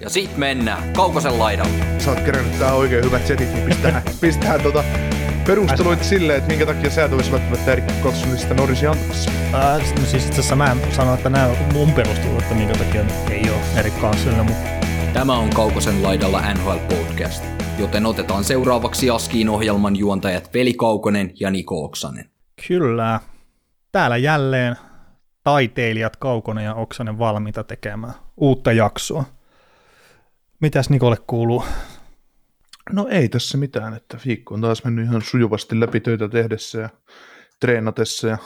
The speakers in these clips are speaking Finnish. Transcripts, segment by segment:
Ja sit mennään Kaukosen laidalle. Sä oot kerännyt tää oikein hyvät setit, niin pistää, pistää tota perusteluit silleen, että minkä takia sä et olisi välttämättä Erik Karlssonista Norrisi antamassa. Ää, no siis itse asiassa mä sanon, että nämä on mun perustelut, että minkä takia ei ole Erik Karlssonilla, mutta Tämä on Kaukosen laidalla NHL Podcast, joten otetaan seuraavaksi Askiin ohjelman juontajat Veli Kaukonen ja Niko Oksanen. kyllä. Täällä jälleen taiteilijat Kaukonen ja Oksanen valmiita tekemään uutta jaksoa. Mitäs Nikolle kuuluu? No ei tässä mitään, että viikko on taas mennyt ihan sujuvasti läpi töitä tehdessä ja treenatessa ja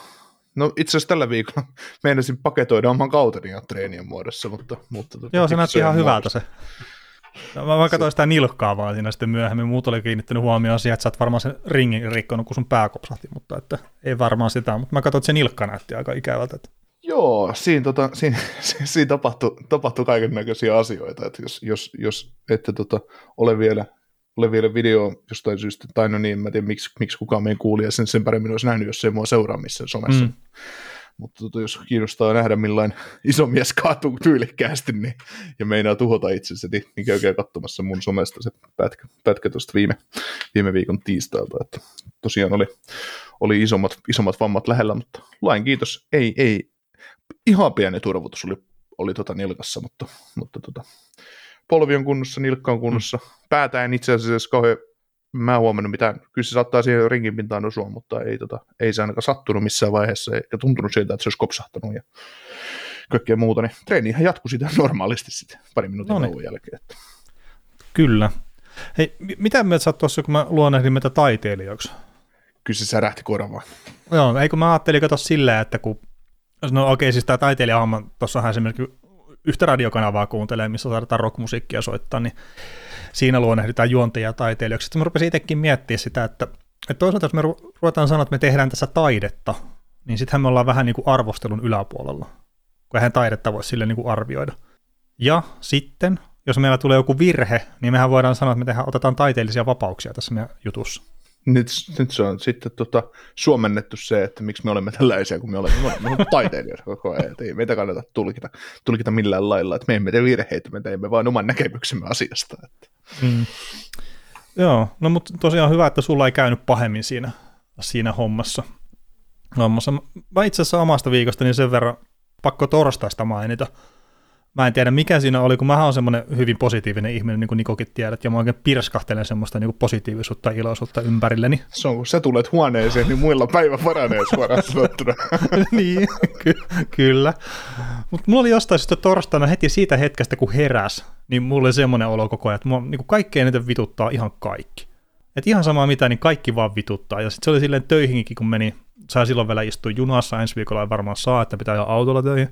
No itse asiassa tällä viikolla meinasin paketoida oman kauteni ja treenien muodossa, mutta... mutta tota, Joo, se näytti ihan hyvältä se. No, mä, mä katsoin sitä nilkkaa vaan siinä sitten myöhemmin. Muut oli kiinnittänyt huomioon siihen, että sä oot varmaan sen ringin rikkonut, kun sun pää kopsahti, mutta että ei varmaan sitä. Mutta mä katsoin, että se nilkka näytti aika ikävältä. Että Joo, siinä, tota, siinä, siinä tapahtui, tapahtui kaiken näköisiä asioita, että jos, jos, jos ette tota, ole vielä ole vielä video jostain syystä, tai no niin, mä tiedä miksi, miksi kukaan meidän kuulija sen, sen paremmin olisi nähnyt, jos ei mua seuraa missään somessa. Mm. Mutta tota, jos kiinnostaa nähdä, millainen iso mies kaatuu tyylikkäästi niin, ja meinaa tuhota itsensä, niin, niin käykää katsomassa mun somesta se pätkä, pätkä tuosta viime, viime viikon tiistailta. Että tosiaan oli, oli isommat, isommat vammat lähellä, mutta lain kiitos, ei, ei, ihan pieni turvotus oli, oli tota nilkassa, mutta, mutta tota, polvi on kunnossa, nilkka on kunnossa, päätä en itse asiassa kauhean, mä en huomannut mitään, kyllä se saattaa siihen ringin pintaan osua, mutta ei, tota, ei se ainakaan sattunut missään vaiheessa, eikä tuntunut siltä, että se olisi kopsahtanut ja kaikkea muuta, niin treeni ihan jatkui sitä normaalisti sitten pari minuutin Noniin. tauon jälkeen. Että. kyllä. Hei, mi- mitä mieltä sä tuossa, kun mä luonnehdin meitä taiteilijoiksi? Kyllä se särähti korvaan. Joo, eikö mä ajattelin katsoa silleen, että kun, no okei, siis tämä taiteilijahomma, tuossahan esimerkiksi yhtä radiokanavaa kuuntelee, missä saadaan rockmusiikkia soittaa, niin siinä luonnehditaan juontajia taiteilijoiksi. Sitten mä rupesin itsekin miettimään sitä, että, että toisaalta jos me ru- ruvetaan sanoa, että me tehdään tässä taidetta, niin sittenhän me ollaan vähän niin kuin arvostelun yläpuolella, kun eihän taidetta voi sille niin kuin arvioida. Ja sitten, jos meillä tulee joku virhe, niin mehän voidaan sanoa, että me tehdään, otetaan taiteellisia vapauksia tässä meidän jutussa. Nyt, nyt se on sitten tota, suomennettu se, että miksi me olemme tällaisia, kun me olemme, me olemme taiteilijoita koko ajan. Että ei meitä kannata tulkita, tulkita millään lailla, että me emme tee virheitä, me teemme vain oman näkemyksemme asiasta. Että. Mm. Joo, no mutta tosiaan hyvä, että sulla ei käynyt pahemmin siinä, siinä hommassa. hommassa. Mä itse asiassa omasta viikosta niin sen verran pakko torstaista mainita. Mä en tiedä mikä siinä oli, kun mä oon semmoinen hyvin positiivinen ihminen, niin kuin Nikokin tiedät, ja mä oikein pirskahtelen semmoista niin kuin positiivisuutta ja iloisuutta ympärilleni. Se on, kun sä tulet huoneeseen, niin muilla päivä paranee suoraan sanottuna. niin, ky- kyllä. Mutta mulla oli jostain sitten torstaina heti siitä hetkestä, kun heräs, niin mulla oli semmoinen olo koko ajan, että mua niin kaikkein eniten vituttaa ihan kaikki. Et ihan sama mitä, niin kaikki vaan vituttaa. Ja sitten se oli silleen töihinkin, kun meni, saa silloin vielä istua junassa, ensi viikolla ei varmaan saa, että pitää ajaa autolla töihin.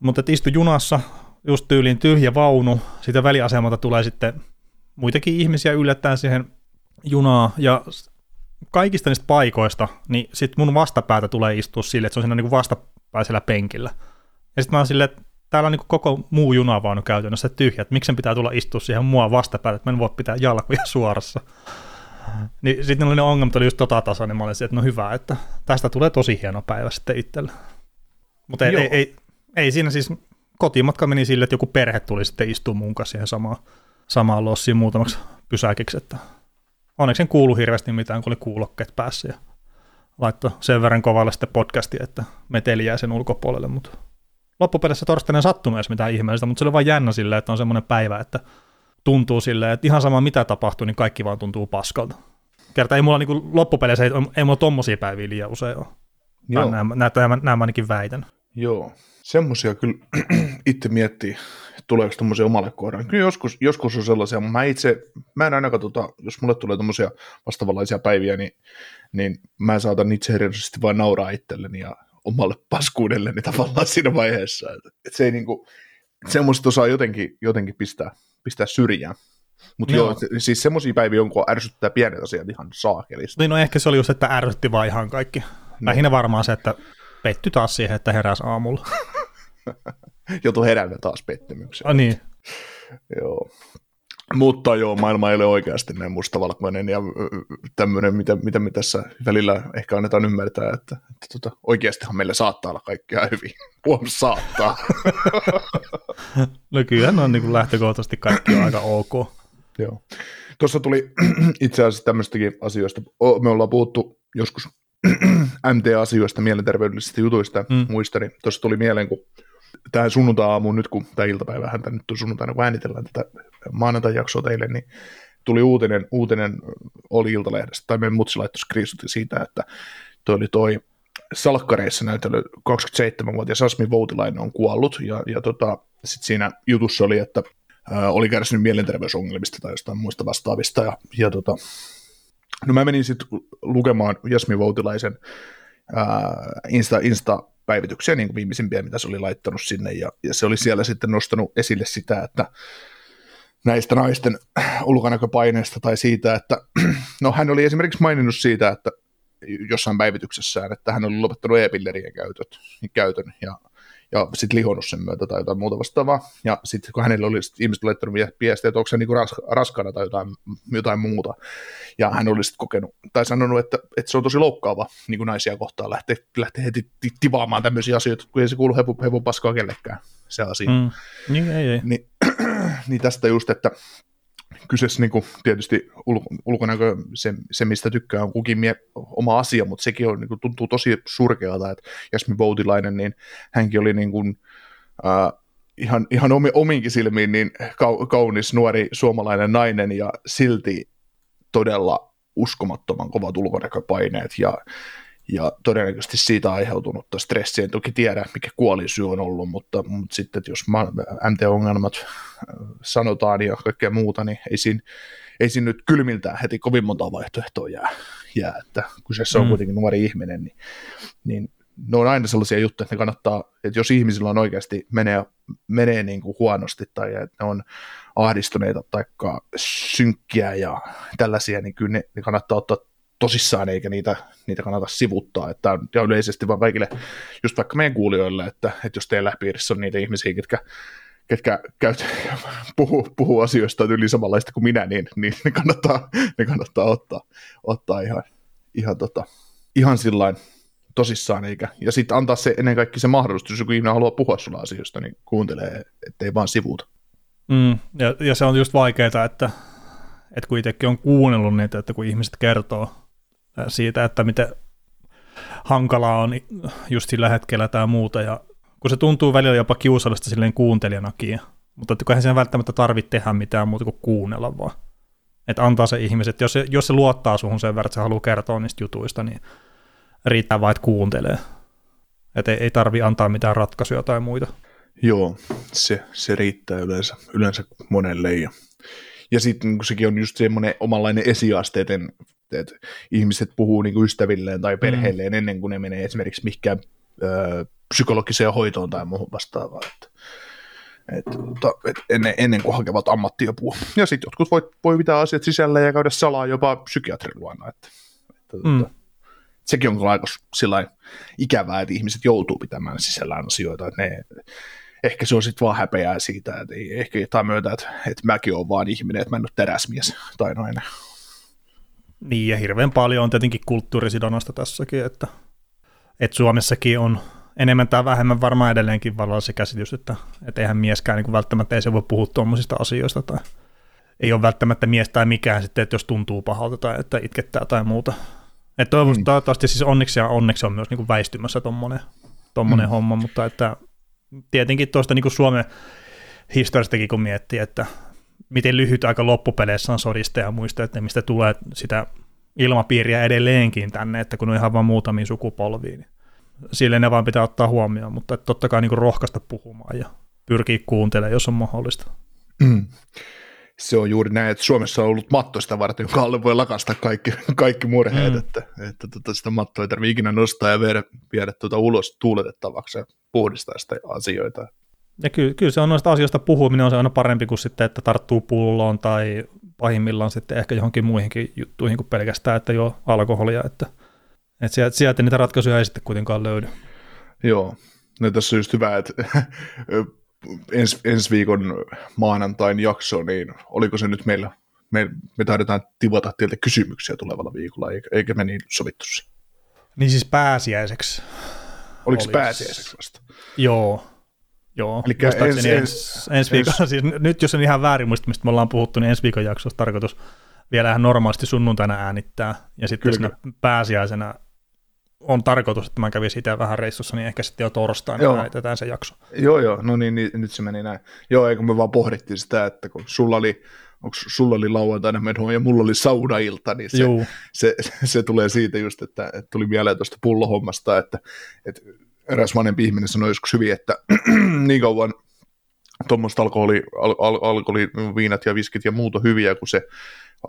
Mutta että istu junassa, just tyyliin tyhjä vaunu, siitä väliasemalta tulee sitten muitakin ihmisiä yllättäen siihen junaan, ja kaikista niistä paikoista, niin sitten mun vastapäätä tulee istua sille, että se on siinä niin vastapäisellä penkillä. Ja sitten mä oon silleen, että täällä on niin koko muu junavaunu käytännössä tyhjä, että miksi sen pitää tulla istua siihen mua vastapäätä, että mä en voi pitää jalkoja suorassa. Niin sitten oli ne ongelmat oli just tota tasoa, niin mä olin että no hyvä, että tästä tulee tosi hieno päivä sitten itselle. Mutta ei, ei, ei, ei, siinä siis kotimatka meni sille, että joku perhe tuli sitten istua mun kanssa siihen samaan, samaan lossiin muutamaksi pysäkiksi, että onneksi en kuulu hirveästi mitään, kun oli kuulokkeet päässä ja laittoi sen verran kovalle sitten podcastia, että meteli jäi sen ulkopuolelle, mutta loppupeleissä torstaina sattunut edes mitään ihmeellistä, mutta se oli vain jännä silleen, että on semmoinen päivä, että tuntuu silleen, että ihan sama mitä tapahtuu, niin kaikki vaan tuntuu paskalta. Kerta ei mulla niin loppupeleissä, ei, ei mulla tommosia päiviä liian usein ole. Joo. Näin, näin, näin, näin mä ainakin väitän. Joo, semmoisia kyllä itse miettii, että tuleeko tommosia omalle kohdalle. Kyllä joskus, joskus on sellaisia, mutta mä itse, mä en ainakaan, tota, jos mulle tulee tommosia vastaavanlaisia päiviä, niin, niin mä saatan itseherjallisesti vain nauraa itselleni ja omalle paskuudelleni tavallaan siinä vaiheessa. Että et se ei niinku, semmoista osaa jotenkin, jotenkin pistää, pistää syrjään. Mutta Joo. joo, siis semmoisia päiviä on, kun ärsyttää pienet asiat ihan saakelista. Niin no ehkä se oli just, että ärsytti vaan ihan kaikki. Lähinnä varmaan se, että petty taas siihen, että heräsi aamulla. Joutui heräämään taas pettymykseen. Ah, niin. Joo. Mutta joo, maailma ei ole oikeasti näin mustavalkoinen ja tämmöinen, mitä, mitä me tässä välillä ehkä annetaan ymmärtää, että, että tota, oikeastihan meillä saattaa olla kaikkea hyvin. Huom, saattaa. No kyllä, on niin kuin lähtökohtaisesti kaikki on aika ok. Joo. Tuossa tuli itse asiassa tämmöistäkin asioista. Me ollaan puhuttu joskus MT-asioista, mielenterveydellisistä jutuista Mm. muista, niin tuossa tuli mieleen, kun tähän sunnuntai-aamuun nyt, kun tämä iltapäivähän tämä nyt on sunnuntaina, kun äänitellään tätä maanantai-jaksoa teille, niin tuli uutinen, uutinen oli Iltalehdestä, tai meidän mutsi laittoi siitä, että toi oli toi salkkareissa näytellyt 27-vuotias Asmi Voutilainen on kuollut, ja, ja tota, sitten siinä jutussa oli, että ää, oli kärsinyt mielenterveysongelmista tai jostain muista vastaavista, ja, ja tota, no mä menin sitten lukemaan Jasmi Voutilaisen Insta, Insta-päivityksiä, niin kuin viimeisimpiä, mitä se oli laittanut sinne, ja, ja se oli siellä sitten nostanut esille sitä, että näistä naisten ulkonäköpaineista tai siitä, että no hän oli esimerkiksi maininnut siitä, että jossain päivityksessään, että hän oli lopettanut e-pillerien käytön. Ja, ja sitten lihonnut sen myötä tai jotain muuta vastaavaa. Ja sitten kun hänelle oli sit ihmiset laittanut vie- viestiä, että onko se niinku ras, raskana tai jotain, jotain muuta. Ja hän oli sitten kokenut tai sanonut, että, että se on tosi loukkaava niin kuin naisia kohtaan lähteä, lähteä heti ti- tivaamaan tämmöisiä asioita, kun ei se kuulu hevun paskaa kellekään se asia. Mm. Niin, ei, ei. Niin, niin tästä just, että kyseessä niin kuin tietysti ulko, ulkonäkö, se, se, mistä tykkää, on kukin mie, oma asia, mutta sekin on, niin kuin, tuntuu tosi surkealta, että Jasmin Voutilainen, niin hänkin oli niin kuin, äh, ihan, ihan omi, ominkin silmiin niin kau, kaunis nuori suomalainen nainen ja silti todella uskomattoman kovat ulkonäköpaineet ja, ja todennäköisesti siitä aiheutunutta stressiä. En toki tiedä, mikä kuolinsyy on ollut, mutta, mutta sitten että jos ma- MT-ongelmat äh, sanotaan ja kaikkea muuta, niin ei siinä, ei siinä nyt kylmiltään heti kovin monta vaihtoehtoa jää, jää että kyseessä on Mm. kuitenkin nuori ihminen, niin, niin ne on aina sellaisia juttuja, että ne kannattaa, että jos ihmisillä on oikeasti menee, menee niin kuin huonosti tai että ne on ahdistuneita tai synkkiä ja tällaisia, niin kyllä ne, ne kannattaa ottaa tosissaan, eikä niitä, niitä kannata sivuttaa. Että on, ja yleisesti vaan kaikille, just vaikka meidän kuulijoille, että, että jos teidän läpiirissä on niitä ihmisiä, ketkä, ketkä käyt, puhuu, puhuu asioista yli samanlaista kuin minä, niin, niin ne kannattaa, ne kannattaa ottaa, ottaa ihan, ihan, tota, ihan sillain tosissaan, eikä, ja sitten antaa se ennen kaikkea se mahdollisuus, jos joku ihminen haluaa puhua sulla asioista, niin kuuntelee, ettei vaan sivuuta. Mm. Ja, ja se on just vaikeaa, että, että kun itsekin on kuunnellut niitä, että kun ihmiset kertoo siitä, että miten hankalaa on just sillä hetkellä tai muuta, ja kun se tuntuu välillä jopa kiusallista silleen kuuntelijanakin, mutta eihän sen välttämättä tarvitse tehdä mitään muuta kuin kuunnella vaan. Että antaa se ihmiset, jos se, jos se luottaa suhun sen verran, että se haluaa kertoa niistä jutuista, niin riittää vain, että kuuntelee. Että ei, ei tarvi antaa mitään ratkaisuja tai muita. Joo, se, se riittää yleensä, yleensä monelle. Ja, ja sitten niin sekin on just semmoinen omanlainen esiaste, että, ihmiset puhuu niin kuin ystävilleen tai perheelleen mm. ennen kuin ne menee esimerkiksi mihinkään ö, psykologiseen hoitoon tai muuhun vastaavaan. Että, et, tota, et ennen, ennen kuin hakevat ammattiapua. Ja sitten jotkut voi, voi pitää asiat sisällä ja käydä salaa jopa psykiatrin luona. Että, että, Mm. tota, sekin on kyllä aika sillain ikävää, että ihmiset joutuu pitämään sisällään asioita. Että ne, ehkä se on sitten vaan häpeää siitä, että ei ehkä jotain myötä, että, että mäkin olen vaan ihminen, että mä en ole teräsmies tai nainen. Niin, ja hirveän paljon on tietenkin kulttuurisidonnasta tässäkin, että, että Suomessakin on enemmän tai vähemmän varmaan edelleenkin vallalla se käsitys, että, että eihän mieskään niin kuin välttämättä ei se voi puhua tuommoisista asioista, tai ei ole välttämättä mies tai mikään sitten, että jos tuntuu pahalta tai että itkettää tai muuta. Että toivottavasti, Mm. siis onneksi ja onneksi on myös niin kuin väistymässä tuommoinen tommonen Mm. homma, mutta että tietenkin tuosta niin kuin Suomen historiastakin kun miettii, että miten lyhyt aika loppupeleissä on sodista ja muista, että mistä tulee sitä ilmapiiriä edelleenkin tänne, että kun on ihan vain muutamia sukupolvia, niin sille ne vaan pitää ottaa huomioon, mutta että totta kai niin kuin rohkaista puhumaan ja pyrkiä kuuntelemaan, jos on mahdollista. Mm. Se on juuri näin, että Suomessa on ollut matto sitä varten, jonka alle voi lakastaa kaikki, kaikki murheet, Mm. mm. että, että tota, sitä mattoa ei tarvitse ikinä nostaa ja viedä, viedä tuota ulos tuuletettavaksi ja puhdistaa sitä asioita. Ja kyllä, kyllä se on noista asioista puhuminen on se aina parempi kuin sitten, että tarttuu pulloon tai pahimmillaan sitten ehkä johonkin muihinkin juttuihin kuin pelkästään, että joo alkoholia, että, että sieltä, sieltä niitä ratkaisuja ei sitten kuitenkaan löydy. Joo, no tässä on just hyvä, että ens, ensi viikon maanantain jakso, niin oliko se nyt meillä, me, me taidetaan tivata teiltä kysymyksiä tulevalla viikolla, eikä, eikä me niin sovittu se. Niin siis pääsiäiseksi. Oliko se pääsiäiseksi vasta? Joo, Joo, Eli ens, ens, ensi viikon, ens, siis nyt jos on ihan väärin muista, mistä me ollaan puhuttu, niin ensi viikon jaksossa tarkoitus vielä ihan normaalisti sunnuntaina äänittää, ja sitten Kyllä. pääsiäisenä on tarkoitus, että mä kävin siitä vähän reissussa, niin ehkä sitten jo torstaina joo. äänitetään se jakso. Joo, joo, no niin, niin, nyt se meni näin. Joo, eikö me vaan pohdittiin sitä, että kun sulla oli, onko sulla oli lauantaina menoa ja mulla oli saunailta, niin se, se, se, se, tulee siitä just, että, että tuli mieleen tuosta pullohommasta, että, että eräs vanhempi ihminen sanoi joskus hyvin, että niin kauan tuommoista alkoholi, al, al, alkoholi, viinat ja viskit ja muuta hyviä, kun se,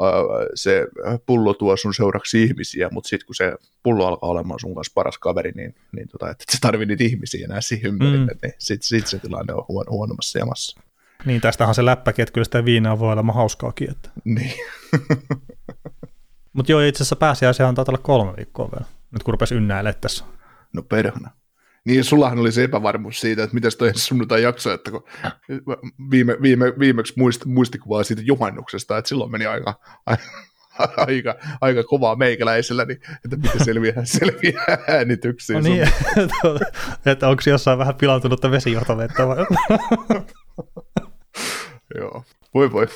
ää, se pullo tuo sun seuraksi ihmisiä, mutta sitten kun se pullo alkaa olemaan sun kanssa paras kaveri, niin, niin tota, että se tarvii niitä ihmisiä enää siihen ympärille, mm. niin sitten sit se tilanne on huon, huonommassa jamassa. Niin, tästähän se läppäkin, että kyllä sitä viinaa voi olla hauskaakin. Että. Niin. Mutta joo, itse asiassa pääsiäisiä on olla kolme viikkoa vielä, nyt kun rupesi ynnäilemään tässä. No perhana. Niin sullahan oli se epävarmuus siitä, että miten toi sunnuntai jakso, että kun viime, viime, viimeksi muist, muistikuvaa siitä juhannuksesta, että silloin meni aika, aika, aika kovaa meikäläisellä, niin että miten selviää, selviää äänityksiin. No niin, että onko jossain vähän pilantunutta vesijohtovettä vai? Joo, voi voi.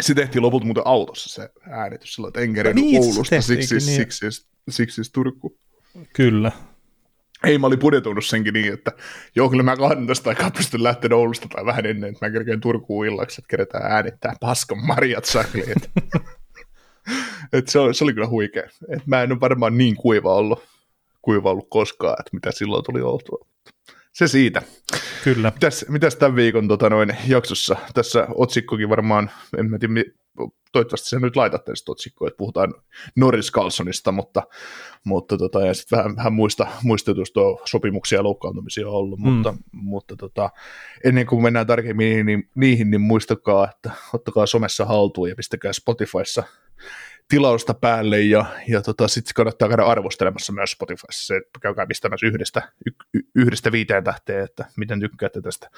Se tehtiin lopulta muuten autossa se äänitys silloin, että en no niin, Oulusta, siksi, niin. siksi, siksi, siksi Turku. Kyllä, ei, mä olin budjetoinut senkin niin, että joo, kyllä mä 12 aikaa pystyn lähteä Oulusta tai vähän ennen, että mä kerkeen Turkuun illaksi, että keretään äänittää paskan marjat sakliin. se, oli, se, oli kyllä huikea. Et mä en ole varmaan niin kuiva ollut, kuiva ollut koskaan, että mitä silloin tuli oltua. Se siitä. Kyllä. Mitäs, mitäs tämän viikon tota, noin, jaksossa? Tässä otsikkokin varmaan, en mä tiedä, toivottavasti se nyt laitatte sitten otsikkoa, että puhutaan Norris Carlsonista, mutta, mutta tota, ja sitten vähän, vähän muista, muistetusta sopimuksia ja loukkaantumisia on ollut, mm. mutta, mutta tota, ennen kuin mennään tarkemmin niin, niihin, niin muistakaa, että ottakaa somessa haltuun ja pistäkää Spotifyssa tilausta päälle ja, ja tota, sitten kannattaa käydä arvostelemassa myös Spotifyssa. Se, käykää pistämässä yhdestä, y, yhdestä viiteen tähteen, että miten tykkäätte tästä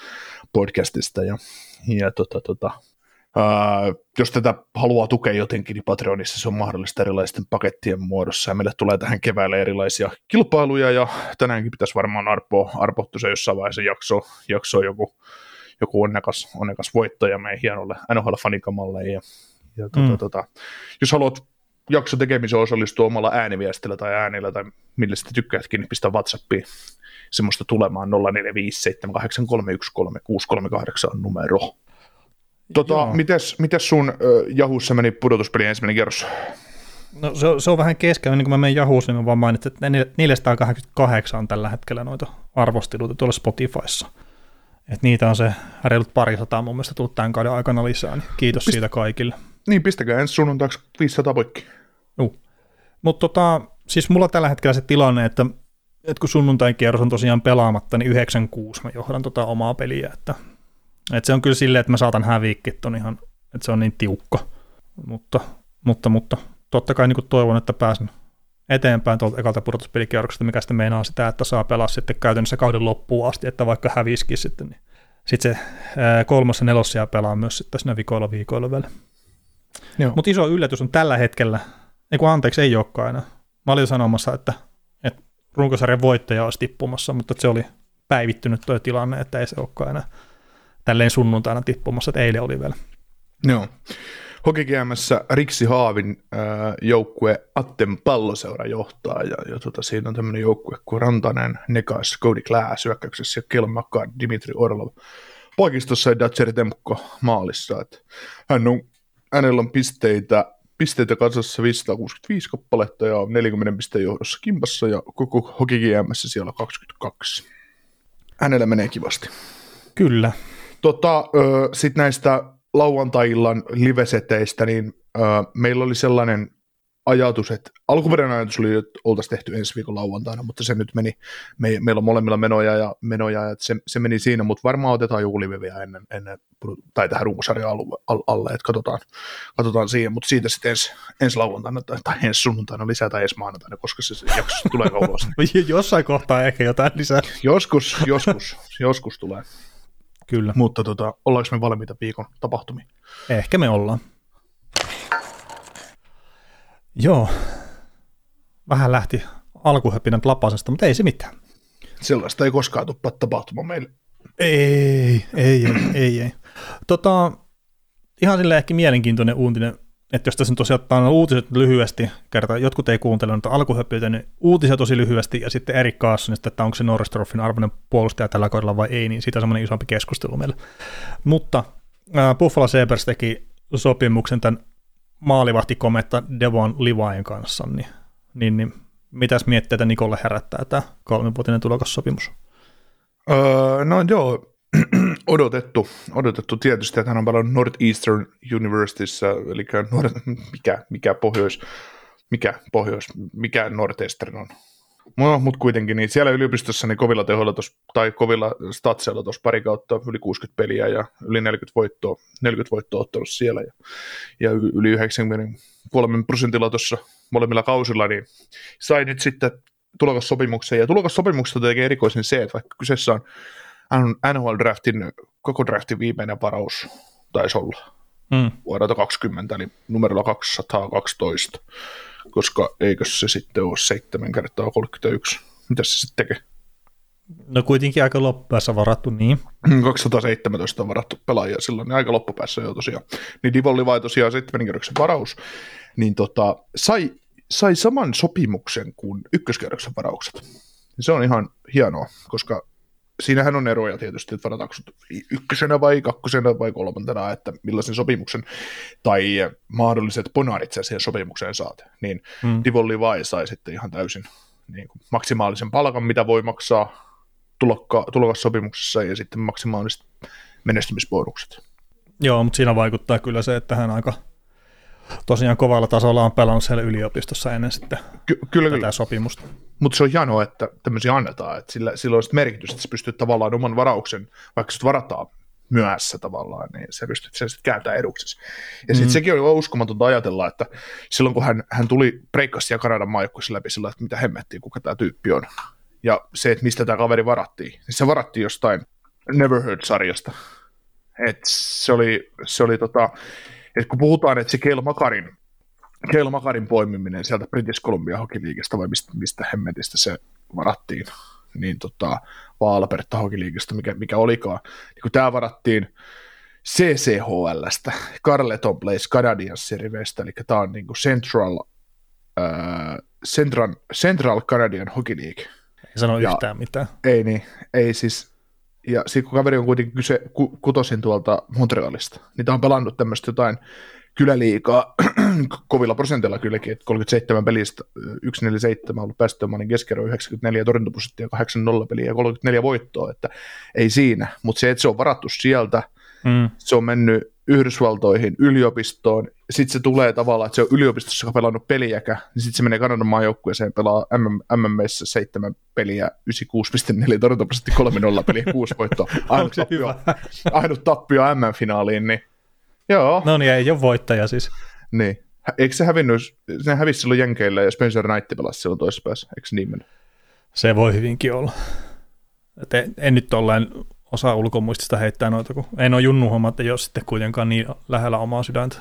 podcastista. Ja, ja tota, tota, Uh, jos tätä haluaa tukea jotenkin, niin Patreonissa se on mahdollista erilaisten pakettien muodossa, ja meille tulee tähän keväälle erilaisia kilpailuja, ja tänäänkin pitäisi varmaan Arpo, Arpo se jossain vaiheessa jakso, jakso joku, joku onnekas, onnekas voittaja meidän hienolle NHL-fanikamalle, ja, ja tota, mm. tota, jos haluat jakso tekemiseen osallistua omalla ääniviestillä tai äänillä tai millä sitä tykkäätkin, niin pistä WhatsAppiin semmoista tulemaan 045783133638 on numero. Tota, mites, mites sun äh, Jahussa meni pudotuspeli ensimmäinen kierros? No se, se on vähän kesken, niin kun mä menen Jahussa, niin mä vaan mainitsin, että 488 on tällä hetkellä noita arvosteluita tuolla Spotifyssa. Et niitä on se reilut parisataa mun mielestä tullut tämän kauden aikana lisää, niin kiitos Pist- siitä kaikille. Niin, pistäkää ensi sunnuntaiksi 500 poikki. Juu. Mutta tota, siis mulla tällä hetkellä se tilanne, että, että kun sunnuntain kierros on tosiaan pelaamatta, niin 96 mä johdan tota omaa peliä, että et se on kyllä silleen, että mä saatan häviikki ton ihan, että se on niin tiukka. Mutta, mutta, mutta totta kai niin toivon, että pääsen eteenpäin tuolta ekalta pudotuspelikierroksesta, mikä sitten meinaa sitä, että saa pelaa sitten käytännössä kauden loppuun asti, että vaikka häviskin sitten, niin sitten se kolmas ja nelos pelaa myös sitten siinä viikoilla viikoilla vielä. Mutta iso yllätys on tällä hetkellä, ei kun anteeksi, ei olekaan enää. Mä olin sanomassa, että, että runkosarjan voittaja olisi tippumassa, mutta se oli päivittynyt tuo tilanne, että ei se olekaan enää tälleen sunnuntaina tippumassa, että eilen oli vielä. Joo. Hokikäämässä Riksi Haavin äh, joukkue Atten palloseura johtaa, ja, ja tota, siinä on tämmöinen joukkue kuin Rantanen, Nekas, Cody Glass hyökkäyksessä ja Kelmakka, Dimitri Orlov poikistossa ja Datseri Temkko maalissa. Että hän on, hänellä on pisteitä, pisteitä kasassa 565 kappaletta ja 40 pisteen johdossa kimpassa ja koko Hokikäämässä siellä 22. Hänellä menee kivasti. Kyllä, Tota, Sitten näistä lauantai-illan liveseteistä, niin meillä oli sellainen ajatus, että alkuperäinen ajatus oli, että oltaisiin tehty ensi viikon lauantaina, mutta se nyt meni, me, meillä on molemmilla menoja ja menoja, että se, se meni siinä, mutta varmaan otetaan joku live vielä ennen, ennen tai tähän runkosarjan alle, että katsotaan, katsotaan siihen, mutta siitä sitten ensi, ensi lauantaina tai, tai ensi sunnuntaina lisää tai ensi maanantaina, koska se jakso tulee kauas. Jossain kohtaa ehkä jotain lisää. Joskus, joskus, joskus tulee. Kyllä. Mutta tota, ollaanko me valmiita viikon tapahtumiin? Ehkä me ollaan. Joo. Vähän lähti alkuhöpinät lapasesta, mutta ei se mitään. Sellaista ei koskaan tule tapahtuma meille. Ei, ei, ei, ei, ei. Tota, ihan silleen ehkä mielenkiintoinen uutinen, että jos tässä nyt tosiaan ottaa uutiset lyhyesti, kertaa jotkut ei kuuntele noita alkuhöpyitä, niin uutisia tosi lyhyesti, ja sitten Erik Carssonista, että onko se Norristroffin arvoinen puolustaja tällä kaudella vai ei, niin siitä on semmoinen isompi keskustelu meillä. Mutta äh, Buffalo Sabres teki sopimuksen tämän maalivahtikometta Devon Livain kanssa, niin, niin, niin mitäs mietteitä Nikolle herättää tämä kolmivuotinen tulokassopimus? Öö, no joo, odotettu, odotettu tietysti, että hän on pelannut Northeastern Universityssä, eli Nord, mikä, mikä pohjois, mikä pohjois, mikä Northeastern on, No, mutta kuitenkin, niin siellä yliopistossa niin kovilla tehoilla tos, tai kovilla statseilla tuossa pari kautta yli 60 peliä ja yli 40 voittoa, 40 voittoa ottanut siellä ja, ja yli 93 prosentilla tuossa molemmilla kausilla, niin sai nyt sitten tulokassopimuksen. Ja tulokassopimuksesta tekee erikoisen se, että vaikka kyseessä on NHL-draftin, koko draftin viimeinen varaus taisi olla mm. vuodelta 20, eli numerolla 212 koska eikö se sitten ole 7 kertaa 31? Mitä se sitten tekee? No kuitenkin aika loppupäässä varattu, niin. 217 on varattu pelaajia silloin, niin aika loppupäässä jo tosiaan. Niin Divon vai tosiaan 7 kerroksen varaus, niin tota, sai, sai saman sopimuksen kuin ykköskerroksen varaukset. Se on ihan hienoa, koska siinähän on eroja tietysti, että varataanko ykkösenä vai kakkosena vai kolmantena, että millaisen sopimuksen tai mahdolliset ponaarit sä siihen sopimukseen saat. Niin mm. Divon Levi sai sitten ihan täysin niin kuin maksimaalisen palkan, mitä voi maksaa tulokka, tulokassopimuksessa ja sitten maksimaaliset menestymisbonukset. Joo, mutta siinä vaikuttaa kyllä se, että hän aika tosiaan kovalla tasolla on pelannut siellä yliopistossa ennen sitten Ky- kyllä, tätä kyllä. sopimusta. Mutta se on hienoa, että tämmöisiä annetaan, että sillä, sillä on merkitystä, että sä pystyt tavallaan oman varauksen, vaikka sä varataan myöhässä tavallaan, niin sä pystyt sen sitten kääntämään eduksesi. Ja sitten mm. sekin on uskomatonta ajatella, että silloin kun hän, hän tuli Breikkassa ja Kanadan maajoukkueessa läpi sillä, että mitä hemmettiin, kuka tämä tyyppi on. Ja se, että mistä tämä kaveri varattiin, niin se varattiin jostain Never Heard-sarjasta. Et se oli, se oli tota, että kun puhutaan, että se Keil Makarin, Keil Makarin poimiminen sieltä British Columbia Hockey vai mistä, mistä hemmetistä se varattiin, niin tota, vaan Alberta Hockey mikä, mikä olikaan, niin kun tämä varattiin CCHLstä, Carleton Place Canadiens riveistä, eli tämä on niin kuin Central, äh, Central, Central Canadian Hockey League. Ei sano ja, yhtään mitään. Ei niin, ei siis, ja sitten kun kaveri on kuitenkin kyse ku, kutosin tuolta Montrealista, niin tämä on pelannut tämmöistä jotain kyläliikaa kovilla prosentilla kylläkin, että 37 pelistä, 147 on ollut päästömanin keskiarvo 94 torjuntaprosenttia, 80 peliä ja 34 voittoa, että ei siinä, mutta se, että se on varattu sieltä, mm. se on mennyt Yhdysvaltoihin, yliopistoon, sitten se tulee tavallaan, että se on yliopistossa pelannut peliäkä, niin sitten se menee Kanadan maajoukkueeseen pelaa MM, MMS seitsemän peliä, 96,4 torjuntaprosentti, 3-0 peliä, 6 voittoa, ainut tappio, ainut tappio MM-finaaliin, niin joo. No niin, ei ole voittaja siis. Niin. Eikö se hävinnyt, se hävisi silloin Jenkeillä ja Spencer Knight pelasi silloin toisessa päässä, eikö niin mennyt? Se voi hyvinkin olla. Et en, en nyt olleen osaa ulkomuistista heittää noita, kun en ole junnu homma, että jos sitten kuitenkaan niin lähellä omaa sydäntä.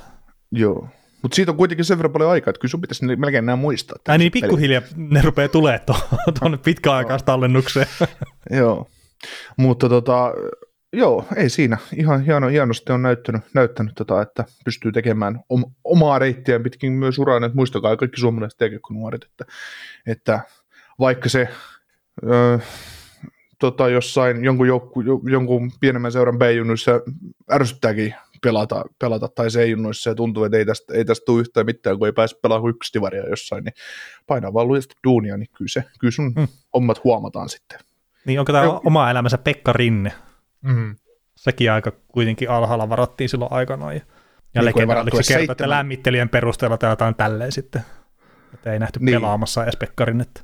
Joo, mutta siitä on kuitenkin sen verran paljon aikaa, että kyllä sun pitäisi melkein nämä muistaa. Ai niin, pikkuhiljaa ne rupeaa tulee tuonne pitkäaikaistallennukseen. joo, mutta tota, joo, ei siinä. Ihan hieno, hienosti on näyttänyt, näyttänyt tota, että pystyy tekemään om, omaa reittiä pitkin myös uraan, että muistakaa kaikki suomalaiset tekee kun nuoret, että, että vaikka se... Öö, tota, jossain jonkun, joukku, jonkun pienemmän seuran B-junnuissa ärsyttääkin pelata, pelata tai C-junnuissa ja tuntuu, että ei tästä, ei tästä tule yhtään mitään, kun ei pääse pelaamaan yksi divaria jossain, niin painaa vaan lujasti duunia, niin kyllä, se, kyllä sun hmm. hommat huomataan sitten. Niin onko tämä oma elämänsä Pekka Rinne? Mm. Sekin aika kuitenkin alhaalla varattiin silloin aikanaan. Ja, ja niin, legenda oliko se kertoo, että lämmittelijän perusteella tai jotain tälleen sitten. Että ei nähty Niin. pelaamassa edes Pekkarinetta.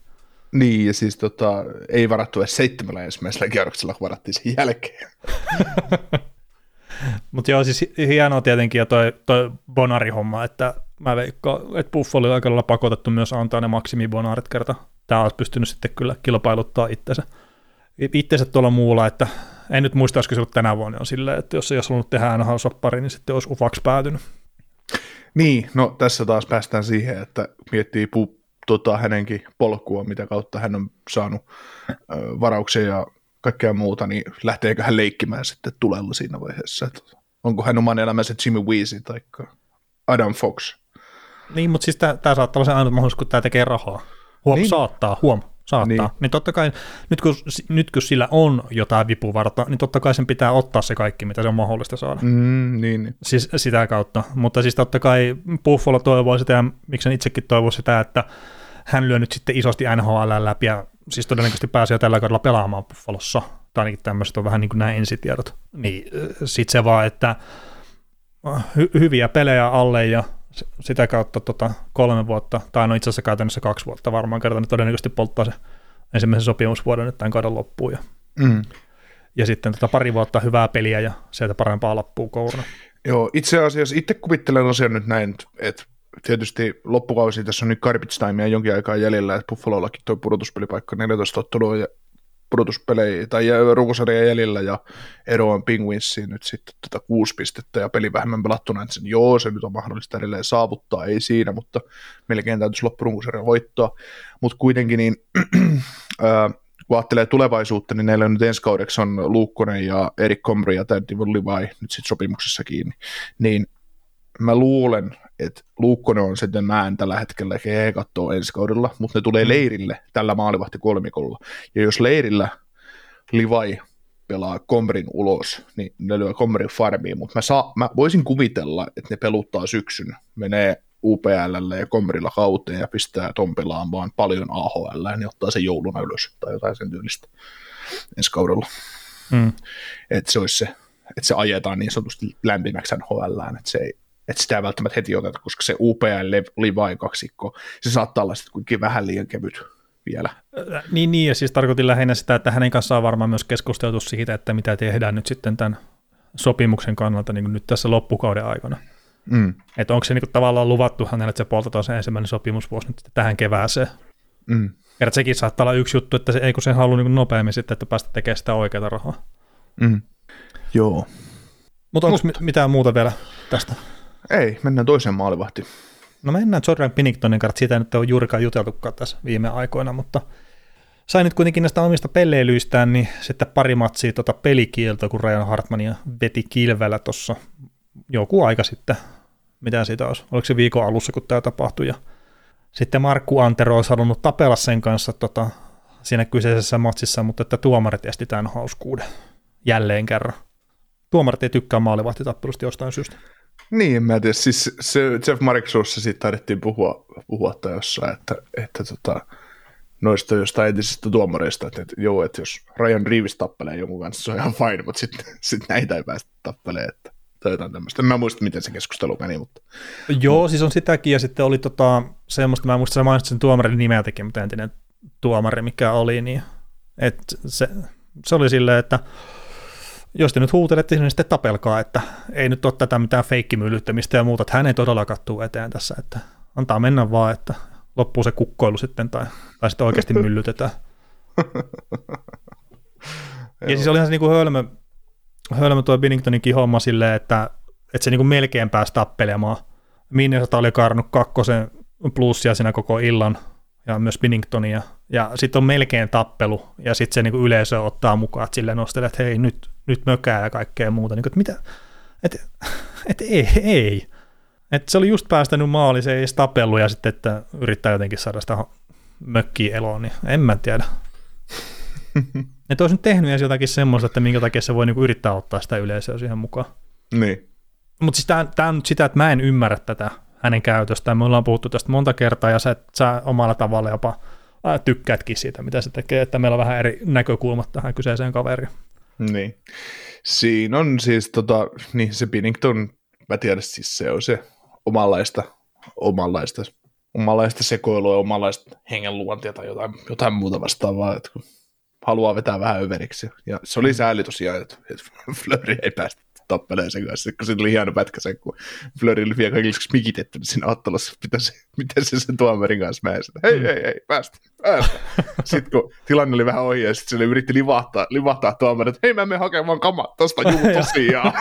Niin, ja siis tota, ei varattu edes seitsemällä ensimmäisellä kierroksella, kun varattiin sen jälkeen. Mutta joo, siis hienoa tietenkin ja toi, toi Bonari-homma, että mä veikkaan, että Buffalo oli aika lailla pakotettu myös antaa ne maksimibonaarit kerta. Tämä olisi pystynyt sitten kyllä kilpailuttaa itsensä, itsensä tuolla muulla, että en nyt muista, olisiko se ollut tänä vuonna on silleen, että jos ei olisi halunnut tehdä NHL-soppari, niin sitten olisi ufaksi päätynyt. Niin, no tässä taas päästään siihen, että miettii pu, tota, hänenkin polkua, mitä kautta hän on saanut ö, varauksia ja kaikkea muuta, niin lähteekö hän leikkimään sitten tulella siinä vaiheessa? Että onko hän oman elämänsä Jimmy Weezy tai Adam Fox? Niin, mutta siis tämä saattaa olla se ainut mahdollisuus, kun tämä tekee rahaa. Huom, niin. Saattaa, huom, saattaa. Niin. Niin. totta kai, nyt kun, nyt kun sillä on jotain vipuvarta, niin totta kai sen pitää ottaa se kaikki, mitä se on mahdollista saada. Mm. Niin, niin. Siis sitä kautta. Mutta siis totta kai Buffalo toivoo sitä, ja miksi itsekin toivoo sitä, että hän lyö nyt sitten isosti NHL läpi, ja siis todennäköisesti pääsee jo tällä kaudella pelaamaan Buffalossa, tai ainakin tämmöiset on vähän niin kuin nämä ensitiedot. Niin sitten se vaan, että hy- hyviä pelejä alle, ja sitä kautta tota, kolme vuotta, tai no itse asiassa käytännössä kaksi vuotta varmaan kertaa, niin todennäköisesti polttaa se ensimmäisen sopimusvuoden nyt tämän kauden loppuun, ja, Mm. ja sitten tota pari vuotta hyvää peliä, ja sieltä parempaa loppuu kouruna. Joo, itse asiassa itse kuvittelen asian nyt näin, että tietysti loppukausi tässä on nyt garbage timea jonkin aikaa jäljellä, että Buffalollakin tuo pudotuspelipaikka 14 ottelua ja pudotuspelejä tai runkosarja jäljellä ja ero on Penguinsiin nyt sitten tätä kuusi pistettä ja peli vähemmän pelattuna, että sen, joo, se nyt on mahdollista edelleen saavuttaa, ei siinä, mutta melkein täytyisi loppurunkosarja voittaa, mutta kuitenkin niin ää, kun ajattelee tulevaisuutta, niin näillä on nyt ensi kaudeksi on Luukkonen ja Erik Komri ja Divon Levi nyt sitten sopimuksessa kiinni, niin mä luulen, että Luukkonen on sitten näen tällä hetkellä, he katsoo ensi kaudella, mutta ne tulee leirille tällä maalivahti kolmikolla. Ja jos leirillä Livai pelaa Komrin ulos, niin ne lyö Komrin farmiin, mutta mä, saa, mä voisin kuvitella, että ne peluttaa syksyn, menee UPLlle ja Komrilla kauteen ja pistää ton pelaamaan paljon AHL, niin ottaa sen jouluna ylös tai jotain sen tyylistä ensi kaudella. Mm. Että se olisi se, että se ajetaan niin sanotusti lämpimäksi NHL, että se ei, sitä ei välttämättä heti oteta, koska se UPL Levi kaksikko, se saattaa olla sitten kuitenkin vähän liian kevyt vielä. Äh, Niin, niin, ja siis tarkoitin lähinnä sitä, että hänen kanssaan on varmaan myös keskusteltu siitä, että mitä tehdään nyt sitten tämän sopimuksen kannalta niin kuin nyt tässä loppukauden aikana. Mm. Että onko se niin kuin tavallaan luvattu hänelle, että se poltetaan se ensimmäinen sopimusvuosi nyt tähän kevääseen. Mm. Ja sekin saattaa olla yksi juttu, että se, ei kun se haluaa niin nopeammin sitten, että päästä tekemään sitä oikeaa rahaa. Mm. Joo. Mutta onko Mut. mitään muuta vielä tästä? Ei, mennään toiseen maalivahtiin. No mennään Jordan Pinningtonin kanssa, siitä nyt ole juurikaan juteltukaan tässä viime aikoina, mutta sai nyt kuitenkin näistä omista pelleilyistään, niin sitten pari matsia tota pelikieltoa, kun Ryan Hartmania veti kilvellä tuossa joku aika sitten. Mitä siitä olisi? Oliko se viikon alussa, kun tämä tapahtui? Ja sitten Markku Antero olisi halunnut tapella sen kanssa tota, siinä kyseisessä matsissa, mutta että tuomarit esti tämän hauskuuden jälleen kerran. Tuomarit ei tykkää maalivahtitappelusta jostain syystä. Niin, en mä tiedä. Siis se Jeff Marksuussa siitä taidettiin puhua, puhua tai jossain, että, että tota, noista jostain entisistä tuomareista, että, että joo, että jos Ryan Reeves tappelee jonkun kanssa, se on ihan fine, mutta sitten sit näitä ei päästä tappelemaan, että, tai jotain tämmöistä. Mä muista, miten se keskustelu meni, mutta Joo, siis on sitäkin, ja sitten oli tota, semmoista, mä en muista, sä mainitsit sen tuomarin nimeltäkin, mutta entinen tuomari, mikä oli, niin et se, se oli silleen, että jos te nyt huutelette, niin sitten tapelkaa, että ei nyt ole tätä mitään feikkimyllyttämistä ja muuta, että hän ei todella kattuu eteen tässä, että antaa mennä vaan, että loppuu se kukkoilu sitten, tai, tai sitten oikeasti myllytetään. ja siis olihan se niinku hölmö, hölmö tuo Binningtoninkin homma silleen, että, että se niinku melkein pääsi tappelemaan. Minnesota oli karnut kakkosen plussia siinä koko illan, ja myös Binningtonia, ja sitten on melkein tappelu, ja sitten se niinku yleisö ottaa mukaan, että sille nostelee, että hei, nyt, nyt mökää ja kaikkea muuta. Niinku, että mitä? Että et ei, ei. Et se oli just päästänyt maali, se ei edes tapellut, ja sitten, että yrittää jotenkin saada sitä mökkiä eloon, niin en mä tiedä. Että olisi nyt tehnyt edes jotakin semmoista, että minkä takia se voi niinku yrittää ottaa sitä yleisöä siihen mukaan. niin. Mutta siis tämä on nyt sitä, että mä en ymmärrä tätä hänen käytöstään. Me ollaan puhuttu tästä monta kertaa ja sä, sä omalla tavalla jopa ää, tykkäätkin siitä, mitä se tekee, että meillä on vähän eri näkökulmat tähän kyseiseen kaveriin. Niin. Siinä on siis tota, niin se Binnington, mä tiedän siis se on se omanlaista, omanlaista omanlaista sekoilua omanlaista hengenluontia tai jotain, jotain muuta vastaavaa, että kun haluaa vetää vähän överiksi. Ja se oli sääli tosiaan, että, että Flöri ei päästä tappeleen sen kanssa, kun siinä oli hieno pätkä sen, kun Flöri oli vielä kaikille mikitetty niin siinä ottelussa, miten se, miten se sen tuomarin kanssa mäesi, hei, hei, hei, päästä, päästä. Sitten kun tilanne oli vähän ohi ja sitten se yritti livahtaa, livahtaa tuomarin, että hei mä menen hakemaan kamat tosta juu tosiaan.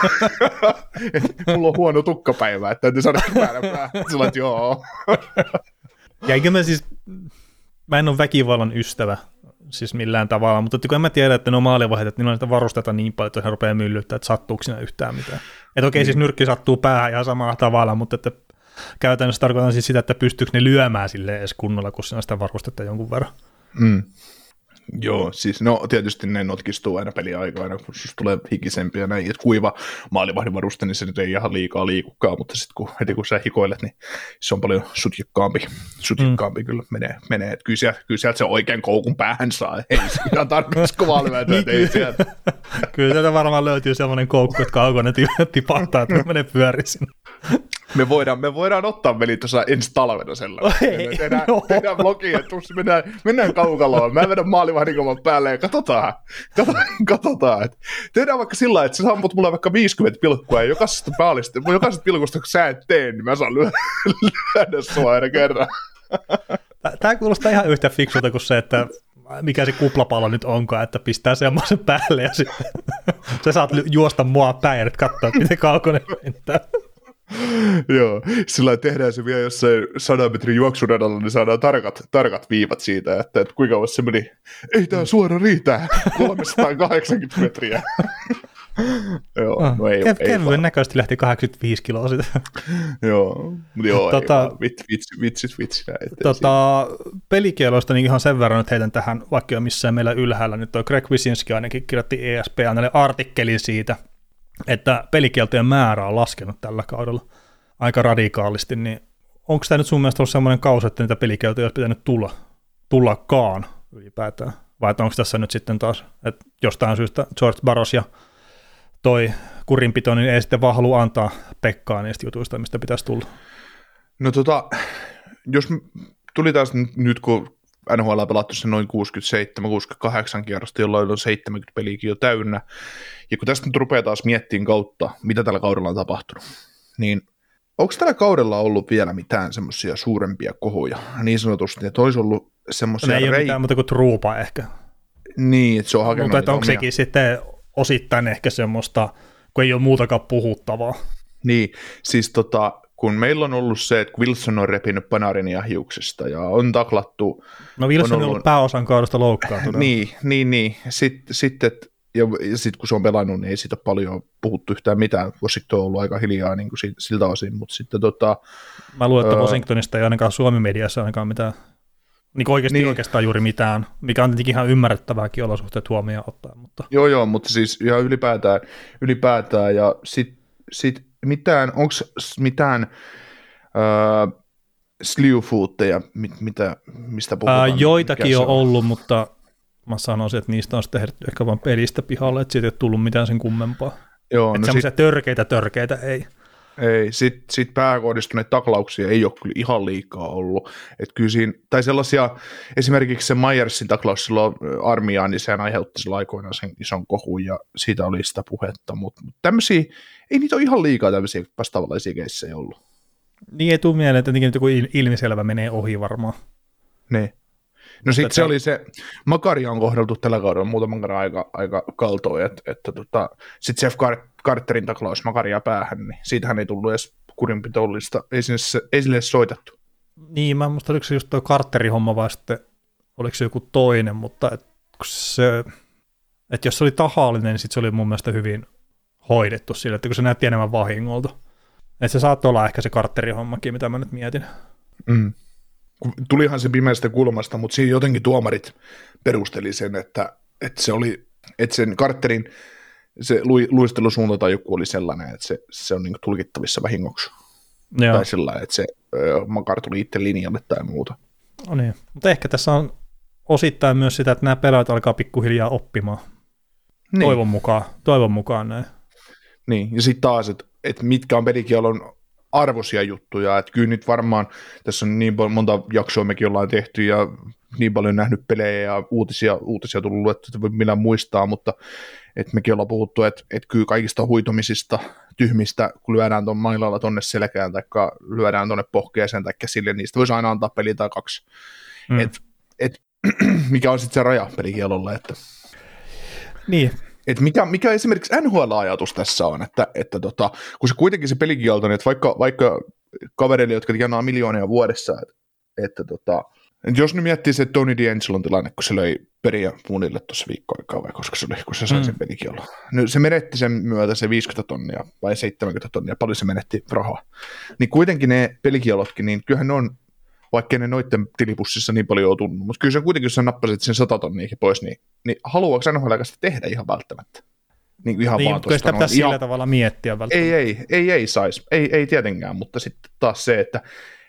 Mulla on huono tukkapäivä, että täytyy saada kypärä päähän. Sillä että joo. Ja eikö mä siis, mä en ole väkivallan ystävä, siis millään tavalla, mutta kun en mä tiedä, että ne on maalivahdet, että niillä on niitä varusteita niin paljon, että he rupeaa myllyttää, että sattuuko siinä yhtään mitään. Että okei, siis nyrkki sattuu päähän ihan samalla tavalla, mutta että käytännössä tarkoitan siis sitä, että pystyykö ne lyömään sille edes kunnolla, kun siinä on sitä varustetta jonkun verran. Mm. Joo, siis no tietysti ne notkistuu aina peliaikoina, kun siis tulee hikisempiä näin, että kuiva maalivahdin varuste, niin se nyt ei ihan liikaa liikukaan, mutta sitten kun, heti kun sä hikoilet, niin se on paljon sutjikkaampi, sutjikkaampi mm. kyllä menee, menee. että kyllä, sieltä, kyllä sieltä se oikein koukun päähän saa, ei se ihan tarpeeksi kovaa lyötä, ei sieltä. kyllä sieltä varmaan löytyy semmoinen koukku, että kaukonen tipahtaa, että menee pyöri sinne. Me voidaan, me voidaan ottaa veli tuossa ensi talvena sellainen. tehdään, tehdään blogi, että mennään, mennään kaukaloon. Mä vedän maalivahdinkoman päälle ja katsotaan. Katsotaan, katsotaan että tehdään vaikka sillä että sä sammut mulle vaikka 50 pilkkua ja jokaisesta, paalista, jokaisesta pilkusta, kun sä et tee, niin mä saan lyödä, lyödä sua aina kerran. Tämä kuulostaa ihan yhtä fiksulta kuin se, että mikä se kuplapallo nyt onkaan, että pistää semmoisen päälle ja sitten sä saat juosta mua päin ja katsoa, miten kaukonen lentää. Joo, sillä tehdään se vielä jossain 100 metrin juoksuradalla, niin saadaan tarkat, tarkat viivat siitä, että, että kuinka kauan se meni. Ei tämä suora riitä, 380 metriä. joo, no ei, Kev- ei kevyen näköisesti lähti 85 kiloa sitä. joo, mutta joo, tota, ei vitsi, vitsi, vitsi, vitsi. Tota, pelikieloista niin ihan sen verran, että heitän tähän, vaikka jo missään meillä ylhäällä, nyt toi Greg Wysinski ainakin kirjoitti ESPNlle artikkelin siitä, että pelikieltojen määrä on laskenut tällä kaudella aika radikaalisti, niin onko tämä nyt sun mielestä ollut sellainen kausi, että niitä pelikieltoja olisi pitänyt tulla, tullakaan ylipäätään? Vai onko tässä nyt sitten taas, että jostain syystä George Barros ja toi kurinpito, niin ei sitten vaan halua antaa Pekkaa niistä jutuista, mistä pitäisi tulla? No tota, jos tuli taas nyt, kun NHL on pelattu se noin 67-68 kierrosta, jolloin on 70 peliäkin jo täynnä. Ja kun tästä nyt rupeaa taas miettimään kautta, mitä tällä kaudella on tapahtunut, niin onko tällä kaudella ollut vielä mitään semmoisia suurempia kohoja, niin sanotusti, että olisi ollut semmoisia... No ei rei... ole mitään muuta kuin truupa ehkä. Niin, että se on hakenut Mutta onko sekin sitten osittain ehkä semmoista, kun ei ole muutakaan puhuttavaa. Niin, siis tota, kun meillä on ollut se, että Wilson on repinyt Panarinia hiuksesta ja on taklattu... No Wilson on ollut, ollut pääosan kaudesta loukkaantunut. niin, niin, niin. Sitten, sit, ja, ja sitten kun se on pelannut, niin ei siitä paljon puhuttu yhtään mitään. Washington on ollut aika hiljaa niin kuin siltä osin, mutta sitten tota... Mä luulen, että öö, Washingtonista ei ainakaan Suomi-mediassa ainakaan mitään, niin oikeasti niin. oikeastaan juuri mitään, mikä on tietenkin ihan ymmärrettävääkin olosuhteet huomioon ottaa. Mutta... Joo, joo, mutta siis ihan ylipäätään, ylipäätään ja sitten sit mitään, onko mitään äh, slewfootteja, mit, mitä, mistä puhutaan? Äh, joitakin on, ollut, mutta mä sanoisin, että niistä on sitten ehkä vain pelistä pihalle, että siitä ei ole tullut mitään sen kummempaa. Joo, että no semmoisia sit... törkeitä törkeitä ei. Ei, sitten sit pääkohdistuneita taklauksia ei ole kyllä ihan liikaa ollut. Et kyllä siinä, tai sellaisia, esimerkiksi se Myersin taklaus silloin armiaan, niin sehän aiheutti sillä aikoinaan sen ison kohun ja siitä oli sitä puhetta, mutta mut tämmöisiä, ei niitä ole ihan liikaa tämmöisiä vastaavanlaisia keissejä ollut. Niin ei tule mieleen, että joku ilmiselvä menee ohi varmaan. Ne. No sitten se oli se, Makaria on kohdeltu tällä kaudella muutaman kerran aika, aika kaltoa, että, että tota, sitten Jeff Carterin taklaus Makaria päähän, niin siitähän ei tullut edes kurinpitollista, ei, sinne, ei sille soitettu. Niin, mä muista oliko se just tuo Carterin homma vai sitten oliko se joku toinen, mutta et, se, että jos se oli tahallinen, niin sit se oli mun mielestä hyvin hoidettu sille, että kun se näytti enemmän vahingolta. Että se saattoi olla ehkä se Carterin hommakin, mitä mä nyt mietin. Mm tulihan se pimeästä kulmasta, mutta siinä jotenkin tuomarit perusteli sen, että, että se oli, että sen Carterin se luistelusuunta tai joku oli sellainen, että se, se on niin tulkittavissa vahingoksi. Joo. Tai sellainen, että se Makar tuli itse linjalle tai muuta. No niin, mutta ehkä tässä on osittain myös sitä, että nämä pelaajat alkaa pikkuhiljaa oppimaan. Niin. Toivon mukaan, toivon mukaan näin. Niin, ja sitten taas, että, että mitkä on pelikielon arvoisia juttuja, että kyllä nyt varmaan, tässä on niin monta jaksoa mekin ollaan tehty ja niin paljon nähnyt pelejä ja uutisia, uutisia tullut, että voi minä muistaa, mutta että mekin ollaan puhuttu, että, että kyllä kaikista huitomisista, tyhmistä, kun lyödään tuon mailalla tonne selkään tai lyödään tuonne pohkeeseen tai sille, niistä voisi aina antaa peli tai kaksi. Mm. Et, et, mikä on sitten se raja pelikielolle, että niin, et mikä, mikä esimerkiksi NHL-ajatus tässä on, että, että tota, kun se kuitenkin se pelikielto, niin että vaikka, vaikka kavereille, jotka tienaa miljoonia vuodessa, että, että tota, et jos nyt miettii se Tony D'Angelon tilanne, kun se löi periä munille tuossa viikko aikaa, vai koska se oli, kun se sai mm. sen pelikielon. No, se menetti sen myötä se 50 tonnia vai 70 tonnia, paljon se menetti rahaa. Niin kuitenkin ne pelikielotkin, niin kyllähän ne on vaikka ne noitten tilipussissa niin paljon on tunnut, mutta kyllä se kuitenkin, jos sä nappasit sen 100 tonniakin pois, niin, niin haluaako NHL tehdä ihan välttämättä? Niin ihan niin, vaan tuosta, sitä pitäisi ihan... sillä tavalla miettiä välttämättä. Ei, ei, ei, ei saisi, ei, ei tietenkään, mutta sitten taas se, että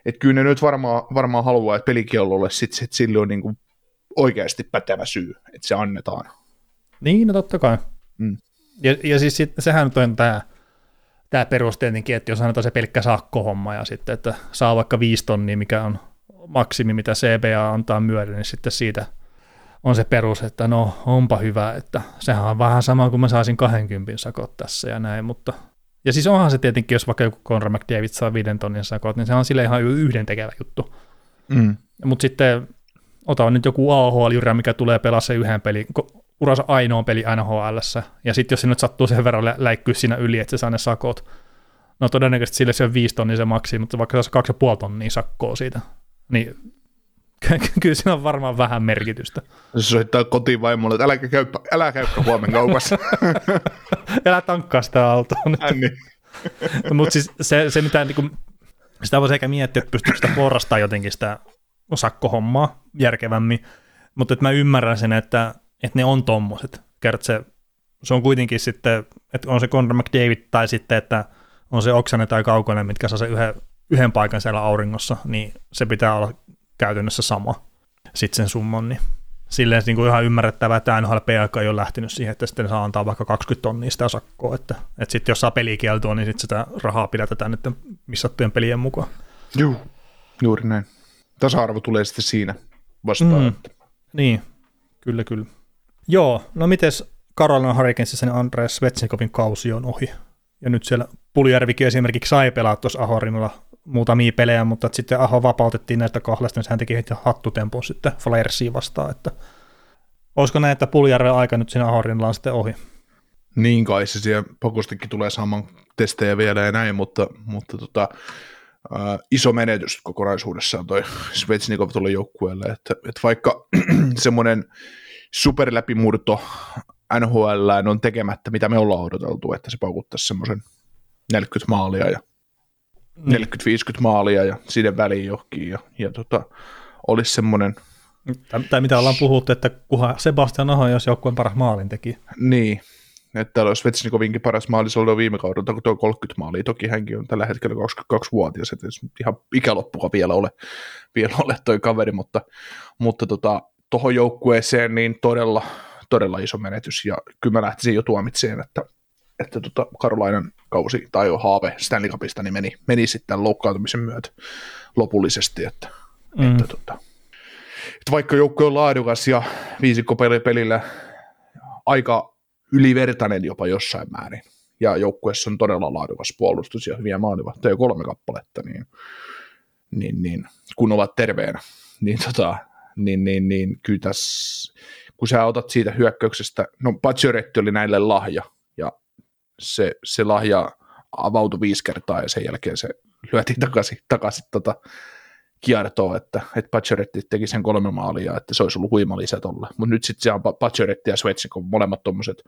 et kyllä ne nyt varmaan, varmaan haluaa, että pelikiellolle sit, sit sille on niin kuin oikeasti pätevä syy, että se annetaan. Niin, no totta kai. Mm. Ja, ja siis sit, sehän on tämä tämä peruste tietenkin, että jos annetaan se pelkkä sakkohomma ja sitten, että saa vaikka viisi tonnia, mikä on maksimi, mitä CBA antaa myöden, niin sitten siitä on se perus, että no onpa hyvä, että sehän on vähän sama kuin mä saisin 20 sakot tässä ja näin, mutta ja siis onhan se tietenkin, jos vaikka joku Conor McDavid saa viiden tonnin sakot, niin se on sille ihan yhden tekevä juttu. Mm. Mutta sitten ota nyt joku AHL-jyrä, mikä tulee pelaa se yhden pelin, uransa ainoa peli nhl ja sitten jos se nyt sattuu sen verran lä- läikkyä siinä yli, että se saa ne sakot, no todennäköisesti sille se on viisi tonnia se maksimi, mutta vaikka se on kaksi ja puoli tonnia sakkoa siitä, niin kyllä siinä on varmaan vähän merkitystä. Se soittaa kotiin vaimolle, että älä käy, älä käy huomenna kaupassa. älä tankkaa sitä autoa. niin. Mutta siis se, se mitä, niin kuin, sitä voisi ehkä miettiä, että pystyykö sitä porrastaa jotenkin sitä sakkohommaa järkevämmin, mutta että mä ymmärrän sen, että, että ne on tommoset. Kert se, se on kuitenkin sitten, että on se Conor McDavid tai sitten, että on se Oksanen tai Kaukonen, mitkä saa se yhden, yhden paikan siellä auringossa, niin se pitää olla käytännössä sama sitten sen summan, niin silleen niin kuin ihan ymmärrettävää, että NHL ei ole lähtenyt siihen, että sitten saa antaa vaikka 20 tonnia sitä sakkoa, että, että sitten jos saa pelikieltoa, niin sitten sitä rahaa pidätetään nyt missattujen pelien mukaan. Joo, juuri näin. Tasa-arvo tulee sitten siinä vastaan. Mm. Niin, kyllä, kyllä. Joo, no mites Carolina Hurricanesissa niin Andreas Svetsnikovin kausi on ohi. Ja nyt siellä Puljärvikin esimerkiksi sai pelaa tuossa Ahorinilla muutamia pelejä, mutta sitten Aho vapautettiin näistä kahdesta, niin hän teki hattutempun sitten Flairsiin vastaan, että olisiko näin, että Puljärven aika nyt siinä Ahorinilla on sitten ohi? Niin kai se siellä pakostikin tulee saamaan testejä vielä ja näin, mutta, mutta tota, ää, iso menetys kokonaisuudessaan toi Svetsnikov tuolle joukkueelle, että, että vaikka semmoinen superläpimurto NHL on tekemättä, mitä me ollaan odoteltu, että se paukuttaisi semmoisen 40 maalia ja niin. 40-50 maalia ja sinne väliin johonkin ja, ja tota, olisi semmoinen tai, mitä ollaan puhuttu, että kuhan Sebastian Aho, jos joukkueen paras maalin teki. Niin, että olisi Vetsnikovinkin paras maali, se oli viime kaudella, kun tuo 30 maalia, toki hänkin on tällä hetkellä 22-vuotias, että ihan ikäloppuka vielä ole, vielä ole toi kaveri, mutta, mutta tota, tuohon joukkueeseen niin todella, todella iso menetys, ja kyllä mä lähtisin jo tuomitseen, että, että tota Karolainen kausi tai jo haave Stanley Cupista niin meni, meni sitten loukkaantumisen myötä lopullisesti, että, mm. että, tota, että vaikka joukko on laadukas ja viisikko pelillä aika ylivertainen jopa jossain määrin, ja joukkueessa on todella laadukas puolustus ja hyviä maalivahtoja kolme kappaletta, niin, niin, niin kun ovat terveenä, niin, tota, niin, niin, niin kyllä tässä, kun sä otat siitä hyökkäyksestä, no Pacioretti oli näille lahja, ja se, se lahja avautui viisi kertaa, ja sen jälkeen se lyötiin takaisin, takaisin tota, kiertoa, että, että Pacioretti teki sen kolme maalia, että se olisi ollut huima lisä tolle. Mutta nyt sitten se on Pacioretti ja Svetsik molemmat tuommoiset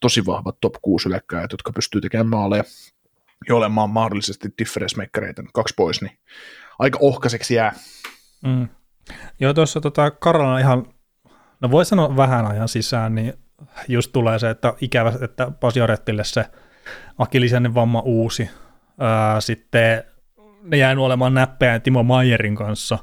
tosi vahvat top 6 yläkkäät, jotka pystyy tekemään maaleja ja olemaan mahdollisesti difference makereita, kaksi pois, niin aika ohkaiseksi jää. Mm. Joo, tuossa tota, Karolana ihan, no voi sanoa vähän ajan sisään, niin just tulee se, että ikävä, että Pasiorettille se akillisen vamma uusi. Ää, sitten ne jäi olemaan näppejä Timo Mayerin kanssa,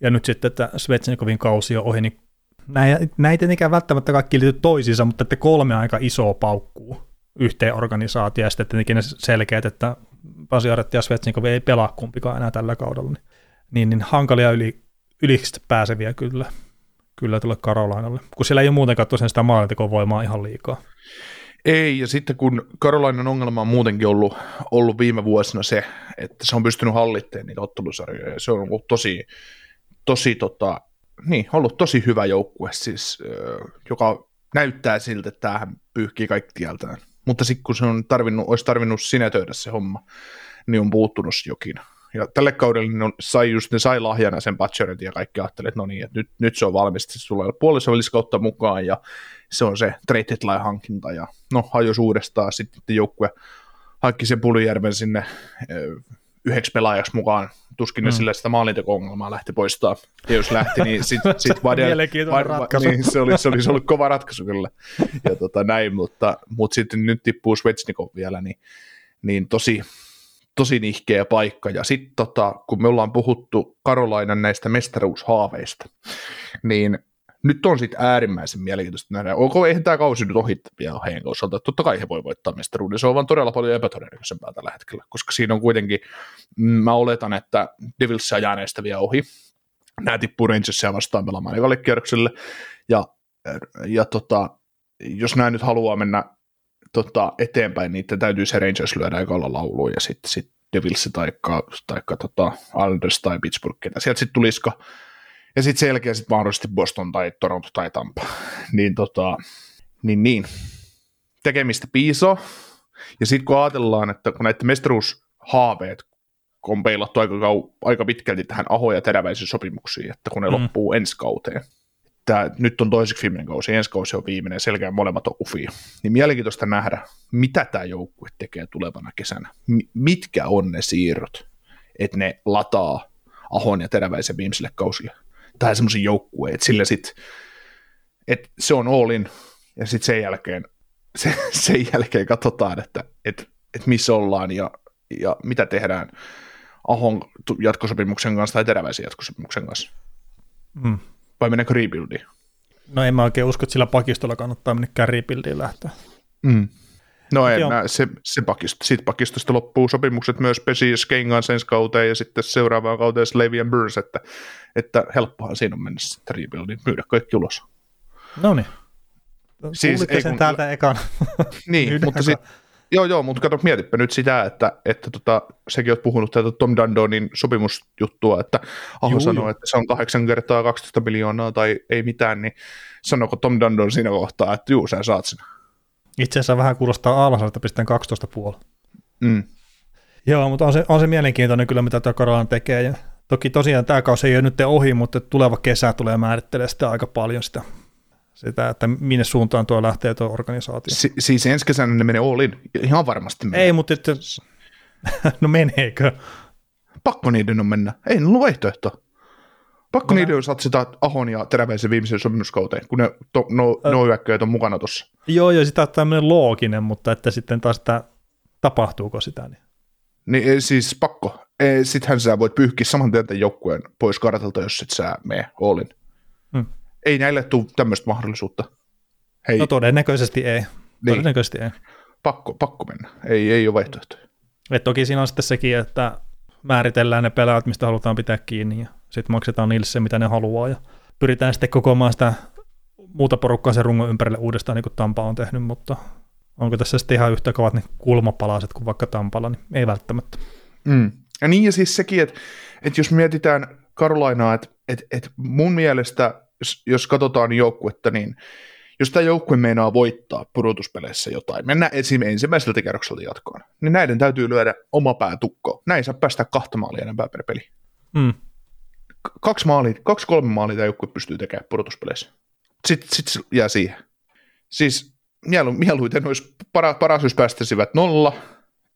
ja nyt sitten, että Svetsnikovin kausi on ohi, niin näitä ei tietenkään välttämättä kaikki liity toisiinsa, mutta että kolme aika isoa paukkuu yhteen organisaatioon, ja sitten tietenkin ne selkeät, että Pasi Aretti ja Svetsnikov ei pelaa kumpikaan enää tällä kaudella, niin, niin, niin hankalia yli, ylistä pääseviä kyllä, kyllä tuolle Karolainalle, kun siellä ei ole muutenkaan tosiaan sitä maalintekovoimaa ihan liikaa. Ei, ja sitten kun Karolainan ongelma on muutenkin ollut, ollut viime vuosina se, että se on pystynyt hallittamaan niitä ottelusarjoja, ja se on ollut tosi, tosi tota, niin, ollut tosi hyvä joukkue, siis, joka näyttää siltä, että tämähän pyyhkii kaikki tieltään. Mutta sitten kun se on tarvinnut, olisi tarvinnut sinetöidä se homma, niin on puuttunut jokin. Ja tälle kaudelle ne, on, sai just, ne sai lahjana sen Butcherin ja kaikki ajattelivat, että no niin, että nyt, nyt se on valmis, se tulee puolessa välissä kautta mukaan ja se on se trade deadline hankinta ja no hajos uudestaan sitten joukkue hankki sen Pulijärven sinne yhdeksi pelaajaksi mukaan, tuskin ne mm. sillä sitä maalinteko-ongelmaa lähti poistaa. Ja jos lähti, niin sitten sit Vadel, ratkaisu. Niin, se, oli, se olisi ollut kova ratkaisu kyllä. Ja tota, näin, mutta, mutta sitten nyt tippuu Svetsnikov vielä, niin, niin tosi, tosi nihkeä paikka. Ja sitten tota, kun me ollaan puhuttu Karolainan näistä mestaruushaaveista, niin nyt on sitten äärimmäisen mielenkiintoista nähdä. Onko, eihän tämä kausi nyt ohi vielä heidän osalta. Totta kai he voi voittaa mestaruuden. Se on vaan todella paljon epätodennäköisempää tällä hetkellä, koska siinä on kuitenkin, mm, mä oletan, että Devils jää näistä vielä ohi. Nämä tippuu Rangersia vastaan pelaamaan. Ja, ja tota, jos nämä nyt haluaa mennä tota, eteenpäin, niin täytyy se Rangers lyödä ekalla lauluun ja sitten sit Devils tai taikka tota, Anders tai Pittsburgh, ketä sieltä sitten tulisiko ja sitten sen jälkeen sit mahdollisesti Boston tai Toronto tai Tampa. Niin, tota, niin, niin. tekemistä piiso. Ja sitten kun ajatellaan, että kun näitä mestaruushaaveet on peilattu aika, kau- aika pitkälti tähän aho- ja teräväisiin sopimuksiin, että kun ne mm. loppuu ensi kauteen, Tää, nyt on toiseksi viimeinen kausi, ensi kausi on viimeinen, selkeä molemmat on ufia. Niin mielenkiintoista nähdä, mitä tämä joukkue tekee tulevana kesänä. M- mitkä on ne siirrot, että ne lataa Ahon ja Teräväisen viimeiselle kausille tai semmoisen joukkueen, että sillä sit, että se on all in, ja sitten sen jälkeen, se, sen jälkeen katsotaan, että et, et missä ollaan ja, ja mitä tehdään Ahon jatkosopimuksen kanssa tai Teräväisen jatkosopimuksen kanssa. Mm. Vai mennäänkö rebuildiin? No en mä oikein usko, että sillä pakistolla kannattaa mennä rebuildiin lähteä. Mm. No en, mä, se, se pakisto, siitä pakistosta loppuu sopimukset myös Pesi kanssa ensi kauteen ja sitten seuraavaan kauteen Slavy and Burns, että, että helppohan siinä on mennä sitten rebuildin, myydä kaikki ulos. No niin. Siis, ei, sen kun, täältä ekan. Niin, mutta sitten Joo, joo, mutta kato, mietipä nyt sitä, että, että tota, sekin olet puhunut tätä Tom Dandonin sopimusjuttua, että Aho sanoo, että se on 8 kertaa 12 miljoonaa tai ei mitään, niin sanooko Tom Dandon siinä kohtaa, että juu, sä saat sen. Itse asiassa vähän kuulostaa alhaiselta, pistän 12,5. Mm. Joo, mutta on se, on se mielenkiintoinen kyllä, mitä tuo Korolan tekee. Ja toki tosiaan tämä kausi ei ole nyt ohi, mutta tuleva kesä tulee määrittelemään sitä aika paljon sitä, sitä että minne suuntaan tuo lähtee tuo organisaatio. Si- siis ensi kesänä ne menee all in, ihan varmasti menee. Ei, mutta että, no meneekö? Pakko niiden on mennä, ei niillä ole vaihtoehto. Pakko no, niiden on satsata Ahon ja Teräväisen viimeisen sopimuskauteen, kun ne to, no, no on mukana tuossa. Joo, joo, sitä on tämmöinen looginen, mutta että sitten taas että tapahtuuko sitä. Niin, niin siis pakko. Sittenhän sä voit pyyhkiä saman tien joukkueen pois kartalta, jos et sä mene Hallin. Ei näille tule tämmöistä mahdollisuutta. Hei. No todennäköisesti ei. Niin. Todennäköisesti ei. Pakko, pakko mennä. Ei, ei ole vaihtoehtoja. Et toki siinä on sitten sekin, että määritellään ne pelaajat, mistä halutaan pitää kiinni ja sitten maksetaan niille se, mitä ne haluaa ja pyritään sitten kokoamaan sitä muuta porukkaa sen rungon ympärille uudestaan, niin kuin Tampa on tehnyt, mutta onko tässä sitten ihan yhtä kovat ne kulmapalaset kuin vaikka Tampalla, niin ei välttämättä. Mm. Ja niin ja siis sekin, että, että jos mietitään Karolainaa, että, että, että mun mielestä, jos, jos katsotaan joukkuetta, niin jos tämä joukkue meinaa voittaa pudotuspeleissä jotain, mennä esim. ensimmäiseltä kerrokselta jatkoon, niin näiden täytyy lyödä oma pää tukkoon. Näin saa päästä kahta maalia enempää per peli. Mm. Kaksi, maalia, kaksi kolme maalia tämä joukkue pystyy tekemään pudotuspeleissä. Sitten sit se jää siihen. Siis mielu, mieluiten olisi para, paras, jos päästäisivät nolla,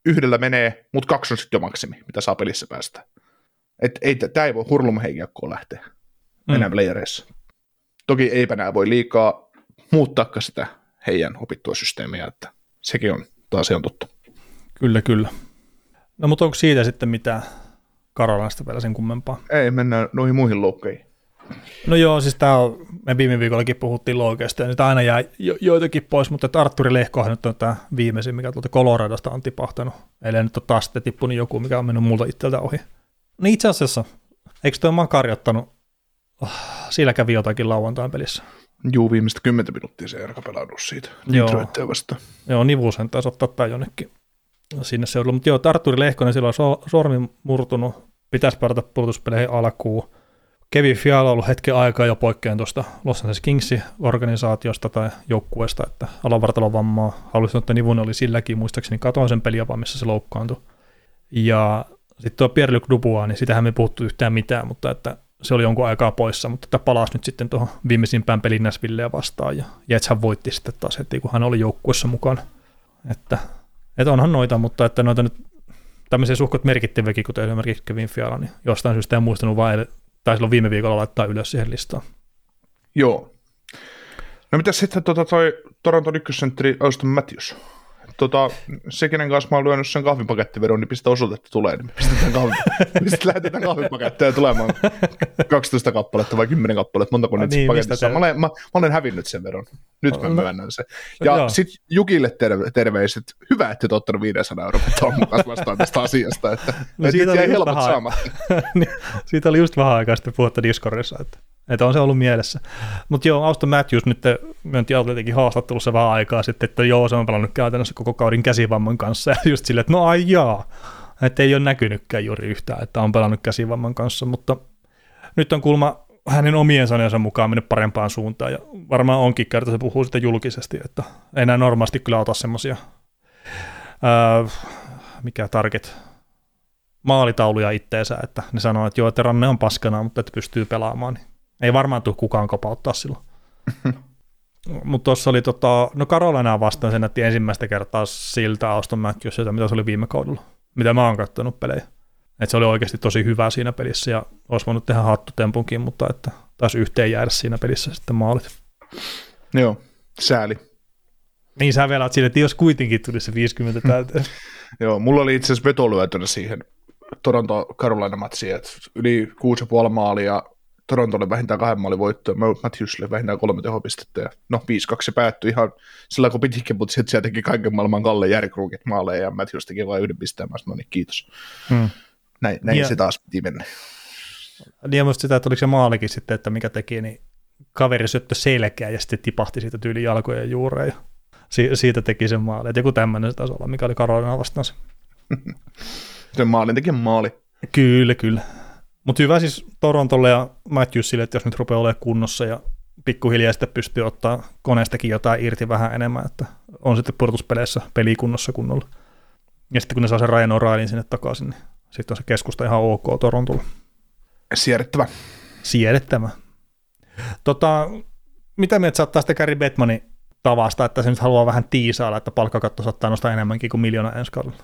yhdellä menee, mutta kaksi on sitten jo maksimi, mitä saa pelissä päästä. Et ei, tämä ei voi hurlumheikiakkoon lähteä mm. enää playereissa. Toki eipä nämä voi liikaa muuttaa sitä heidän opittua systeemiä, että sekin on taas ihan totta. Kyllä, kyllä. No mutta onko siitä sitten mitään Karolanasta vielä sen kummempaa? Ei, mennään noihin muihin loukkeihin. No joo, siis tämä on me viime viikollakin puhuttiin Loikeista, ja niitä aina jää jo, joitakin pois, mutta että Arturi Lehkohan nyt on tämä viimeisin, mikä tuolta Coloradosta on tipahtanut. Eli nyt on taas sitten tippunut joku, mikä on mennyt multa itseltä ohi. Niin itse asiassa, eikö tuo Makari ottanut, oh, sillä kävi jotakin lauantain pelissä. Juu, viimeistä kymmentä minuuttia se Erka pelannut siitä Joo. Vastaan. Joo, Nivusen taisi ottaa tai jonnekin sinne seudulle. Mutta joo, Arturi Lehkonen silloin so, sormi murtunut, pitäisi parata pudotuspeleihin alkuun. Kevin Fiala on ollut hetken aikaa jo poikkean tuosta Los Angeles Kingsin organisaatiosta tai joukkueesta, että alavartalon vammaa. Haluaisin sanoa, että Nivunen oli silläkin, muistaakseni katoin sen peliä vaan, missä se loukkaantui. Ja sitten tuo Pierre-Luc Dubois, niin sitähän me ei puhuttu yhtään mitään, mutta että se oli jonkun aikaa poissa, mutta että palasi nyt sitten tuohon viimeisimpään pelin Näsvilleä vastaan, ja Jetshän voitti sitten taas heti, kun hän oli joukkuessa mukana. Että, että onhan noita, mutta että noita nyt tämmöisiä suhkot merkittäviäkin, kuten esimerkiksi Kevin Fiala, niin jostain syystä en muistanut vaan, tai silloin viime viikolla laittaa ylös siihen listaan. Joo. No mitäs sitten tota toi Toronton ykkössentteri Auston Matthews? Tota, se, kenen kanssa mä oon lyönyt sen kahvipakettiveron, niin pistä osoitetta tulee, niin pistetään, kahvi, lähetetään kahvipaketteja tulemaan 12 kappaletta vai 10 kappaletta, montako Ai nyt niin, paketissa. te- Mä olen, mä, mä olen hävinnyt sen veron. Nyt mä No, myönnän sen. Ja joo. sitten Jukille terve, terveiset. Hyvä, että et ottanut 500 euroa kanssa vastaan tästä asiasta. Että, No no, siitä oli jäi just helpot vähän- saamatta. niin, siitä oli just vähän aikaa sitten puhetta Discordissa, että, että on se ollut mielessä. Mutta joo, Auston Matthews nyt myönti Atletikin haastattelussa vähän aikaa sitten, että joo, se on pelannut käytännössä koko kauden käsivamman kanssa, ja just silleen, että no ai jaa, että ei ole näkynytkään juuri yhtään, että on pelannut käsivamman kanssa, mutta nyt on kulma hänen omien sanojensa mukaan mennyt parempaan suuntaan, ja varmaan onkin kerta, se puhuu sitä julkisesti, että ei enää normaalisti kyllä ota semmoisia, mikä target, maalitauluja itteensä, että ne sanoo, että joo, että ranne on paskana, mutta että pystyy pelaamaan, niin ei varmaan tule kukaan kopauttaa silloin. mutta tuossa oli, tota, no Karolina vastaan se näytti ensimmäistä kertaa siltä Auston Matthewsilta, mitä se oli viime kaudella, mitä mä oon katsonut pelejä. Et se oli oikeasti tosi hyvä siinä pelissä ja olisi voinut tehdä hattutempunkin, mutta että taisi yhteen jäädä siinä pelissä sitten maalit. Joo, sääli. Niin sä vielä siinä, että jos kuitenkin tulisi se 50 täyteen. Joo, mulla oli itse asiassa vetolyötönä siihen Toronto Carolina matsiin, että yli 6,5 maalia, Torontolle vähintään kahden maalin voittoa, Matthewsille vähintään kolme tehopistettä, ja no 5-2 se päättyi ihan sillä kun pitikin, mutta sitten siellä teki kaiken maailman Kalle Järkruukit maaleja, ja Matthews teki vain yhden pisteen, sanoin, niin kiitos. Hmm. Näin, näin Ja- se taas piti mennä. Niin ja musta sitä, että oliko se maalikin sitten, että mikä teki, niin kaveri syöttö selkeä ja sitten tipahti siitä tyyli jalkojen juureen ja si- siitä teki sen maali. Et joku tämmöinen se taisi olla, mikä oli Karolina vastaan se. Sen maalin teki maali. Kyllä, kyllä. Mutta hyvä siis Torontolle ja Matthewsille, että jos nyt rupeaa olemaan kunnossa ja pikkuhiljaa sitten pystyy ottaa koneestakin jotain irti vähän enemmän, että on sitten pudotuspeleissä pelikunnossa kunnolla. Ja sitten kun ne saa sen Ryan O'Reillyn sinne takaisin, niin sitten on se keskusta ihan ok Torontolla. Sierrettävä. siedettävä. Tota, mitä mieltä saattaa sitten Gary Bettmanin tavasta, että se nyt haluaa vähän tiisailla, että palkkakatto saattaa nostaa enemmänkin kuin miljoona ensi kaudella?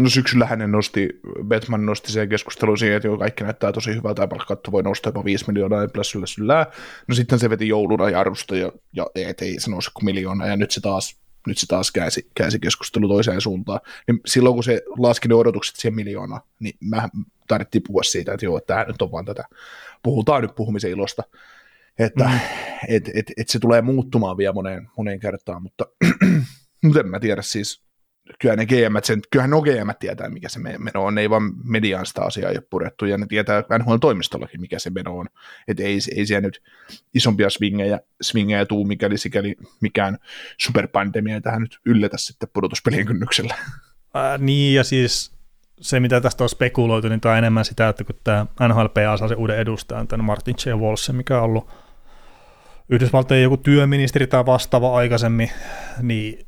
No syksyllä hänen nosti, Batman nosti sen keskustelun siihen, että joo, kaikki näyttää tosi hyvältä ja palkkatto voi nostaa jopa 5 miljoonaa ja plässyllä syllää. No sitten se veti jouluna jarrusta ja, ja et ei se nouse kuin miljoona ja nyt se taas, nyt se taas käänsi, käänsi keskustelu toiseen suuntaan. Niin silloin kun se laski ne odotukset siihen miljoonaan, niin mä tarvittiin puhua siitä, että joo, tämä nyt on vaan tätä, puhutaan nyt puhumisen ilosta. Että mm. et, et, et se tulee muuttumaan vielä moneen, moneen kertaan, mutta, en mä tiedä siis, kyllä ne GM, sen, kyllähän no GM tietää, mikä se me- meno on, ne ei vaan mediaan sitä asiaa ole purettu, ja ne tietää NHL-toimistollakin, mikä se meno on, että ei, ei siellä nyt isompia swingejä, swingejä tuu, mikäli sikäli mikään superpandemia ei tähän nyt yllätä sitten pudotuspelien kynnyksellä. Ää, niin, ja siis se, mitä tästä on spekuloitu, niin tämä on enemmän sitä, että kun tämä NHLPA saa sen uuden edustajan, tämän Martin J. Walsh, mikä on ollut Yhdysvaltojen joku työministeri tai vastaava aikaisemmin, niin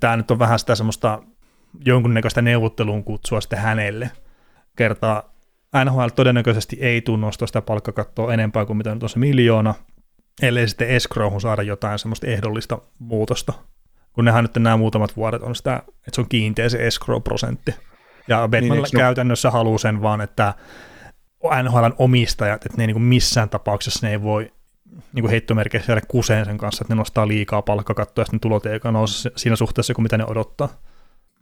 tämä nyt on vähän sitä semmoista jonkunnäköistä neuvotteluun kutsua sitten hänelle. Kertaa NHL todennäköisesti ei tunnusta sitä palkkakattoa enempää kuin mitä nyt on se miljoona, ellei sitten escrowhun saada jotain semmoista ehdollista muutosta. Kun nehän nyt nämä muutamat vuodet on sitä, että se on kiinteä se escrow-prosentti. Ja Batman Niin, niin, ne- käytännössä haluaa sen vaan, että NHLn omistajat, että ne ei niin missään tapauksessa ne ei voi niin heittomerkeissä jäädä kuseen sen kanssa, että ne nostaa liikaa palkkakattoa ja sitten tulot ei nouse siinä suhteessa kuin mitä ne odottaa.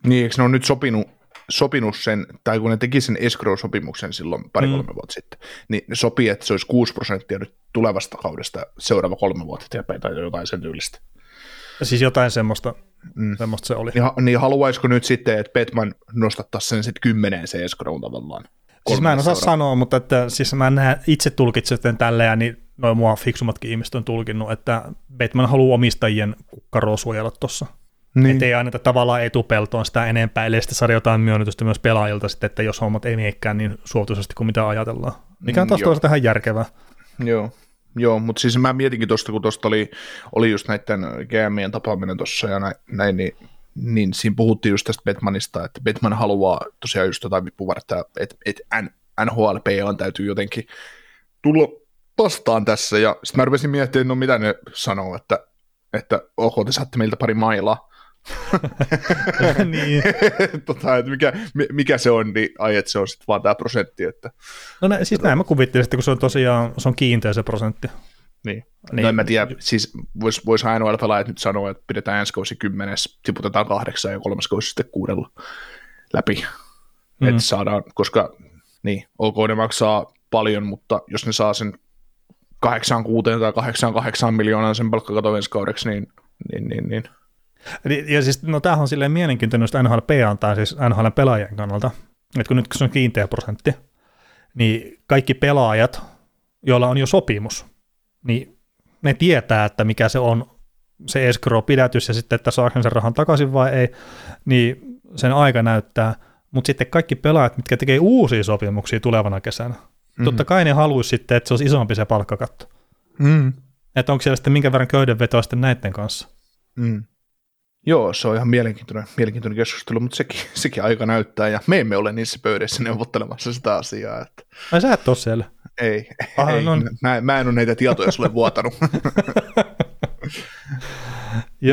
Niin, eikö ne on nyt sopinut, sopinut sen, tai kun ne teki sen escrow-sopimuksen silloin pari-kolme mm. vuotta sitten, niin ne sopii, että se olisi 6 prosenttia nyt tulevasta kaudesta seuraava kolme vuotta eteenpäin tai jotain sen tyylistä. Siis jotain semmoista, mm. semmoista se oli. Niin, niin haluaisiko nyt sitten, että Petman nostattaisi sen sitten kymmeneen se escrow tavallaan? Siis mä en osaa seuraava. sanoa, mutta että, siis mä näen, itse tulkitsen sitten tälleen, niin noin mua fiksummatkin ihmiset on tulkinnut, että Batman haluaa omistajien kukkaroa suojella tuossa. Niin. Että ei anneta tavallaan etupeltoon sitä enempää, eli sitten saada jotain myönnytystä myös pelaajilta sitten, että jos hommat ei miekään niin suotuisesti kuin mitä ajatellaan. Mikä on taas mm, toisaalta ihan järkevää. Joo, Joo, mutta siis mä mietinkin tuosta, kun tuosta oli, oli just näiden GMien tapaaminen tuossa ja näin, näin niin, niin siinä puhuttiin just tästä Batmanista, että Batman haluaa tosiaan just jotain vipuvartta, että, että NHLP on täytyy jotenkin tulla vastaan tässä, ja sitten mä rupesin miettimään, no mitä ne sanoo, että, että ok, te saatte meiltä pari mailaa, niin. tota, että mikä, mikä se on, niin ai, että se on sitten vaan tämä prosentti. Että, no nä, siis näin mä kuvittelin, että kun se on tosiaan se on kiinteä se prosentti. Niin. niin. No en mä tiedä, siis voisi vois ainoa pelaajat nyt sanoa, että pidetään ensi kausi kymmenes, tiputetaan kahdeksan ja kolmas kausi sitten kuudella läpi. Mm. Että saadaan, koska niin, ok, ne maksaa paljon, mutta jos ne saa sen 8 kuuteen tai 8 8 miljoonaa sen palkkakaton ensi kaudeksi, niin, niin, niin, niin ja siis, no tämähän on silleen mielenkiintoinen, jos NHLP antaa siis NHL pelaajien kannalta, että kun nyt kun se on kiinteä prosentti, niin kaikki pelaajat, joilla on jo sopimus, niin ne tietää, että mikä se on se escrow-pidätys ja sitten, että saako sen rahan takaisin vai ei, niin sen aika näyttää. Mutta sitten kaikki pelaajat, mitkä tekee uusia sopimuksia tulevana kesänä, mm. totta kai ne haluaisi sitten, että se olisi isompi se palkkakatto. Mm. Että onko siellä sitten minkä verran köydenvetoa sitten näiden kanssa. Mm. Joo, se on ihan mielenkiintoinen, mielenkiintoinen keskustelu, mutta sekin, sekin aika näyttää, ja me emme ole niissä pöydässä neuvottelemassa sitä asiaa. Että... Ai sä et ole siellä? Ei, Aha, ei no. mä, mä en ole näitä tietoja sulle vuotanut.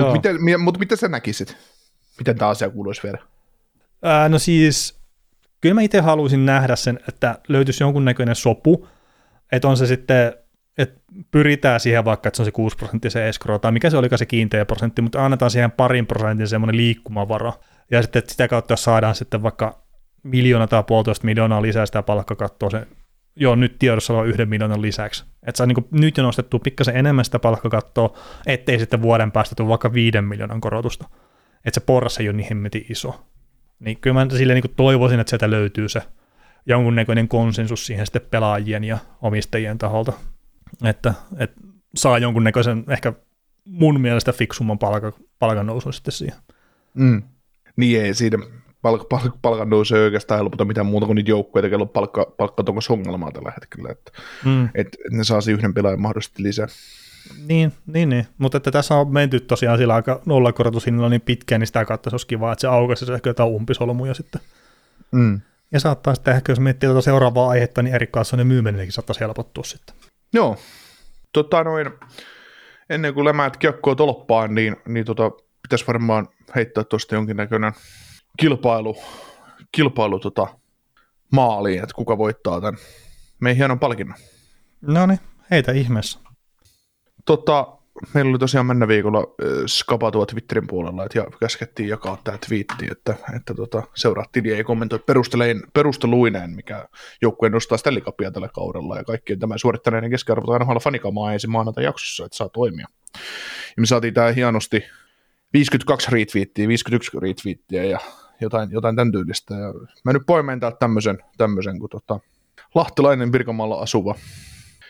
Mutta miten, mut miten sä näkisit? Miten tämä asia kuuluisi vielä? Ää, no siis, kyllä mä itse haluaisin nähdä sen, että löytyisi jonkunnäköinen sopu, että on se sitten että pyritään siihen vaikka, että se on se 6 prosenttia se escrow, tai mikä se olikaan se kiinteä prosentti, mutta annetaan siihen parin prosentin semmoinen liikkumavara, ja sitten sitä kautta jos saadaan sitten vaikka miljoona tai puolitoista miljoonaa lisää sitä palkkakattoa, se joo, nyt tiedossa on yhden miljoonan lisäksi. Että saa niin nyt jo nostettu pikkasen enemmän sitä palkkakattoa, ettei sitten vuoden päästä tule vaikka viiden miljoonan korotusta. Että se porras ei ole niin hemmetin iso. Niin kyllä mä sille niin toivoisin, että sieltä löytyy se jonkunnäköinen konsensus siihen sitten pelaajien ja omistajien taholta että, että saa jonkunnäköisen ehkä mun mielestä fiksumman palkan, palkan nousun sitten siihen. Mm. Niin ei siinä palk, palk, palkan nousu ei oikeastaan helpota mitään muuta kuin niitä joukkueita, kello on palkka, palkkatonko ongelmaa tällä hetkellä, että mm. et, et ne saa yhden pelaajan mahdollisesti lisää. Niin, niin, niin. mutta että tässä on menty tosiaan sillä aika nollakorotushinnalla niin pitkään, niin sitä kautta se olisi kiva, että se aukaisi ehkä jotain umpisolmuja sitten. Mm. Ja saattaa sitten ehkä, jos miettii tuota seuraavaa aihetta, niin Erik Kaassonen myyminenkin saattaisi helpottua sitten. Joo, tota noin, ennen kuin lämäät kiekkoa tolppaan, niin, niin tota, pitäisi varmaan heittää tuosta jonkinnäköinen kilpailu, kilpailu tota, maaliin, että kuka voittaa tämän meidän hienon palkinnon. No niin, heitä ihmeessä. Tota, meillä oli tosiaan mennä viikolla Skapa tuo Twitterin puolella, että ja käskettiin jakaa tämä twiitti, että, että tota, seuraa ja kommentoi perusteluineen, perusteluineen, mikä joukkue nostaa Stanley Cupia tällä kaudella, ja kaikkien tämän suorittaneiden keskiarvot aina olla fanikamaa ensi maanantai jaksossa, että saa toimia. Ja me saatiin tämä hienosti 52 retweettiä, 51 retweettiä ja jotain, jotain tämän tyylistä. Ja mä nyt poimen tämmöisen, tämmöisen kun tota, Lahtilainen Pirkanmaalla asuva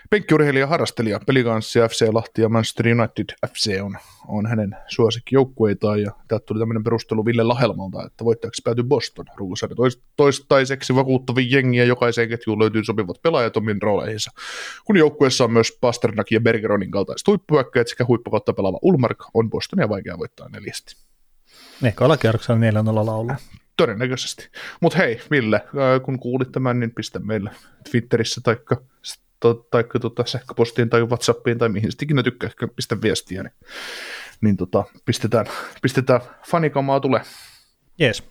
Penkkiurheilija harrastelija, pelikanssi FC Lahti ja Manchester United FC on, on hänen suosikkijoukkueitaan ja täältä tuli tämmöinen perustelu Ville Lahelmalta, että voittajaksi päätyi Boston. Ruusarja toistaiseksi vakuuttavin jengiä jokaiseen ketjuun löytyy sopivat pelaajat omiin rooleihinsa, kun joukkueessa on myös Pasternak ja Bergeronin kaltaiset huippuhyökkäjät sekä huippukautta pelaava Ulmark on Bostonia vaikea voittaa neljästi. Ehkä olla kierroksella 4 0 laulu. Todennäköisesti. Mutta hei, Ville, kun kuulit tämän, niin pistä meille Twitterissä taikka tai tuota, sähköpostiin tai Whatsappiin tai mihin sitten ikinä tykkää pistä viestiä, niin, niin tota, pistetään, pistetään fanikamaa tulee. Jees.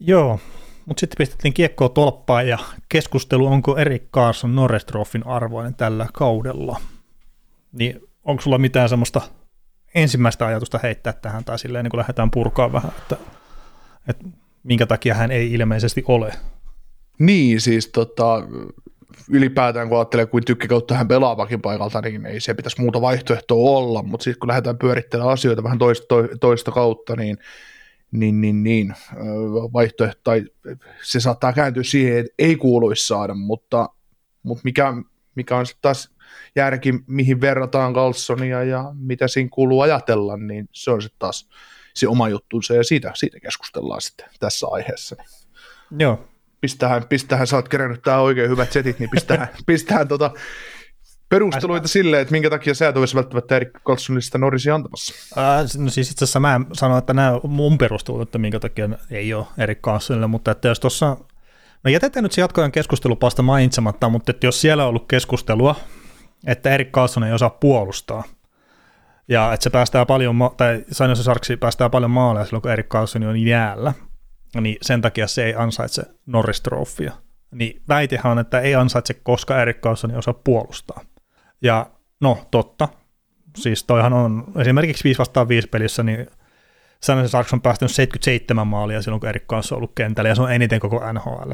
Joo, mutta sitten pistettiin kiekkoa tolppaan ja keskustelu, onko Erik Carson Norrestroffin arvoinen tällä kaudella. Niin onko sulla mitään semmoista ensimmäistä ajatusta heittää tähän, tai silleen niin kuin lähdetään purkaa vähän, että, että minkä takia hän ei ilmeisesti ole. Niin, siis tota, ylipäätään kun ajattelee, kuin tykkikautta hän pelaavakin paikalta, niin ei se pitäisi muuta vaihtoehtoa olla, mutta sitten kun lähdetään pyörittelemään asioita vähän toista, toista kautta, niin niin, niin, niin vaihtoehto, tai se saattaa kääntyä siihen, että ei kuuluisi saada, mutta, mutta mikä, mikä on sitten taas järki, mihin verrataan Carlsonia ja mitä siinä kuuluu ajatella, niin se on sitten taas se oma juttunsa ja siitä, siitä keskustellaan sitten tässä aiheessa. Joo. Pistähän, pistähän sä oot kerännyt tää oikein hyvät setit, niin pistähän, pistähän tota perusteluita sille, että minkä takia sä et olisi välttämättä Erik Carlsonista Norrisia antamassa. Ää, no siis itse asiassa mä sanoin, että nämä mun perustelut, että minkä takia ei ole Erik Carlsonille, mutta että jos tuossa, no jätetään nyt se jatkojen keskustelupasta mainitsematta, mutta että jos siellä on ollut keskustelua, että Erik Carlson ei osaa puolustaa, ja että se päästää paljon, tai Sainosen Sarksi päästää paljon maaleja silloin, kun Erik Carlson on jäällä, niin sen takia se ei ansaitse Norris. Niin väitehän on, että ei ansaitse, koska Erik Carlson osaa puolustaa. Ja no, totta. Siis toihan on esimerkiksi 5 vastaan 5 pelissä, niin Sanoisen Sarks on päästänyt 77 maalia silloin, kun Erik kanssa on ollut kentällä, ja se on eniten koko NHL.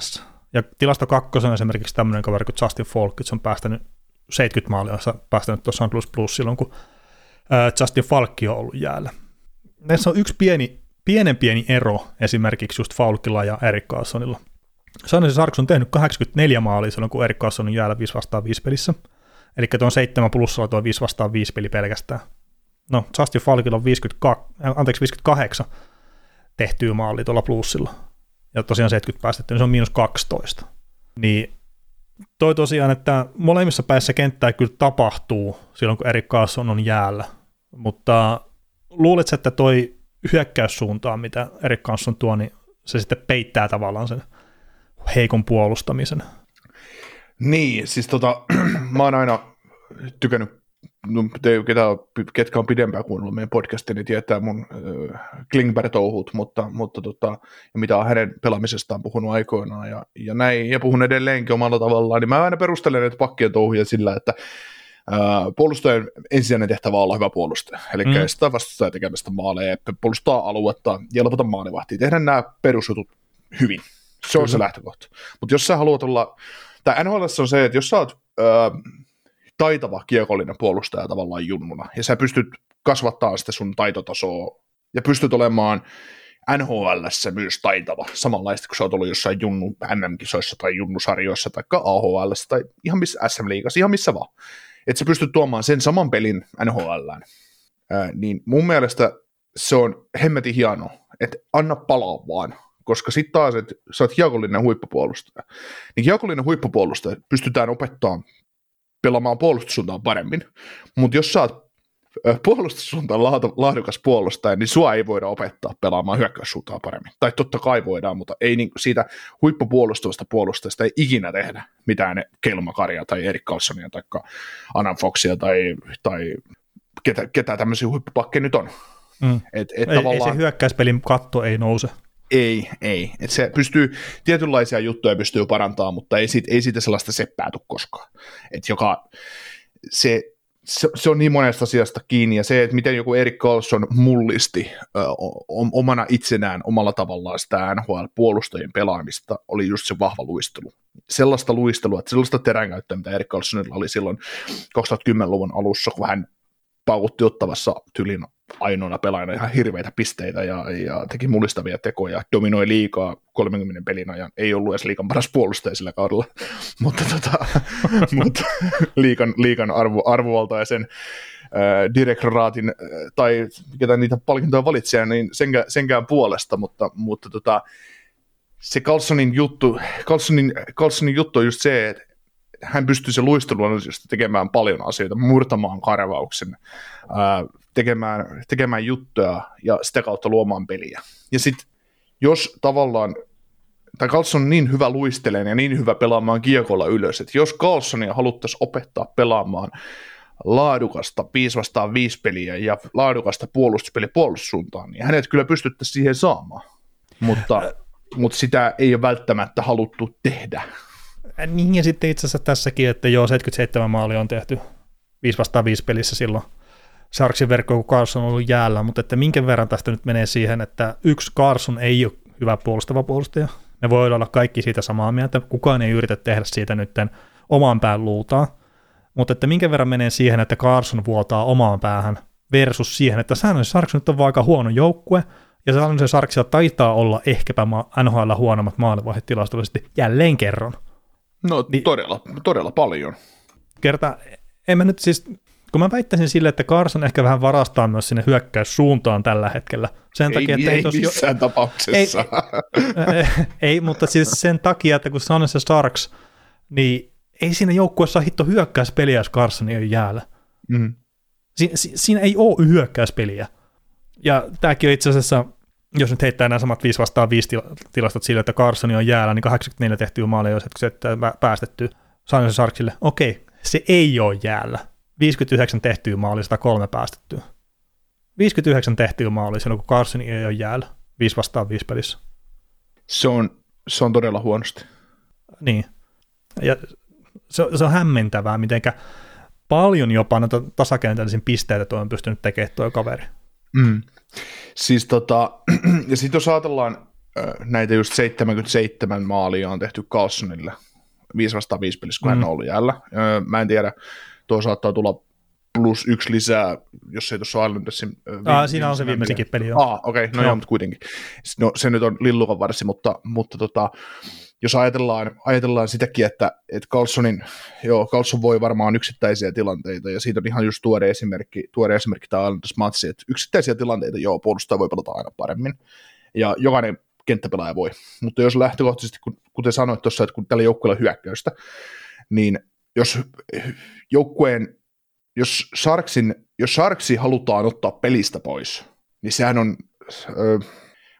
Ja tilasto kakkosen on esimerkiksi tämmöinen kaveri kuin Justin Falk, on päästänyt 70 maalia, on päästänyt tuossa Plus Plus silloin, kun Justin Falkki on ollut jäällä. Näissä on yksi pieni, pienen pieni ero esimerkiksi just Falkilla ja Erik Carlsonilla. Sanoisen Sarks on tehnyt 84 maalia silloin, kun Erik Carlson on jäällä 5 vastaan 5 pelissä – Eli tuon 7 plussalla tuo 5 vastaan 5 peli pelkästään. No, Justin Falkilla on 52, äh, anteeksi, 58 tehtyä maali tuolla plussilla. Ja tosiaan 70 päästetty, niin se on miinus 12. Niin toi tosiaan, että molemmissa päissä kenttää kyllä tapahtuu silloin, kun Erik Carlson on jäällä. Mutta luuletko, että toi hyökkäyssuuntaan, mitä Erik Carlson tuo, niin se sitten peittää tavallaan sen heikon puolustamisen? Niin, siis tota, mä oon aina tykännyt, no, te, ketä, ketkä on pidempään kuunnellut meidän podcastin, niin tietää mun äh, Klingberg-touhut, mutta, mutta tota, ja mitä on hänen pelaamisestaan puhunut aikoinaan ja, ja näin, ja puhun edelleenkin omalla tavallaan, niin mä aina perustelen näitä pakkien touhuja sillä, että puolustajan ensisijainen tehtävä on olla hyvä puolustaja, eli mm. estää vastustajan tekemästä maaleja, puolustaa aluetta ja lopeta maalivahtia, tehdä nämä perusjutut hyvin. Se on mm. se lähtökohta. Mutta jos sä haluat olla tai NHL on se, että jos sä oot ö, taitava kiekollinen puolustaja tavallaan junnuna, ja sä pystyt kasvattaa sitä sun taitotasoa, ja pystyt olemaan NHL myös taitava, samanlaista kuin sä oot ollut jossain junnu NM-kisoissa tai junnusarjoissa tai AHL tai ihan missä SM-liigassa, ihan missä vaan. Että sä pystyt tuomaan sen saman pelin NHLään. Ää, niin mun mielestä se on hemmetin hieno, että anna palaa vaan koska sitten taas, että sä oot hiekollinen huippupuolustaja, niin hiekollinen huippupuolustaja pystytään opettamaan pelaamaan puolustussuuntaan paremmin, mutta jos sä oot puolustussuuntaan laadukas puolustaja, niin sua ei voida opettaa pelaamaan hyökkäyssuuntaan paremmin. Tai totta kai voidaan, mutta ei niin, siitä huippupuolustavasta puolustajasta ei ikinä tehdä mitään Kelmakaria tai Erik Carlsonia tai Anan Foxia tai, tai ketä, ketä tämmöisiä huippupakkeja nyt on. Mm. Et, et ei, tavallaan... ei se hyökkäyspelin katto ei nouse. Ei, ei. Et se pystyy, tietynlaisia juttuja pystyy parantamaan, mutta ei siitä, ei siitä sellaista seppää tule koskaan. Et joka, se, se, se, on niin monesta asiasta kiinni, ja se, että miten joku Erik Carlson mullisti ö, omana itsenään, omalla tavallaan sitä NHL-puolustajien pelaamista, oli just se vahva luistelu. Sellaista luistelua, että sellaista teränkäyttöä, mitä Erik Carlsonilla oli silloin 2010-luvun alussa, kun hän paukutti ottavassa tylin ainoana pelaajana ihan hirveitä pisteitä ja, ja teki mullistavia tekoja, dominoi liikaa 30 pelin ajan, ei ollut edes liikan paras puolustaja sillä kaudella, mutta, tota, mutta liikan, liikan arvo, arvovaltaisen äh, direktoraatin äh, tai ketä niitä palkintoja valitsee, niin senkään, senkään puolesta, mutta, mutta tota, se Carlsonin juttu, Carlsonin, Carlsonin juttu on just se, että hän pystyy se luistelullisesti tekemään paljon asioita, murtamaan karvauksen, ää, tekemään, tekemään juttuja ja sitä kautta luomaan peliä. Ja sitten jos tavallaan, tai Carlson on niin hyvä luisteleen ja niin hyvä pelaamaan kiekolla ylös, että jos Carlsonia haluttaisiin opettaa pelaamaan laadukasta 5 vastaan 5 peliä ja laadukasta puolustuspeliä puolustussuuntaan, niin hänet kyllä pystyttäisiin siihen saamaan. Mutta, mutta sitä ei ole välttämättä haluttu tehdä. Niin ja sitten itse asiassa tässäkin, että joo, 77 maalia on tehty 5 vastaan 5 pelissä silloin Sarksin verkko, kun Carson on ollut jäällä, mutta että minkä verran tästä nyt menee siihen, että yksi Carson ei ole hyvä puolustava puolustaja. Me voi olla kaikki siitä samaa mieltä, kukaan ei yritä tehdä siitä nyt omaan pään luutaa, mutta että minkä verran menee siihen, että Carson vuotaa omaan päähän versus siihen, että säännöllisesti Sarks nyt on vaan aika huono joukkue, ja säännöllisesti Sarksilla taitaa olla ehkäpä NHL huonommat maalivahdit tilastollisesti jälleen kerran. No niin, todella, todella paljon. Kerta, en mä nyt siis, kun mä väittäisin sille, että Carson ehkä vähän varastaa myös sinne hyökkäyssuuntaan tällä hetkellä. Sen ei, takia, että ei, ei missään jo... tapauksessa. Ei, ei, ei, mutta siis sen takia, että kun Sanes ja Starks, niin ei siinä joukkueessa hitto hyökkäyspeliä, jos Carson ei ole jäällä. Mm. Si- si- siinä ei ole hyökkäyspeliä. Ja tämäkin on itse asiassa, jos nyt heittää nämä samat 5 vastaan 5 tilastot sille, että Carson on jäällä, niin 84 tehtyä maalia, jos se päästetty Sanes Sarksille. Okei, se ei ole jäällä. 59 tehtyä maalia, 103 päästettyä. 59 tehtyä maalia silloin, kun Carson ei ole jäällä. 5 vastaan 5 pelissä. Se on, se on todella huonosti. Niin. Ja se, se on hämmentävää, mitenkä paljon jopa näitä tasakentällisiä pisteitä tuo on pystynyt tekemään tuo kaveri. Mm. Siis tota, ja sitten jos ajatellaan näitä just 77 maalia on tehty Carlsonille, 5 vastaan 5 pelissä, kun mm. hän on ollut jäällä. Mä en tiedä, tuo saattaa tulla plus yksi lisää, jos ei tuossa Islandersin... Ah, siinä on se viimeisinkin peli, joo. Ah, okei, okay, no joo. joo, mutta kuitenkin. No se nyt on lillukan varsi, mutta, mutta tota, jos ajatellaan, ajatellaan sitäkin, että, että Carlsonin, joo, Carlson voi varmaan yksittäisiä tilanteita, ja siitä on ihan just tuore esimerkki, tuore esimerkki tämä Islanders matsi, että yksittäisiä tilanteita, joo, puolustaja voi pelata aina paremmin, ja jokainen kenttäpelaaja voi, mutta jos lähtökohtaisesti, kuten sanoit tuossa, että kun tällä joukkueella on hyökkäystä, niin jos joukkueen, jos Sarksin, jos Sarksi halutaan ottaa pelistä pois, niin sehän on,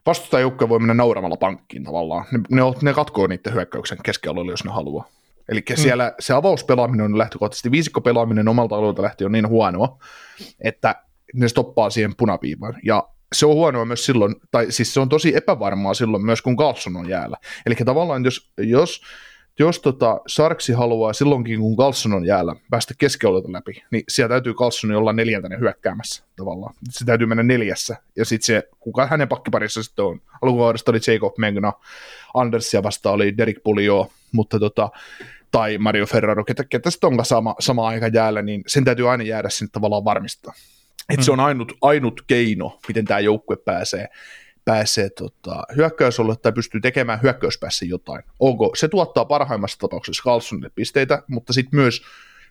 vastustajajoukkue voi mennä nauramalla pankkiin tavallaan. Ne, ne, ne katkoo niiden hyökkäyksen keskialueelle, jos ne haluaa. Eli mm. siellä se avauspelaaminen on lähtökohtaisesti, viisikkopelaaminen omalta alueelta lähtien on niin huonoa, että ne stoppaa siihen punaviivaan. Ja se on huonoa myös silloin, tai siis se on tosi epävarmaa silloin myös, kun Carlson on jäällä. Eli tavallaan jos, jos jos tota Sarksi haluaa silloinkin, kun Carlson on jäällä, päästä keskiolta läpi, niin siellä täytyy Carlson olla neljäntäinen hyökkäämässä tavallaan. Se täytyy mennä neljässä. Ja sitten se, kuka hänen pakkiparissa sitten on, alkukaudesta oli Jacob Megna, Andersia vasta oli Derek Pulio, mutta tota, tai Mario Ferraro, ketä, ketä sitten onkaan sama, sama aika jäällä, niin sen täytyy aina jäädä sinne tavallaan varmistaa. Että mm. se on ainut, ainut keino, miten tämä joukkue pääsee pääsee tota, hyökkäysolle tai pystyy tekemään hyökkäyspäässä jotain. Onko? Se tuottaa parhaimmassa tapauksessa Carlsonille pisteitä, mutta sitten myös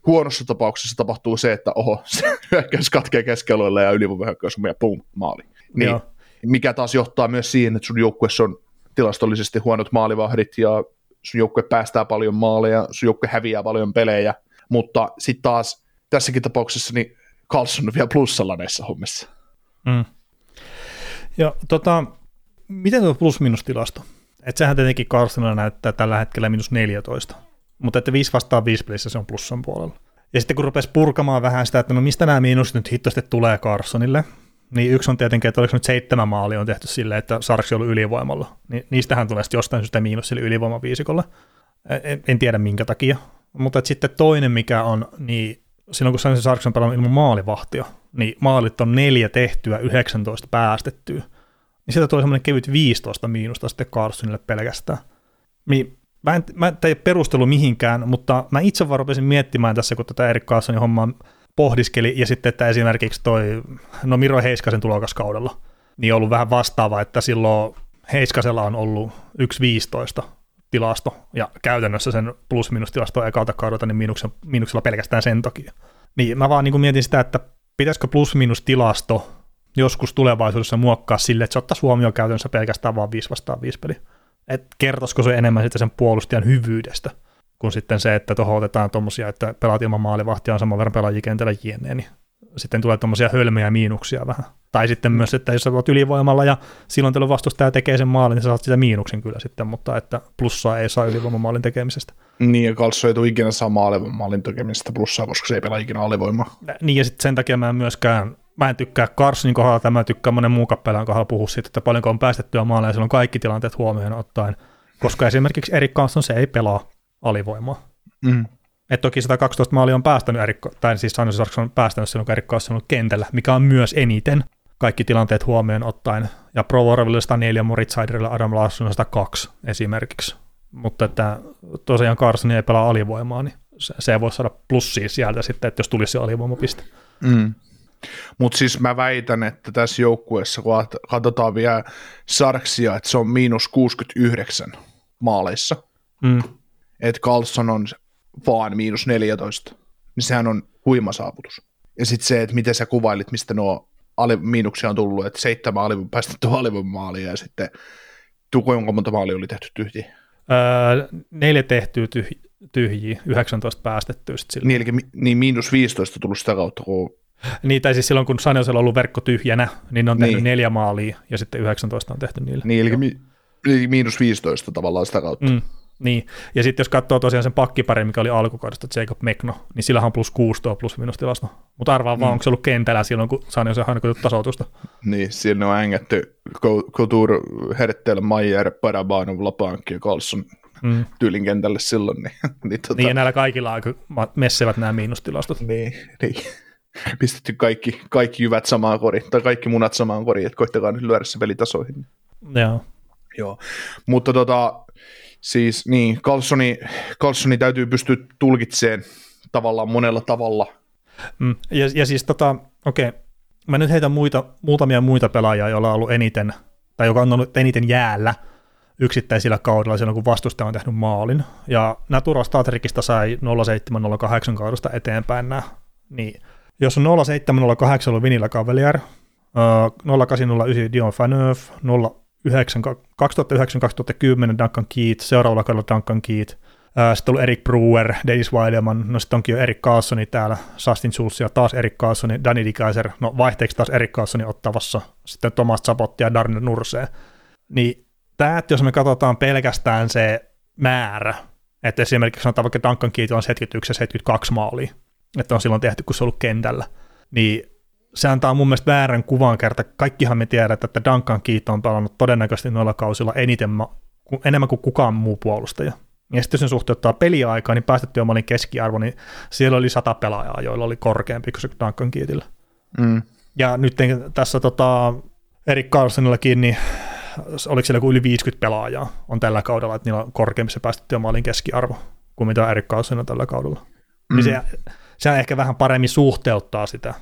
huonossa tapauksessa tapahtuu se, että oho, se hyökkäys katkee keskialueelle ja ylivoimahyökkäys on meidän pum, maali. Niin, Joo. mikä taas johtaa myös siihen, että sun joukkueessa on tilastollisesti huonot maalivahdit ja sun joukkue päästää paljon maaleja, sun joukkue häviää paljon pelejä, mutta sitten taas tässäkin tapauksessa niin Carlson on vielä plussalla näissä hommissa. Mm. Ja tota, miten tuo plus-minus-tilasto? Että sehän tietenkin Carsonilla näyttää tällä hetkellä minus 14, mutta että 5 vastaan 5 pelissä se on plussan puolella. Ja sitten kun rupesi purkamaan vähän sitä, että no mistä nämä miinus nyt hittosti tulee Carsonille, niin yksi on tietenkin, että oliko nyt seitsemän maali on tehty silleen, että Sarksi on ollut ylivoimalla. Niin niistähän tulee sitten jostain syystä miinus sille ylivoimaviisikolle. En, en tiedä minkä takia. Mutta sitten toinen, mikä on, niin silloin kun Sansi Sarks on pelannut ilman maalivahtia, niin maalit on neljä tehtyä, 19 päästettyä. Niin sieltä tuli semmoinen kevyt 15 miinusta sitten Carsonille pelkästään. Niin mä en, mä en perustelu mihinkään, mutta mä itse vaan rupesin miettimään tässä, kun tätä Erik Carsonin hommaa pohdiskeli, ja sitten, että esimerkiksi toi, no Miro Heiskasen tulokaskaudella, niin on ollut vähän vastaava, että silloin Heiskasella on ollut 1.15 tilasto, ja käytännössä sen plus-minus tilasto ekalta kaudelta niin miinuksella pelkästään sen takia. Niin mä vaan niin kuin mietin sitä, että pitäisikö plus-minus tilasto joskus tulevaisuudessa muokkaa sille, että se ottaisi huomioon käytännössä pelkästään vaan 5 vastaan 5 peli. Että kertoisiko se enemmän sitten sen puolustajan hyvyydestä, kuin sitten se, että tuohon otetaan tuommoisia, että pelaat ilman maalivahtia on saman verran pelaajia kentällä jne, niin sitten tulee tuommoisia hölmöjä miinuksia vähän. Tai sitten myös, että jos sä olet ylivoimalla ja silloin teillä vastustaja tekee sen maalin, niin sä saat sitä miinuksen kyllä sitten, mutta että plussaa ei saa ylivoimamaalin tekemisestä. Niin, ja Kalsso ei tule ikinä saa maalin tekemisestä plussaa, koska se ei pelaa ikinä alivoimaa. Niin, ja sitten sen takia mä en myöskään, mä en tykkää Carsonin kohdalla, tämä tykkää monen muun kappelan kohdalla puhua siitä, että paljonko on päästettyä maaleja, silloin kaikki tilanteet huomioon ottaen, koska esimerkiksi Erik Carson se ei pelaa alivoimaa. Mm. Et toki 112 maalia on päästänyt Erik, tai siis San Jose on päästänyt silloin, kun Erik on ollut kentällä, mikä on myös eniten kaikki tilanteet huomioon ottaen. Ja Pro Warville 104, Moritz Heiderille Adam Larsson 102 esimerkiksi. Mutta että tosiaan Carson ei pelaa alivoimaa, niin se, se voi saada plussia sieltä sitten, että jos tulisi se alivoimapiste. Mm. Mutta siis mä väitän, että tässä joukkueessa, kun katsotaan vielä Sarksia, että se on miinus 69 maaleissa, mm. että Carlson on vaan miinus 14, niin sehän on huima saavutus. Ja sitten se, että miten sä kuvailit, mistä nuo ali, miinuksia on tullut, että seitsemän ali, päästetty alivoimaalia ja sitten kuinka monta maalia oli tehty tyhjiä? Öö, neljä tehtyä tyhjiä, tyhjiä 19 päästettyä sitten Niin, eli niin miinus 15 tullut sitä kautta, kun niin, tai siis silloin kun Sanjosella on ollut verkko tyhjänä, niin ne on tehnyt niin. neljä maalia ja sitten 19 on tehty niillä. Niin, eli mi- miinus 15 tavallaan sitä kautta. Mm. Niin, ja sitten jos katsoo tosiaan sen pakkiparin, mikä oli alkukaudesta Jacob Mekno, niin sillä on plus 6 tuo plus minus tilasto. Mutta arvaa mm. vaan, onko se ollut kentällä silloin, kun Sanjo se on tasoitusta. Niin, siinä on ängetty Couture, Hertel, Mayer, Parabanov, Lapankki ja Carlson mm. tyylin kentälle silloin. Niin, niin, tota... niin ja näillä kaikilla aika messevät nämä miinustilastot. Niin, niin. Pistetty kaikki, kaikki jyvät samaan koriin, tai kaikki munat samaan koriin, että koittakaa nyt lyödä se pelitasoihin. Joo. Joo, mutta tota, Siis niin, Carlsoni, Carlsoni täytyy pystyä tulkitsemaan tavallaan monella tavalla. Mm, ja, ja siis tota, okei, okay. mä nyt heitän muita, muutamia muita pelaajia, joilla on ollut eniten, tai joka on ollut eniten jäällä yksittäisillä kaudella silloin, kun vastustaja on tehnyt maalin. Ja nämä Turva Statrikista sai 0708 kaudesta eteenpäin nämä. Niin, jos on 0708 ollut Vinilla Cavalier, 0809 Dion Faneuf, 2009-2010 Duncan Keat, seuraavalla kaudella Duncan Keat, sitten ollut Erik Brewer, Dennis Weideman, no sitten onkin jo Erik Carlsoni täällä, Justin Schulz ja taas Erik Carlsoni, Danny Dikaiser, no vaihteeksi taas Erik Carlsoni ottavassa, sitten Thomas Zapotti ja Darnell Nursee. Niin tämä, että jos me katsotaan pelkästään se määrä, että esimerkiksi sanotaan vaikka Duncan Keat on 71 ja 72 maalia, että on silloin tehty, kun se on ollut kentällä, niin se antaa mun mielestä väärän kuvan kerta. Kaikkihan me tiedetään, että Duncan Keith on pelannut todennäköisesti noilla kausilla eniten, enemmän kuin kukaan muu puolustaja. Ja sitten jos sen suhteuttaa peliaikaa, niin päästetty omalin keskiarvo, niin siellä oli sata pelaajaa, joilla oli korkeampi kuin se Duncan Keithillä. Mm. Ja nyt tässä tota, Erik Carlsonillakin, niin oliko siellä yli 50 pelaajaa on tällä kaudella, että niillä on korkeampi se päästetty omalin keskiarvo kuin mitä Erik Carlson on tällä kaudella. Mm. Niin se, se ehkä vähän paremmin suhteuttaa sitä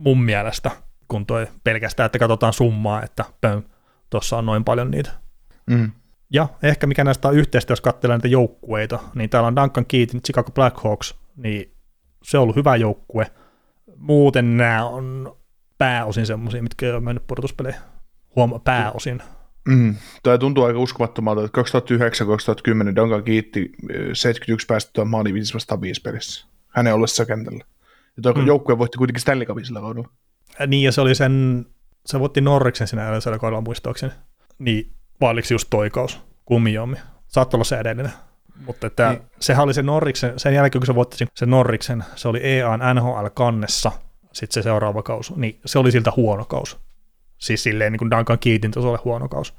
mun mielestä, kun toi pelkästään, että katsotaan summaa, että tuossa on noin paljon niitä. Mm. Ja ehkä mikä näistä on yhteistä, jos katselee näitä joukkueita, niin täällä on Duncan Keatin Chicago Blackhawks, niin se on ollut hyvä joukkue. Muuten nämä on pääosin semmoisia, mitkä on mennyt pudotuspeleihin. Huoma, pääosin. Mm. Tämä tuntuu aika uskomattomalta, että 2009-2010 Duncan kiitti 71 päästettyä maali 5 vastaan 5 pelissä. Hänen ollessa kentällä. Ja tuo mm. joukkue voitti kuitenkin Stanley Cupin sillä kaudella. Niin, ja se oli sen, se voitti Norriksen siinä edellisellä kaudella muistaakseni. Niin, vai oliko just toikaus, kummijommi. Saattaa olla se edellinen. Mutta että niin. sehän oli se Norriksen, sen jälkeen kun se voitti se Norriksen, se oli EAN NHL-kannessa, sitten se seuraava kausi, niin se oli siltä huono kausi. Siis silleen niin kuin Duncan Keatin tasolle huono kausi.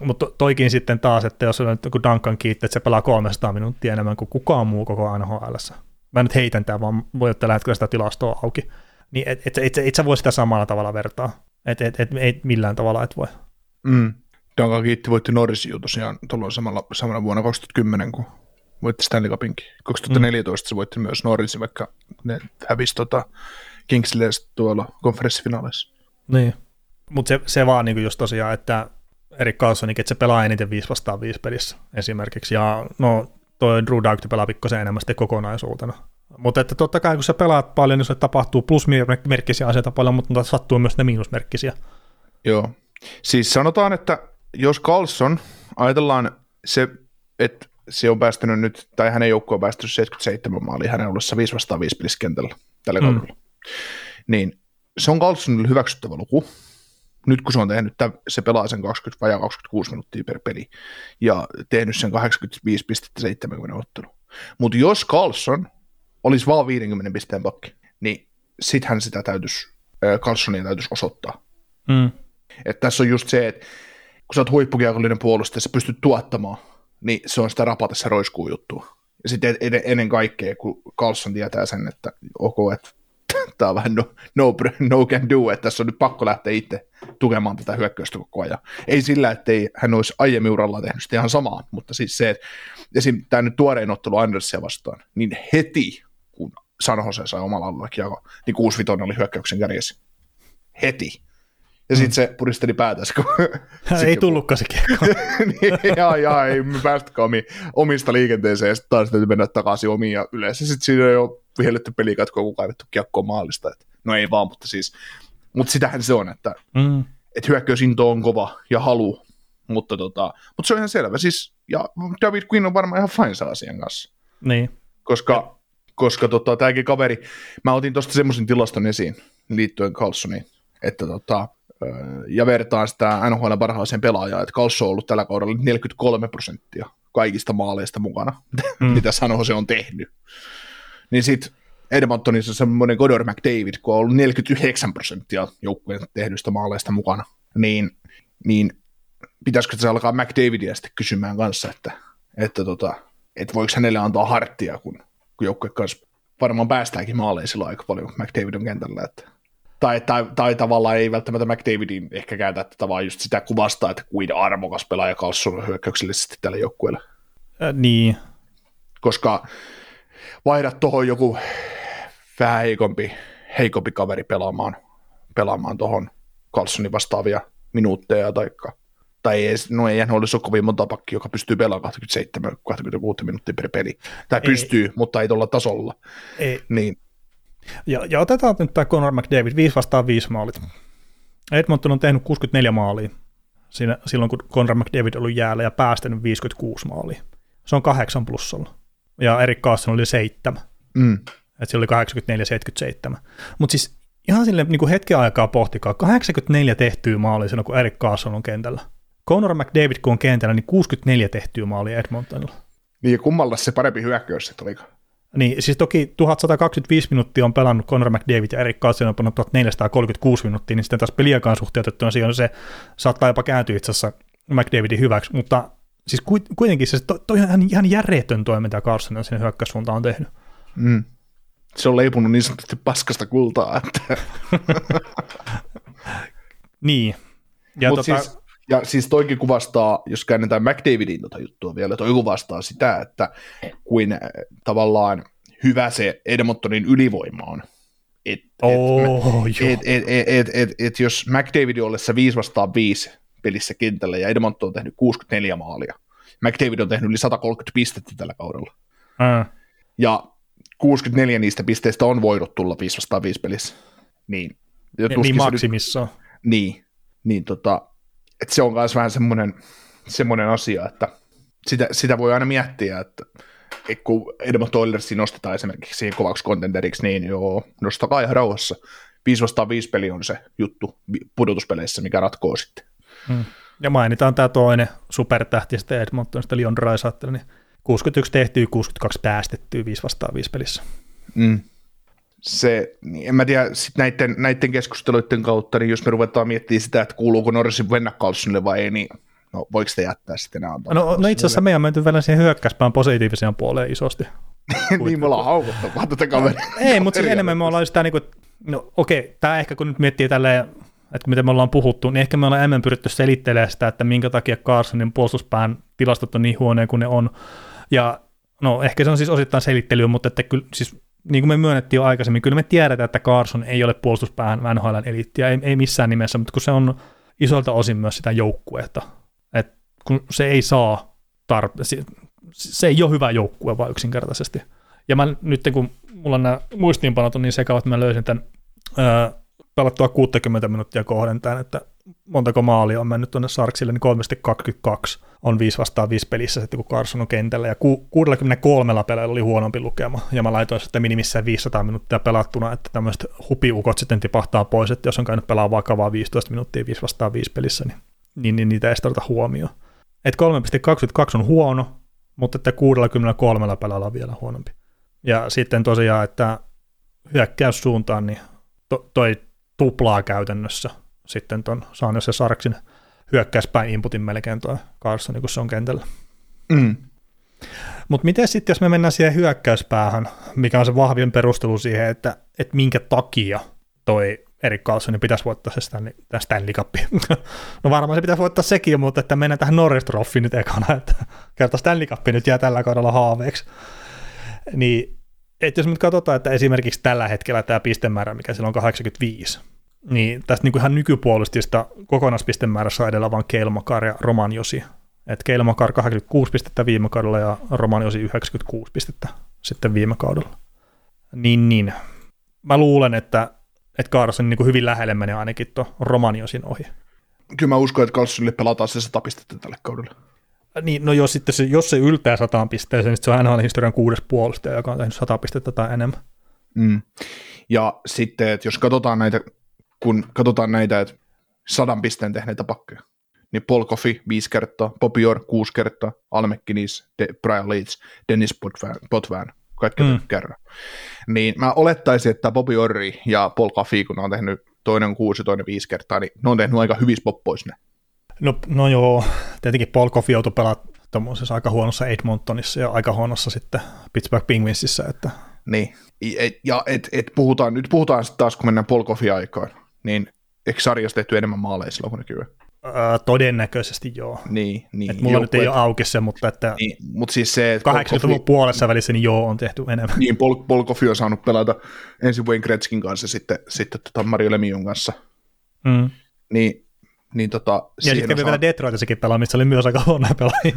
Mutta toikin sitten taas, että jos on nyt joku Duncan Keat, että se pelaa 300 minuuttia enemmän kuin kukaan muu koko NHL mä nyt heitän tämän, vaan voi ottaa hetkellä sitä tilastoa auki, niin et, et, et, et sä voi sitä samalla tavalla vertaa. Et, et, et, ei millään tavalla et voi. Mm. Duncan Kiitti voitti Norrisin tosiaan tuolloin samalla, samana vuonna 2010, kun voitti Stanley Cupinkin. 2014 mm. se voitti myös Norrisin, vaikka ne hävisi tota Kingsille tuolla konferenssifinaaleissa. Niin, mutta se, se vaan niin just tosiaan, että Erik Carlsonikin, että se pelaa eniten 5 vastaan 5 pelissä esimerkiksi, ja no toi Drew Doughty pelaa pikkasen enemmän sitten kokonaisuutena. Mutta että totta kai kun sä pelaat paljon, niin se tapahtuu plusmerkkisiä asioita paljon, mutta sattuu myös ne miinusmerkkisiä. Joo. Siis sanotaan, että jos Carlson, ajatellaan se, että se on päästänyt nyt, tai hänen joukko on päästänyt 77 maalia hänen ollessa 5 vastaan 5 peliskentällä tällä mm. kaudella, niin se on Carlsonille hyväksyttävä luku, nyt kun se on tehnyt, se pelaa sen 20 vajaa 26 minuuttia per peli ja tehnyt sen 85,70 ottelu. Mutta jos Carlson olisi vaan 50 pisteen pakki, niin sittenhän sitä täytyisi, Carlsonia täytyisi osoittaa. Mm. Et tässä on just se, että kun sä oot huippukiekollinen puolustaja, sä pystyt tuottamaan, niin se on sitä rapatessa roiskuu juttua. Ja sitten ennen kaikkea, kun Carlson tietää sen, että ok, että tämä on vähän no, no, no can do, että tässä on nyt pakko lähteä itse tukemaan tätä hyökkäystä koko ajan. Ei sillä, että ei, hän olisi aiemmin uralla tehnyt sitä ihan samaa, mutta siis se, että esim. tämä nyt tuorein ottelu Andersia vastaan, niin heti kun San Jose sai omalla alueella kiekko, niin 6 oli hyökkäyksen kärjessä. Heti. Ja sitten se puristeli päätänsä. Kun, ei tullutkaan se kiekko. niin, jaa, jaa, ei me päästäkään omi, omista liikenteeseen, ja sitten taas täytyy mennä takaisin omiin, ja yleensä sitten siinä on jo vihelletty pelikatkoa, kun kaivettu kiekkoa maalista. Et, no ei vaan, mutta siis, mutta sitähän se on, että mm. et hyökkäysinto on kova ja halu, mutta, tota, mutta se on ihan selvä. Siis, ja David Quinn on varmaan ihan fine asian kanssa. Niin. Koska, ja. koska tota, tämäkin kaveri, mä otin tuosta semmoisen tilaston esiin liittyen Carlsoniin, että tota, ja vertaan sitä NHL parhaaseen pelaajaan, että Kalso on ollut tällä kaudella 43 prosenttia kaikista maaleista mukana, mm. mitä sano se on tehnyt. Niin sitten Edmontonissa semmoinen Godor McDavid, kun on ollut 49 prosenttia joukkueen tehdyistä maaleista mukana, niin, niin pitäisikö se alkaa McDavidia sitten kysymään kanssa, että, että, tota, että voiko hänelle antaa harttia, kun, kun joukkue kanssa varmaan päästäänkin maaleisilla aika paljon McDavid on kentällä, että tai, tai, tai tavallaan ei välttämättä McDavidin ehkä käytä tätä, vaan just sitä kuvasta, että kuin armokas pelaaja Carlson hyökkäyksellisesti tälle joukkueelle. Äh, niin. Koska vaihdat tuohon joku vähän heikompi, heikompi kaveri pelaamaan, pelaamaan tuohon Carlsonin vastaavia minuutteja taikka tai ei, no ei olisi ole kovin monta pakki, joka pystyy pelaamaan 27-26 minuuttia per peli. Tai ei. pystyy, mutta ei tuolla tasolla. Ei. Niin ja, ja otetaan nyt tämä Conor McDavid, 5 vastaan 5 maalit. Edmonton on tehnyt 64 maalia siinä, silloin, kun Conor McDavid oli jäällä ja päästänyt 56 maalia. Se on kahdeksan plussalla. Ja Erik Carlson oli seitsemän. Mm. Että se oli 84-77. Mutta siis ihan sille niin kuin hetken aikaa pohtikaa, 84 tehtyä maalia silloin, kun Erik Carlson on kentällä. Conor McDavid, kun on kentällä, niin 64 tehtyä maalia Edmontonilla. Niin ja kummalla se parempi hyökkäys sitten oliko? Niin, siis toki 1125 minuuttia on pelannut Conor McDavid ja Erik Karlsson on pannut 1436 minuuttia, niin sitten taas peliaikaan suhteutettuna siihen se saattaa jopa kääntyä itse asiassa McDavidin hyväksi, mutta siis kuitenkin se toi, toi ihan, ihan järjetön toimi, mitä Carlson on sinne hyökkäyssuuntaan on tehnyt. Mm. Se on leipunut niin sanotusti paskasta kultaa. Että. niin. Ja tota... siis, ja siis toikin kuvastaa, jos käännetään McDavidin tota juttua vielä, toi kuvastaa sitä, että kuin äh, tavallaan hyvä se Edmontonin ylivoima on. Et, oh, et, et, et, et, et, et, jos McDavid ollessa 5 vastaan 5 pelissä kentällä ja Edmonton on tehnyt 64 maalia, McDavid on tehnyt yli 130 pistettä tällä kaudella. Mm. Ja 64 niistä pisteistä on voinut tulla 5 vastaan 5 pelissä. Niin, ja niin maksimissa. Nyt, niin, niin tota, että se on myös vähän semmoinen, semmoinen asia, että sitä, sitä voi aina miettiä, että et kun Edmonton Oilersi nostetaan esimerkiksi siihen kovaksi kontenteriksi, niin joo, nostakaa ihan rauhassa. 5 vastaan 5 peli on se juttu pudotuspeleissä, mikä ratkoo sitten. Hmm. Ja mainitaan tämä toinen supertähti sitten Edmontonista, Leon Draisaitl, niin 61 tehtyä, 62 päästettyä 5 vastaan 5 pelissä. Mm se, niin en mä tiedä, sit näiden, näiden keskusteluiden kautta, niin jos me ruvetaan miettimään sitä, että kuuluuko Norrisin mennä Carlsonille vai ei, niin no voiko te jättää sitten nämä antaa? No, no itse asiassa meidän menty vielä siihen hyökkäyspään positiiviseen puoleen isosti. niin me ollaan haukuttu vaan tätä kaveria. ei, mutta siis enemmän me ollaan sitä niin kuin, no okei, okay, tämä ehkä kun nyt miettii tälleen, että miten me ollaan puhuttu, niin ehkä me ollaan enemmän pyritty selittelemään sitä, että minkä takia Carsonin puolustuspään tilastot on niin huoneen kuin ne on. Ja no ehkä se on siis osittain selittelyä, mutta että kyllä siis niin kuin me myönnettiin jo aikaisemmin, kyllä me tiedetään, että Carson ei ole puolustuspäähän NHLn eliittiä, ei, ei missään nimessä, mutta kun se on isolta osin myös sitä joukkuetta, että kun se ei saa tarpe- se, ei ole hyvä joukkue vaan yksinkertaisesti. Ja mä nyt kun mulla nämä muistiinpanot on niin sekavat, että mä löysin tämän öö, pelattua 60 minuuttia kohden tämän, että montako maalia on mennyt tuonne Sarksille, niin 322 on 5 vastaan 5 pelissä sitten, kun Carson on kentällä, ja 63 peleillä oli huonompi lukema, ja mä laitoin sitten minimissään 500 minuuttia pelattuna, että tämmöiset hupiukot sitten tipahtaa pois, että jos on käynyt pelaa vakavaa 15 minuuttia 5 vastaan 5 pelissä, niin, niin, niin niitä ei sitä huomioon. Että 3.22 on huono, mutta että 63 pelailla on vielä huonompi. Ja sitten tosiaan, että hyökkäyssuuntaan, niin to, toi tuplaa käytännössä sitten tuon Saanios ja Sarksin hyökkäyspäin inputin melkein tuo Carson, kun se on kentällä. Mm. Mutta miten sitten, jos me mennään siihen hyökkäyspäähän, mikä on se vahvin perustelu siihen, että, että minkä takia toi Erik Karlsson pitäisi voittaa se Stanley, Stanley Cup. no varmaan se pitäisi voittaa sekin, mutta että mennään tähän Norris Trophy nyt ekana, että kerta Stanley Cup nyt jää tällä kaudella haaveeksi. Niin, että jos nyt katsotaan, että esimerkiksi tällä hetkellä tämä pistemäärä, mikä sillä on 85, niin tästä niin kuin ihan nykypuolistista kokonaispistemäärässä on edellä vain Keilmakar ja Romanjosi. Että Keilmakar 86 pistettä viime kaudella ja Romanjosi 96 pistettä sitten viime kaudella. Niin, niin. Mä luulen, että, että Carson niin hyvin lähelle menee ainakin tuon Romanjosin ohi. Kyllä mä uskon, että Carlsonille pelataan se 100 pistettä tälle kaudelle. Niin, no jos, sitten se, jos se yltää 100 pisteeseen, niin se on NHL-historian kuudes puolustaja, joka on tehnyt 100 pistettä tai enemmän. Mm. Ja sitten, että jos katsotaan näitä kun katsotaan näitä, että sadan pisteen tehneitä pakkeja, niin Paul Coffey viisi kertaa, Orr kuusi kertaa, Almekkinis, De- Brian Leeds, Dennis Potvin, Potvin kaikki mm. kerran. Niin mä olettaisin, että Bobby Orri ja Paul Coffey, kun ne on tehnyt toinen kuusi ja toinen viisi kertaa, niin ne on tehnyt aika hyvissä poppoissa ne. No, no joo, tietenkin Paul Coffey joutui pelaamaan aika huonossa Edmontonissa ja aika huonossa sitten Pittsburgh Penguinsissä. Että... Niin, ja et, et puhutaan, nyt puhutaan sitten taas, kun mennään Paul Coffey-aikaan, niin eikö sarjassa tehty enemmän maaleja silloin kuin nykyään? Öö, todennäköisesti joo. Niin, niin. Et mulla joku, nyt ei et, ole auki se, mutta että niin, mutta siis se, että 80-luvun puolessa välissä niin joo on tehty enemmän. Niin, Pol, Polkofi on saanut pelata ensin Wayne Gretzkin kanssa sitten, sitten tota Mario Lemion kanssa. Mm. Niin, niin tota, ja sitten kävi vielä Detroitissakin pelaa, missä oli myös aika huonoja pelaajia.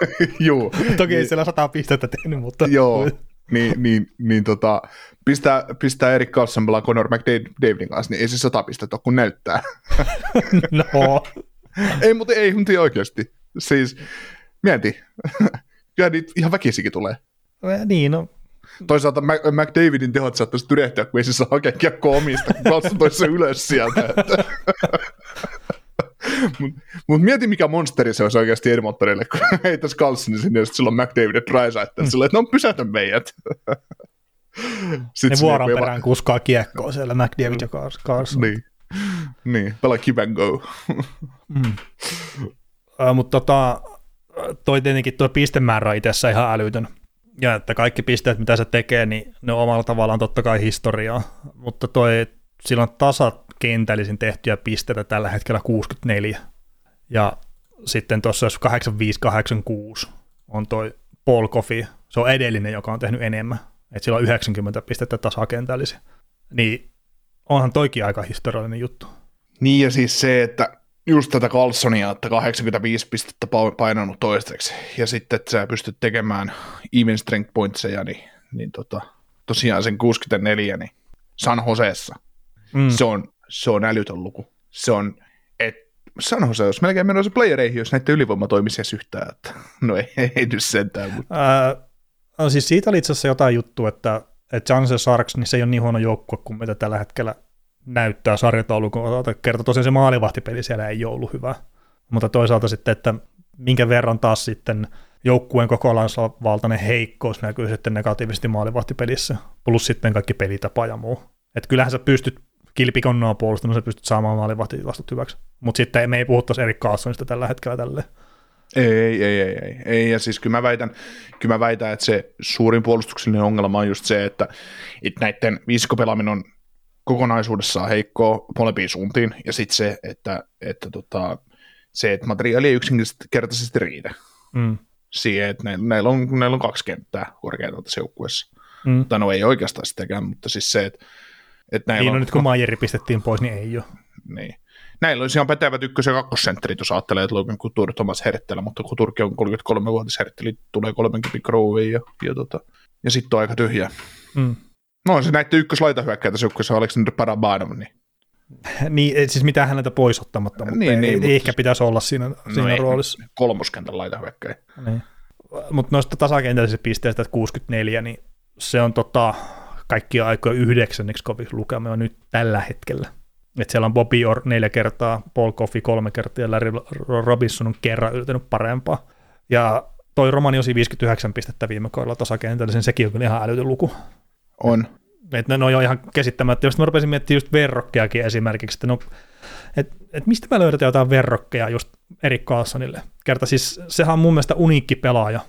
Joo. Toki niin, ei siellä sata pistettä tehnyt, mutta... Joo, niin, niin, niin tota, pistää, pistää Erik Carlson pelaa Conor McDavidin kanssa, niin ei se sata pistettä ole, kun näyttää. no. ei, mutta ei, mutta oikeasti. Siis, mieti. Kyllä niitä ihan väkisikin tulee. Niin, no. Toisaalta McDavidin tehot saattaisi tyrehtyä, kun ei se saa hakea kiekkoa omista, kun Carlson toisi se ylös sieltä. Mutta mut mieti, mikä monsteri se olisi oikeasti Edmontonille, kun heittäisi Carlsonin sinne, ja sitten silloin McDavid ja Drysaitl, mm. että no pysäytä meidät. Sitten ne vuoron perään va- kuskaa kiekkoa siellä, McDavid ja Carson. Niin, niin. pelaa keep and go. mm. uh, mutta tota, toi tietenkin tuo pistemäärä itsessä ihan älytön. Ja että kaikki pisteet, mitä se tekee, niin ne on omalla tavallaan totta kai historiaa. Mutta toi, sillä on tasakentällisin tehtyjä pisteitä tällä hetkellä 64. Ja sitten tuossa jos 85-86 on toi Paul Coffey, se on edellinen, joka on tehnyt enemmän että sillä on 90 pistettä tasakentällisiä. Niin onhan toikin aika historiallinen juttu. Niin ja siis se, että just tätä Carlsonia, että 85 pistettä painanut toistaiseksi, ja sitten, että sä pystyt tekemään even strength pointseja, niin, niin tota, tosiaan sen 64, niin San Joseessa, mm. se, on, se on älytön luku. Se on, että San Jose jos melkein menossa playereihin, jos näiden ylivoima toimisi edes yhtään, että no ei, ei nyt sentään. Mutta. Ää, No siis siitä oli itse asiassa jotain juttu, että, että Sharks, niin se ei ole niin huono joukkue kuin mitä tällä hetkellä näyttää sarjataulukon kerta. Tosiaan se maalivahtipeli siellä ei ollut hyvä. Mutta toisaalta sitten, että minkä verran taas sitten joukkueen kokonaisvaltainen heikkous näkyy sitten negatiivisesti maalivahtipelissä, plus sitten kaikki pelitapa ja muu. Että kyllähän sä pystyt kilpikonnaa puolustamaan, sä pystyt saamaan maalivahtitilastot hyväksi. Mutta sitten me ei puhuttaisi Erik Carlsonista tällä hetkellä tälleen. Ei, ei, ei, ei, ei. Ja siis kyllä mä, väitän, kyllä mä väitän, että se suurin puolustuksellinen ongelma on just se, että, että näiden viisikopelaaminen on kokonaisuudessaan heikkoa molempiin suuntiin, ja sitten se, että, että tota, se, että materiaali ei yksinkertaisesti riitä mm. siihen, että näillä, näillä, on, näillä on kaksi kenttää korkeinta tässä joukkueessa. Mm. Tai no ei oikeastaan sitäkään, mutta siis se, että, että näillä niin, no on... nyt kun Majeri pistettiin pois, niin ei ole. Niin näillä olisi ihan pätevät ykkös- ja kakkosentterit, jos ajattelee, että Logan Couture Thomas Herttelä, mutta Couturkin on 33-vuotias Hertteli, tulee 30 krouviin ja, ja, tota, ja sitten on aika tyhjä. Mm. No se näitte ykköslaitahyökkäjä tässä joukkueessa Alexander Parabanov, niin niin, siis mitään häneltä pois ottamatta, mutta niin, ei, niin, ei mutta... ehkä pitäisi olla siinä, no siinä ei, roolissa. Kolmoskentän laitahyökkäjä. Niin. Mutta noista tasakentällisistä pisteistä, että 64, niin se on tota, kaikkia aikoja yhdeksänneksi kovin lukema nyt tällä hetkellä. Että siellä on Bobby Orr neljä kertaa, Paul Coffey kolme kertaa ja Larry Robinson on kerran yltänyt parempaa. Ja toi romani osi 59 pistettä viime kaudella tasakentällä, sekin on kyllä ihan älytön luku. On. Että ne on jo ihan käsittämättä. Jos mä rupesin miettimään just verrokkeakin esimerkiksi, että no, et, et mistä mä löydetään jotain verrokkeja just Erik Carlsonille. Kerta siis sehän on mun mielestä uniikki pelaaja,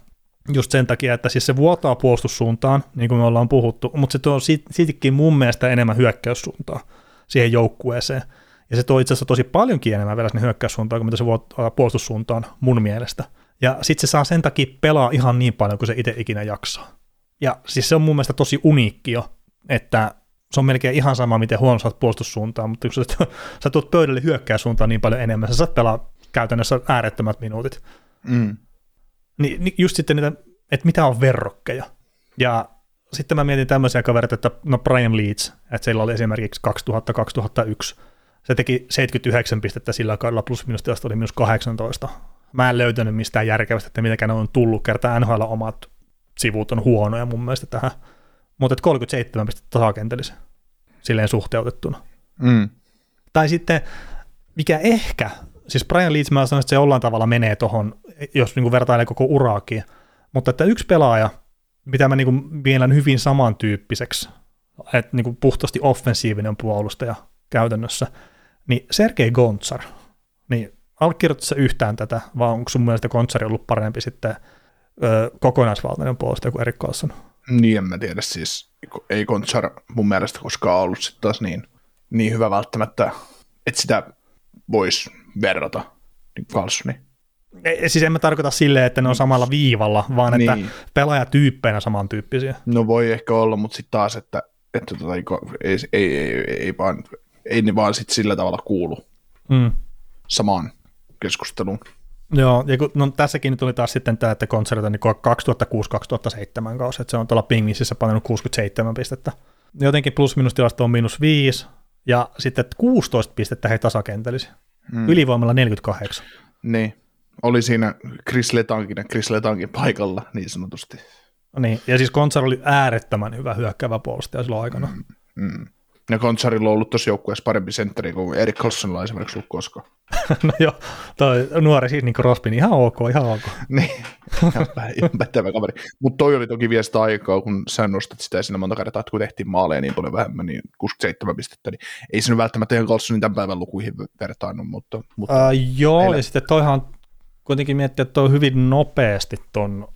just sen takia, että siis se vuotaa puolustussuuntaan, niin kuin me ollaan puhuttu, mutta se tuo sittenkin mun mielestä enemmän hyökkäyssuuntaa siihen joukkueeseen. Ja se tuo itse asiassa tosi paljonkin enemmän vielä sinne hyökkäyssuuntaan kuin mitä se vuotaa puolustussuuntaan mun mielestä. Ja sitten se saa sen takia pelaa ihan niin paljon kuin se itse ikinä jaksaa. Ja siis se on mun mielestä tosi uniikki jo, että se on melkein ihan sama, miten huono saat puolustussuuntaan, mutta kun sä, sä tuot pöydälle hyökkäyssuuntaan niin paljon enemmän, sä saat pelaa käytännössä äärettömät minuutit. Mm. Niin, niin just sitten niitä, että mitä on verrokkeja. Ja sitten mä mietin tämmöisiä kavereita, että no Brian Leeds, että sillä oli esimerkiksi 2000-2001, se teki 79 pistettä sillä kaudella, plus minus oli minus 18. Mä en löytänyt mistään järkevästä, että mitenkään on tullut, kertaa NHL omat sivut on huonoja mun mielestä tähän. Mutta 37 pistettä tasakentellisen, silleen suhteutettuna. Mm. Tai sitten, mikä ehkä, siis Brian Leeds mä sanoin, että se jollain tavalla menee tuohon, jos niin vertailee koko uraakin, mutta että yksi pelaaja, mitä mä niin mielen hyvin samantyyppiseksi, että niin puhtaasti offensiivinen puolustaja käytännössä, niin Sergei Gontsar, niin allekirjoitatko yhtään tätä, vai onko sun mielestä Gontsari ollut parempi sitten ö, kokonaisvaltainen puolustaja kuin Erik Karlsson? Niin, en mä tiedä, siis ei Gontsar mun mielestä koskaan ollut sitten taas niin, niin hyvä välttämättä, että sitä voisi verrata niin Carlsoniin. Ei, siis en mä tarkoita silleen, että ne on samalla viivalla, vaan niin. että pelaajatyyppeinä samantyyppisiä. No voi ehkä olla, mutta sitten taas, että, että tota, ei, ei, ei, ei, vaan, ei ne vaan sit sillä tavalla kuulu mm. samaan keskusteluun. Joo, ja kun, no, tässäkin nyt oli taas sitten tämä, että konserta niin 2006-2007 kausi, että se on tuolla Pingisissä painanut 67 pistettä. Jotenkin plus-minus tilasto on miinus 5, ja sitten 16 pistettä he tasakentälisi. Mm. Ylivoimalla 48. Niin, oli siinä Chris Letankin ja Chris Letankin paikalla niin sanotusti. Niin, ja siis Konsar oli äärettömän hyvä hyökkäävä puolustaja silloin aikana. Mm, mm. Ja Konsarilla on ollut tuossa joukkueessa parempi sentteri kuin Erik Carlsonilla esimerkiksi ollut koskaan. no joo, toi nuori siis niin Rospin, ihan ok, ihan ok. niin, ihan pätevä kaveri. Mutta toi oli toki vielä sitä aikaa, kun sä nostat sitä siinä monta kertaa, että kun tehtiin maaleja niin paljon vähemmän, niin 67 pistettä, niin ei se nyt välttämättä ihan Carlsonin tämän päivän lukuihin vertaannut, mutta... mutta uh, joo, heillä... ja sitten toihan kuitenkin miettiä, että toi hyvin nopeasti ton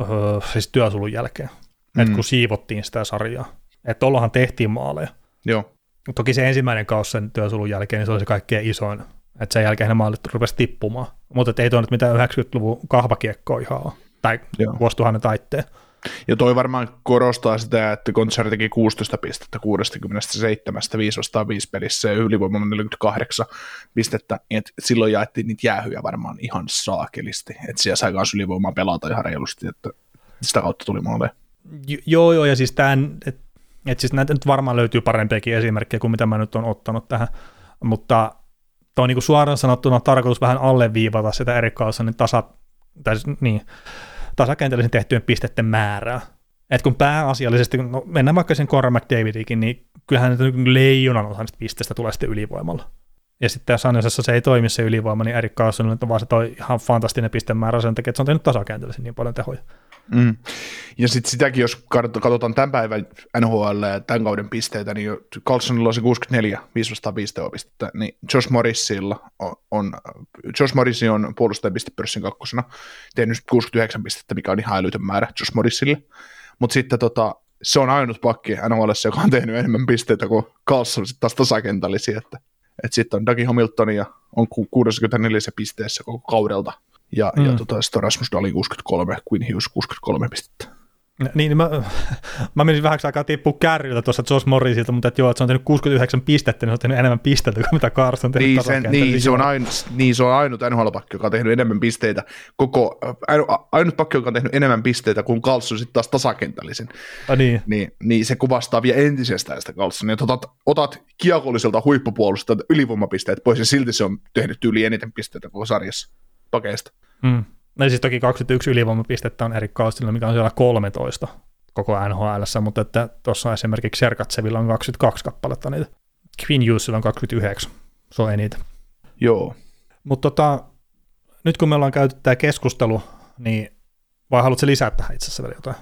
uh, siis työsulun jälkeen, mm. että kun siivottiin sitä sarjaa, että tuollahan tehtiin maaleja. Joo. Toki se ensimmäinen kausi sen työsulun jälkeen, niin se oli se kaikkein isoin että sen jälkeen ne maalit rupesi tippumaan. Mutta ei tuo nyt mitään 90-luvun kahvakiekkoa ihan ole, tai Joo. vuosituhannen taitteen. Ja toi varmaan korostaa sitä, että Gonzar teki 16 pistettä 67, 5 vastaan 5 pelissä ja ylivoima 48 pistettä, et silloin jaettiin niitä jäähyjä varmaan ihan saakelisti, että siellä sai myös ylivoimaa pelata ihan reilusti, että sitä kautta tuli maaleja. Joo, joo, ja siis tämän, että et siis näitä nyt varmaan löytyy parempiakin esimerkkejä kuin mitä mä nyt on ottanut tähän, mutta tuo on niin kuin suoraan sanottuna tarkoitus vähän alleviivata sitä Erik Carlsonin tasa, tai niin, tasakentellisen tehtyjen pisteiden määrää. Et kun pääasiallisesti, no mennään vaikka sen Conor McDavidikin, niin kyllähän niin leijonan osa niistä pisteistä tulee sitten ylivoimalla. Ja sitten jos Sanjosessa se ei toimi se ylivoima, niin Erik Carlsonille on vaan se toi ihan fantastinen pistemäärä sen takia, että se on tehnyt tasakentellisen niin paljon tehoja. Mm. Ja sitten sitäkin, jos katsotaan tämän päivän NHL ja tämän kauden pisteitä, niin Carlsonilla on se 64, 500 pistettä, niin Josh Morrisilla on, on Josh Morris on puolustajan pistepörssin kakkosena tehnyt 69 pistettä, mikä on ihan älytön määrä Josh Morrisille. Mutta sitten tota, se on ainut pakki NHL, joka on tehnyt enemmän pisteitä kuin Carlson sitten taas tasakentällisiä, että, että sitten on Dougie Hamilton ja on 64 pisteessä koko kaudelta ja, mm. ja tota, sitten Rasmus Dahlin 63, Quinn Hughes 63 pistettä. Niin, mä, mä menin vähän aikaa tippua kärryltä tuossa Josh Morrisilta, mutta että joo, että se on tehnyt 69 pistettä, niin se on tehnyt enemmän pisteitä kuin mitä Carson on tehnyt niin, sen, niin, se on ainut, niin, se on ainut NHL-pakki, joka on tehnyt enemmän pisteitä. Koko, ainut pakki, joka on tehnyt enemmän pisteitä kuin Carlson sitten taas tasakentällisin. A, niin. Niin, niin. se kuvastaa vielä entisestään sitä Carlsonia. Otat, otat kiekolliselta huippupuolusta ylivoimapisteet pois, ja silti se on tehnyt yli eniten pisteitä koko sarjassa pakeista. Mm. No siis toki 21 ylivoimapistettä on Erik Kaustilla, mikä on siellä 13 koko NHL, mutta että tuossa esimerkiksi Serkatsevilla on 22 kappaletta niitä. Queen Hughesilla on 29, se on eniten. Joo. Mutta tota, nyt kun me ollaan käyty tämä keskustelu, niin vai haluatko lisää tähän itse asiassa vielä jotain?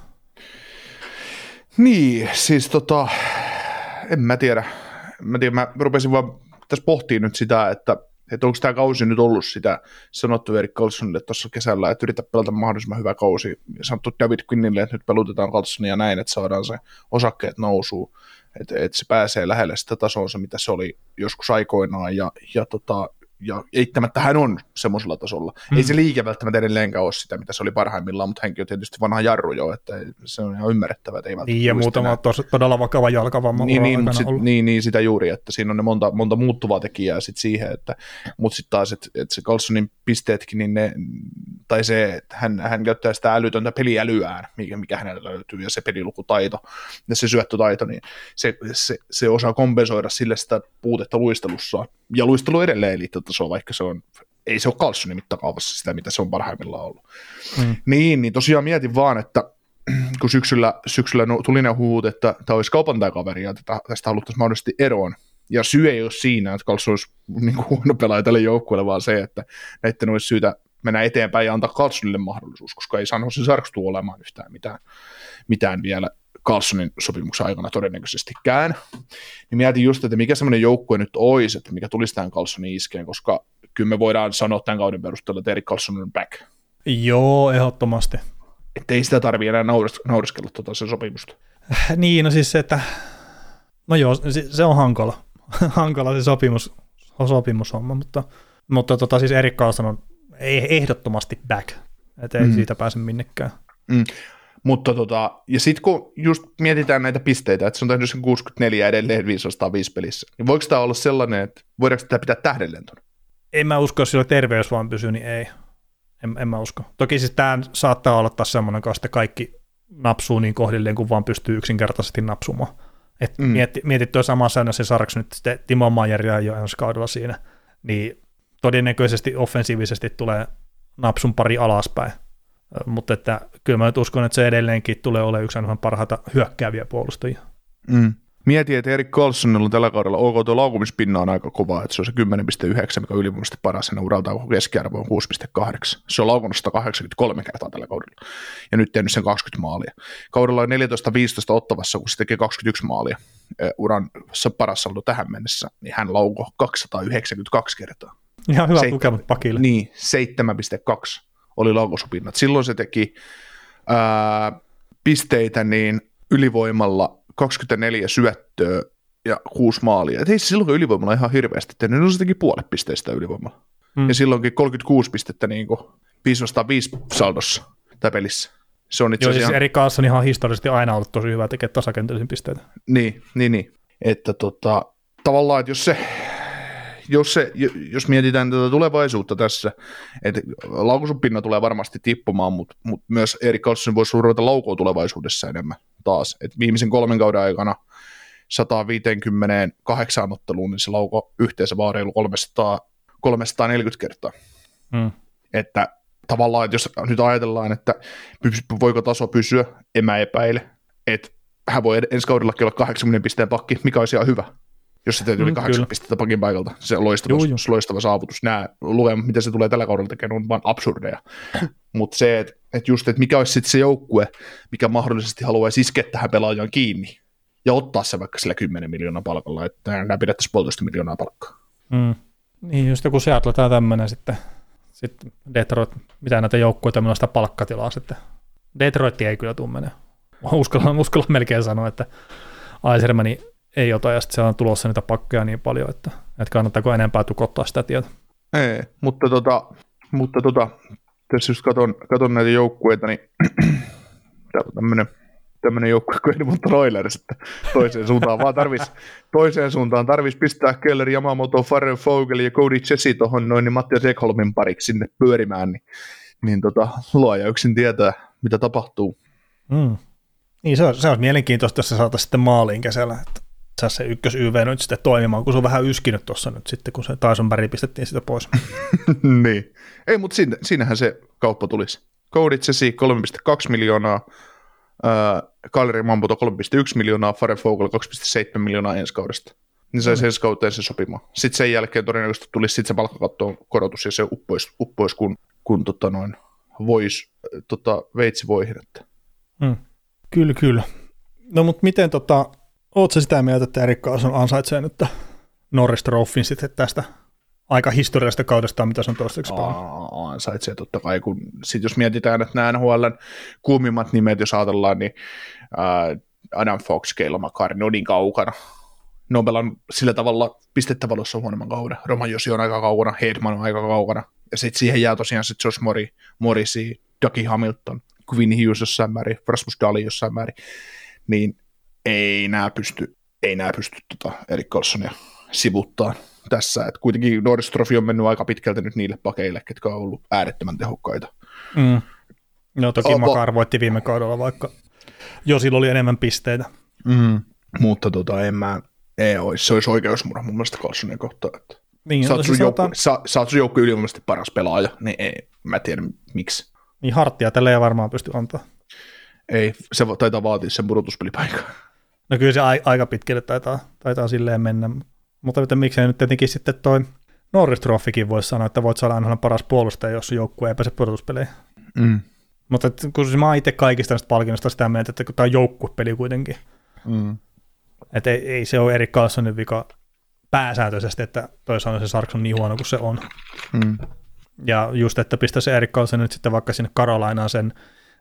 Niin, siis tota, en mä tiedä. Mä, tiedä, mä rupesin vaan tässä pohtimaan nyt sitä, että että onko tämä kausi nyt ollut sitä sanottu Erik Carlsonille tuossa kesällä, että yritä pelata mahdollisimman hyvä kausi. Sanottu David Quinnille, että nyt pelutetaan Carlsonia näin, että saadaan se osakkeet nousuun, että, että se pääsee lähelle sitä tasoa, mitä se oli joskus aikoinaan, ja, ja tota, ja eittämättä hän on semmoisella tasolla. Mm. Ei se liike välttämättä edelleenkään ole sitä, mitä se oli parhaimmillaan, mutta hänkin on tietysti vanha jarru jo, että se on ihan ymmärrettävää. Että ei niin, ja muutama tos, todella vakava jalkavamma niin, niin, sit, niin, niin, sitä juuri, että siinä on ne monta, monta muuttuvaa tekijää sit siihen, että, mutta sitten taas, että, että se Carlsonin pisteetkin, niin ne, tai se, että hän, hän käyttää sitä älytöntä peliälyään, mikä, mikä hänellä löytyy, ja se pelilukutaito, ja se syöttötaito, niin se, se, se osaa kompensoida sille sitä puutetta luistelussa, ja luistelu edelleen elitetasoa, vaikka se on, ei se ole Carlsonin mittakaavassa sitä, mitä se on parhaimmillaan ollut. Mm. Niin, niin tosiaan mietin vaan, että kun syksyllä, syksyllä tuli ne huut, että tämä olisi kaupantakaveri ja tätä, tästä haluttaisiin mahdollisesti eroon, ja syy ei ole siinä, että Carlson olisi niin kuin huono pelaaja tälle joukkueelle, vaan se, että näiden olisi syytä mennä eteenpäin ja antaa Carlsonille mahdollisuus, koska ei sanoisi Sarks tule olemaan yhtään mitään, mitään vielä Carlsonin sopimuksen aikana todennäköisestikään. Niin mietin just, että mikä semmoinen joukkue nyt olisi, että mikä tulisi tähän Carlsonin iskeen, koska kyllä me voidaan sanoa tämän kauden perusteella, että Erik Carlson on back. Joo, ehdottomasti. Että ei sitä tarvitse enää nauris- nauriskella tuota sen sopimusta. Niin, no siis se, että no joo, se on hankala. hankala se sopimus, sopimushomma, mutta, mutta tota, siis Erik Carlson on ehdottomasti back, että ei mm. siitä pääse minnekään. Mm. Mutta tota, ja sitten kun just mietitään näitä pisteitä, että se on tehnyt sen 64 edelleen 505 pelissä, niin voiko tämä olla sellainen, että voidaanko sitä pitää tähdenlentona? En mä usko, jos sillä terveys vaan pysyy, niin ei. En, en mä usko. Toki siis tämä saattaa olla taas semmoinen kanssa, että kaikki napsuu niin kohdilleen, kun vaan pystyy yksinkertaisesti napsumaan. Et mm. mietti, mietit tuo sama säännö, se saadaanko nyt sitten Timo Majeria jo ensi kaudella siinä, niin todennäköisesti offensiivisesti tulee napsun pari alaspäin. Mutta että kyllä mä nyt uskon, että se edelleenkin tulee olemaan yksi parhaita hyökkääviä puolustajia. Mm. Mieti, että Erik Carlsonilla on tällä kaudella OK, tuo laukumispinna on aika kova, että se on se 10,9, mikä on ylivoimaisesti paras, ja uralta keskiarvo on 6,8. Se on laukunut 183 kertaa tällä kaudella, ja nyt tehnyt sen 20 maalia. Kaudella on 14-15 ottavassa, kun se tekee 21 maalia uran paras saldo tähän mennessä, niin hän lauko 292 kertaa. Ihan hyvä lukemat pakille. Niin, 7,2 oli laukosupinnat. Silloin se teki ää, pisteitä niin ylivoimalla 24 syöttöä ja kuusi maalia. Et ei se silloin ylivoimalla ihan hirveästi tehnyt, no se teki puolet pisteistä ylivoimalla. Mm. Ja silloinkin 36 pistettä niin kuin 505 saldossa tai pelissä. Se on itse Joo, siis ihan... Eri Carlson ihan historiallisesti aina ollut tosi hyvä tekemään tasakentäisiin pisteitä. Niin, niin, niin. Että tota, tavallaan, että jos se jos, se, jos mietitään tätä tulevaisuutta tässä, että laukusupinna tulee varmasti tippumaan, mutta, mutta myös Erik Carlson voisi ruveta laukoa tulevaisuudessa enemmän taas. Et viimeisen kolmen kauden aikana 158 otteluun, niin se lauko yhteensä vaan reilu 300, 340 kertaa. Hmm. Että tavallaan, että jos nyt ajatellaan, että voiko taso pysyä, en mä epäile, että hän voi ensi kaudellakin olla 80 pisteen pakki, mikä olisi ihan hyvä jos se teet yli mm, 8 pistettä pakin paikalta. Se on loistava, Juu, loistava saavutus. Nämä lukemat, mitä se tulee tällä kaudella tekemään, on vain absurdeja. Mutta se, että et just, että mikä olisi sitten se joukkue, mikä mahdollisesti haluaisi iskeä tähän pelaajan kiinni ja ottaa se vaikka sillä 10 miljoonaa palkalla, että nämä pidettäisiin puolitoista miljoonaa palkkaa. Mm. Niin, just joku Seattle tai tämmöinen sitten, sitten Detroit, mitä näitä joukkueita, millä sitä palkkatilaa sitten. Detroit ei kyllä tule menee. Uskallan, uskallan melkein sanoa, että Aisermani ei ota, ja sitten siellä on tulossa niitä pakkeja niin paljon, että, että kannattaako enempää tukottaa sitä tietä. Ei, mutta, tota, mutta tota, tässä just katon, katon näitä joukkueita, niin täällä on tämmöinen tämmöinen joukkue kuin Edmonton Oilers, että toiseen suuntaan vaan tarvis, toiseen suuntaan tarvis pistää Keller, Yamamoto, Farrell Fogel ja Cody Jesse tuohon noin niin Mattias Ekholmin pariksi sinne pyörimään, niin, niin tota, luoja yksin tietää, mitä tapahtuu. Mm. Niin se on, se on mielenkiintoista, jos se saataisiin sitten maaliin kesällä, että saa se ykkös YV nyt sitten toimimaan, kun se on vähän yskinyt tuossa nyt sitten, kun se Tyson Barry pistettiin sitä pois. niin. Ei, mutta siinä, siinähän se kauppa tulisi. Jesse 3,2 miljoonaa, äh, Kaleri Mamputo 3,1 miljoonaa, Fare Fogel 2,7 miljoonaa ensi kaudesta. Niin sai mm. ensi kauteen se sopimaan. Sitten sen jälkeen todennäköisesti tulisi sitten se palkkakattoon korotus ja se uppoisi, uppois kun, kun tota noin, vois, tota, veitsi voihin. Että. Mm. Kyllä, kyllä. No mutta miten tota, Oletko sitä mieltä, että Erik Karlsson ansaitsee nyt Norris Trophyn sitten tästä aika historiallista kaudesta, mitä se on toistaiseksi pelannut. Aa, ansaitsee totta kai, kun sit jos mietitään, että nämä NHLn kuumimmat nimet, jos ajatellaan, niin ää, Adam Fox, Keila Makar, ne on niin kaukana. Nobel on sillä tavalla pistettävalossa huonomman kauden. Roman Josi on aika kaukana, Hedman on aika kaukana. Ja sitten siihen jää tosiaan se Josh Mori, Morrissey, Dougie Hamilton, Quinn Hughes jossain määrin, Rasmus Dahlin jossain määrin. Niin ei nämä pysty, ei nämä pysty tota Erik Carlsonia sivuttaa tässä. Et kuitenkin Norris Trophy on mennyt aika pitkälti nyt niille pakeille, ketkä on ollut äärettömän tehokkaita. Mm. No toki Oh, Makar voitti viime kaudella, vaikka Josilla oli enemmän pisteitä. Mm. Mutta tota, en mä, ei olisi, se olisi oikeusmurha mun mielestä Carlsonia kohtaan. Että Niin, sä, no, oot siis sun joukku, sä, sä oot sun joukku ylivoimaisesti paras pelaaja, niin ei, mä tiedän miksi. niin harttia tälle ei varmaan pysty antaa. Ei, se taitaa vaatia sen pudotuspelipaikan. No kyllä se aika pitkälle taitaa, taitaa silleen mennä. Mutta että miksei nyt tietenkin sitten toi Norris Trophykin voisi sanoa, että voit saada aina paras puolustaja, jos joukkue ei pääse pudotuspeleihin. Mm. Mutta et, kun siis mä itse kaikista näistä palkinnoista sitä mieltä, että kun tämä on joukkuepeli kuitenkin, Mm. että ei, ei se ole Erik Carlsonin vika pääsääntöisesti, että toisaalta se Sarks on niin huono kuin se on. Mm. Ja just, että pistä se Erik Carlson nyt sitten vaikka sinne Carolinaan sen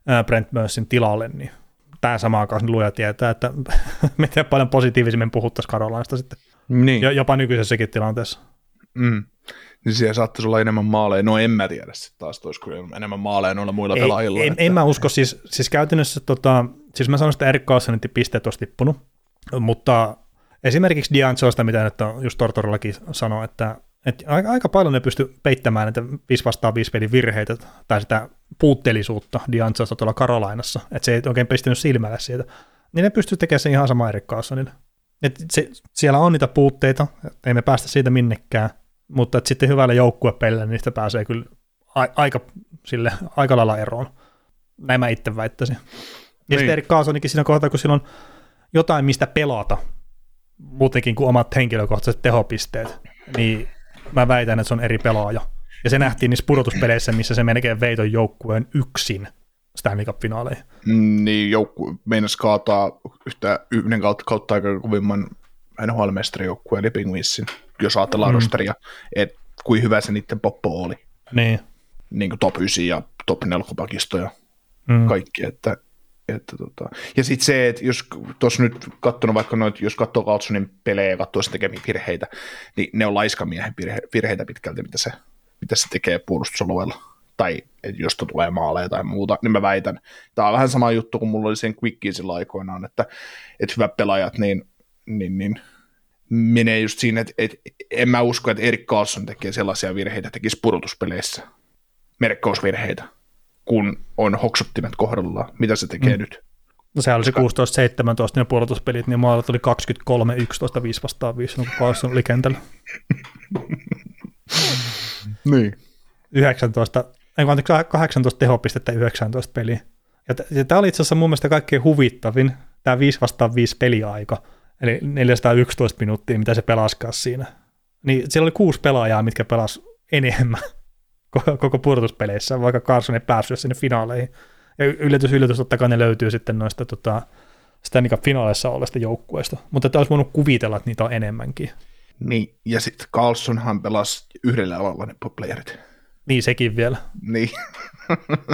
ää, Brent Mersin tilalle, niin tämä sama aikaan luja tietää, että miten paljon positiivisemmin puhuttaisiin Carolinasta sitten, Niin. jo, jopa nykyisessäkin tilanteessa. Mm. Niin siellä saattaisi olla enemmän maaleja. No en mä tiedä sitten taas, olisiko enemmän maaleja noilla muilla Ei, pelaajilla. en, että... en, mä usko, siis, siis käytännössä, tota, siis mä sanoin, että Erik Carlsonin pisteet olisi tippunut, mutta esimerkiksi D'Angelosta, mitä nyt on just Tortorellakin sanoi, että, että aika, paljon ne pysty peittämään näitä 5 vastaan 5 pelin virheitä tai sitä puutteellisuutta D'Angelosta tuolla Karolainassa, että se ei oikein pistänyt silmälle siitä, niin ne pystyy tekemään sen ihan sama Erik Carlsonille. Et se, siellä on niitä puutteita, ei me päästä siitä minnekään, mutta että sitten hyvällä joukkuepelillä niistä pääsee kyllä a- aika, sille, aika lailla eroon. Näin mä itse väittäisin. Ja Niin. sitten Erik Kaasonikin siinä kohtaa, kun sillä on jotain, mistä pelata, muutenkin kuin omat henkilökohtaiset tehopisteet, niin mä väitän, että se on eri pelaaja. Ja se nähtiin niissä pudotuspeleissä, missä se melkein vei ton joukkueen yksin Stanley Cup-finaaleihin. Mm, niin joukku meinas kaataa yhtä yhden kautta, kautta aika kovimman NHL-mestarijoukkueen eli Penguinsin, jos ajatellaan mm. rosteria, että kuin hyvä se niiden poppo oli. Niin. Niin kuin top 9 ja top 4 pakisto ja Mm. kaikki, että, että tota. ja sitten se, että jos tuossa nyt katsonut vaikka noit, jos katsoo Carlsonin pelejä ja katsoo sen tekemiä virheitä, niin ne on laiskamiehen virhe, virheitä pitkälti, mitä se, mitä se tekee puolustusalueella. Tai että jos tulee maaleja tai muuta, niin mä väitän. Tämä on vähän sama juttu kuin mulla oli sen Quickiin silloin aikoinaan, että, että hyvät pelaajat, niin, niin, niin menee just siinä, että, että en mä usko, että Erik Carlson tekee sellaisia virheitä, tekisi pudotuspeleissä, merkkausvirheitä, kun on hoksottimet kohdallaan, mitä se tekee mm. nyt. No sehän oli se 16-17 ne puolustuspelit, niin maalat oli 23-11, 5 vastaan 5, kun Carlson oli kentällä. Niin. 19, ei, vaan 18 tehopistettä 19 peliä. Ja, t- ja tämä oli itse asiassa mun mielestä kaikkein huvittavin, tämä 5 vastaan 5 peliaika, eli 411 minuuttia, mitä se pelaskaa siinä. Niin siellä oli kuusi pelaajaa, mitkä pelas enemmän koko, pudotuspeleissä, vaikka Carson ei päässyt sinne finaaleihin. Ja yllätys, yllätys, totta kai ne löytyy sitten noista tota, Stanley Cup-finaaleissa olleista joukkueista, mutta tämä olisi voinut kuvitella, että niitä on enemmänkin. niin. Ja sitten Carlsonhan pelasi yhdellä alalla ne playerit. Niin sekin vielä. Niin.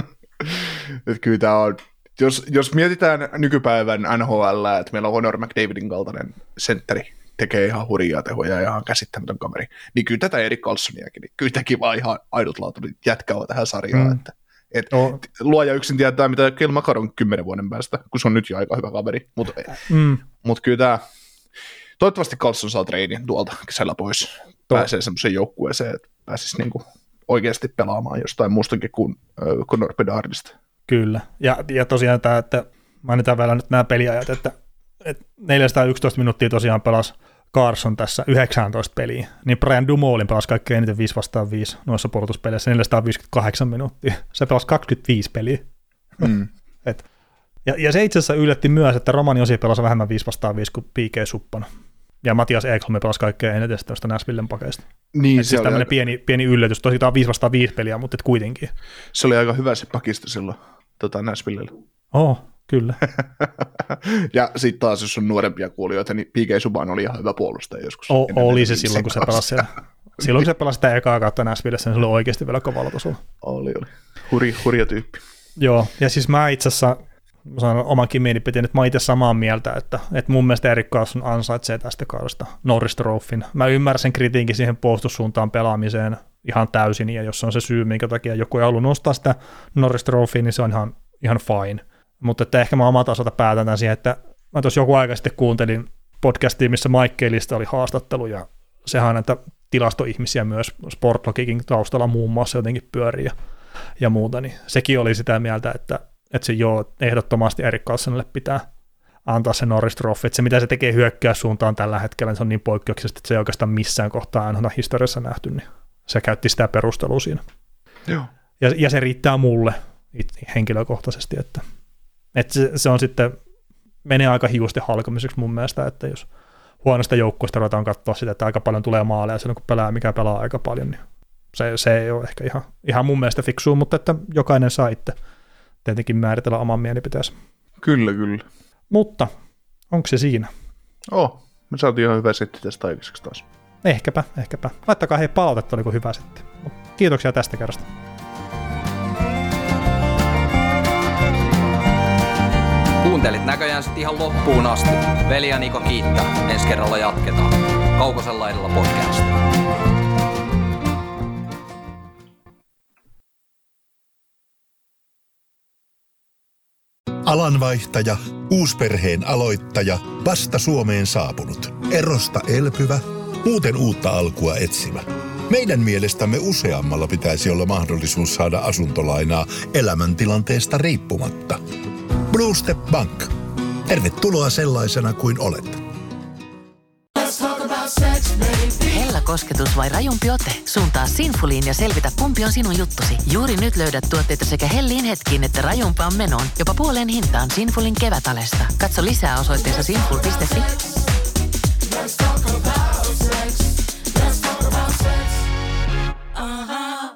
Et kyllä tämä on, jos, jos mietitään nykypäivän NHL, että meillä on Honor McDavidin kaltainen sentteri, tekee ihan hurjaa tehoja ja ihan käsittämätön kaveri, niin kyllä tätä Erik Carlsoniakin, niin kyllä tämäkin vaan ihan ainutlaatuinen jätkä on tähän sarjaan, Mm. että et, Joo. luoja yksin tietää, mitä Kel Makar on kymmenen vuoden päästä, kun se on nyt jo aika hyvä kaveri, mutta Mm. mut kyllä tämä, toivottavasti Carlson saa treinin tuolta kesällä pois, Tuo- pääsee semmoiseen joukkueeseen, että pääsisi niinku oikeasti pelaamaan jostain muustakin kuin äh, Conor Bedardista. Kyllä. Ja, ja tosiaan tämä, että mainitaan vielä nyt nämä peliajat, että, että 411 minuuttia tosiaan pelasi Carson tässä 19 peliä, niin Brian Dumoulin pelasi kaikkein eniten 5 vastaan 5 noissa puolustuspeleissä, 458 minuuttia. Se pelasi 25 peliä. Mm. Et, ja, ja se itse asiassa yllätti myös, että Romani Osi pelasi vähemmän 5 vastaan 5 kuin P.K. Suppana. Ja Matias Ekholm pelasi kaikkein eniten tuosta Nashvillen pakeista. Niin, Et se, siis oli tämmöinen aika, pieni, pieni yllätys. Tosi tämä on 5 vastaan 5 peliä, mutta et kuitenkin. se oli aika hyvä se pakisto silloin tota, Nashvillellä. Oh, kyllä. ja sitten taas, jos on nuorempia kuulijoita, niin P.K. Subban oli ihan hyvä puolustaja joskus. O, oli se silloin, kun se pelasi siellä silloin kun se pelasi sitä ekaa kautta Nashvillessä, niin se oli oikeasti vielä kovalla tasolla. Oli, oli. Hurja, hurja tyyppi. Joo, ja siis mä itse asiassa mä sanon omankin mielipiteen, että mä itse samaa mieltä, että, että mun mielestä Erik Karlsson ansaitsee tästä kaudesta Norris Trophyn. Mä ymmärrän kritiikin siihen puolustussuuntaan pelaamiseen ihan täysin, ja jos on se syy, minkä takia joku ei halua nostaa sitä Norris Trophya, niin se on ihan, ihan fine. Mutta että ehkä mä omalta osalta päätän tämän siihen, että mä tuossa joku aika sitten kuuntelin podcastia, missä Mike Kellistä oli haastattelu, ja sehän näitä tilastoihmisiä myös Sportlogikin taustalla muun muassa jotenkin pyörii ja, ja muuta, niin sekin oli sitä mieltä, että että se joo, ehdottomasti Erik Carlsonille pitää antaa se Norris Trophy, että se mitä se tekee hyökkää suuntaan tällä hetkellä, niin se on niin poikkeuksellisesti, että se ei oikeastaan missään kohtaa aina historiassa nähty, niin se käytti sitä perustelua siinä. Joo. Ja, ja se riittää mulle henkilökohtaisesti, että, että se, se, on sitten, menee aika hiusten halkomiseksi mun mielestä, että jos huonosta joukkueesta ruvetaan katsoa sitä, että aika paljon tulee maaleja silloin, kun pelaa, mikä pelaa aika paljon, niin se, se ei ole ehkä ihan, ihan mun mielestä fiksua, mutta että jokainen saa itse tietenkin määritellä oman mielipiteensä. Kyllä, kyllä. Mutta onko se siinä? Oh, me saatiin ihan hyvä setti tästä aikaiseksi taas. Ehkäpä, ehkäpä. Laittakaa hei palautetta, oliko hyvä setti. Kiitoksia tästä kerrasta. Kuuntelit näköjään sitten ihan loppuun asti. Veli ja Niko kiittää. Ensi kerralla jatketaan. Kaukosella edellä podcast. Alanvaihtaja, uusperheen aloittaja, vasta Suomeen saapunut, erosta elpyvä, muuten uutta alkua etsimä. Meidän mielestämme useammalla pitäisi olla mahdollisuus saada asuntolainaa elämäntilanteesta riippumatta. Blue Step Bank. Tervetuloa sellaisena kuin olet. Hella kosketus vai rajumpi ote? Suuntaa Sinfuliin ja selvitä, kumpi on sinun juttusi. Juuri nyt löydät tuotteita sekä helliin hetkiin että rajumpaan menoon. Jopa puoleen hintaan Sinfulin kevätalesta. Katso lisää osoitteessa sinful.fi.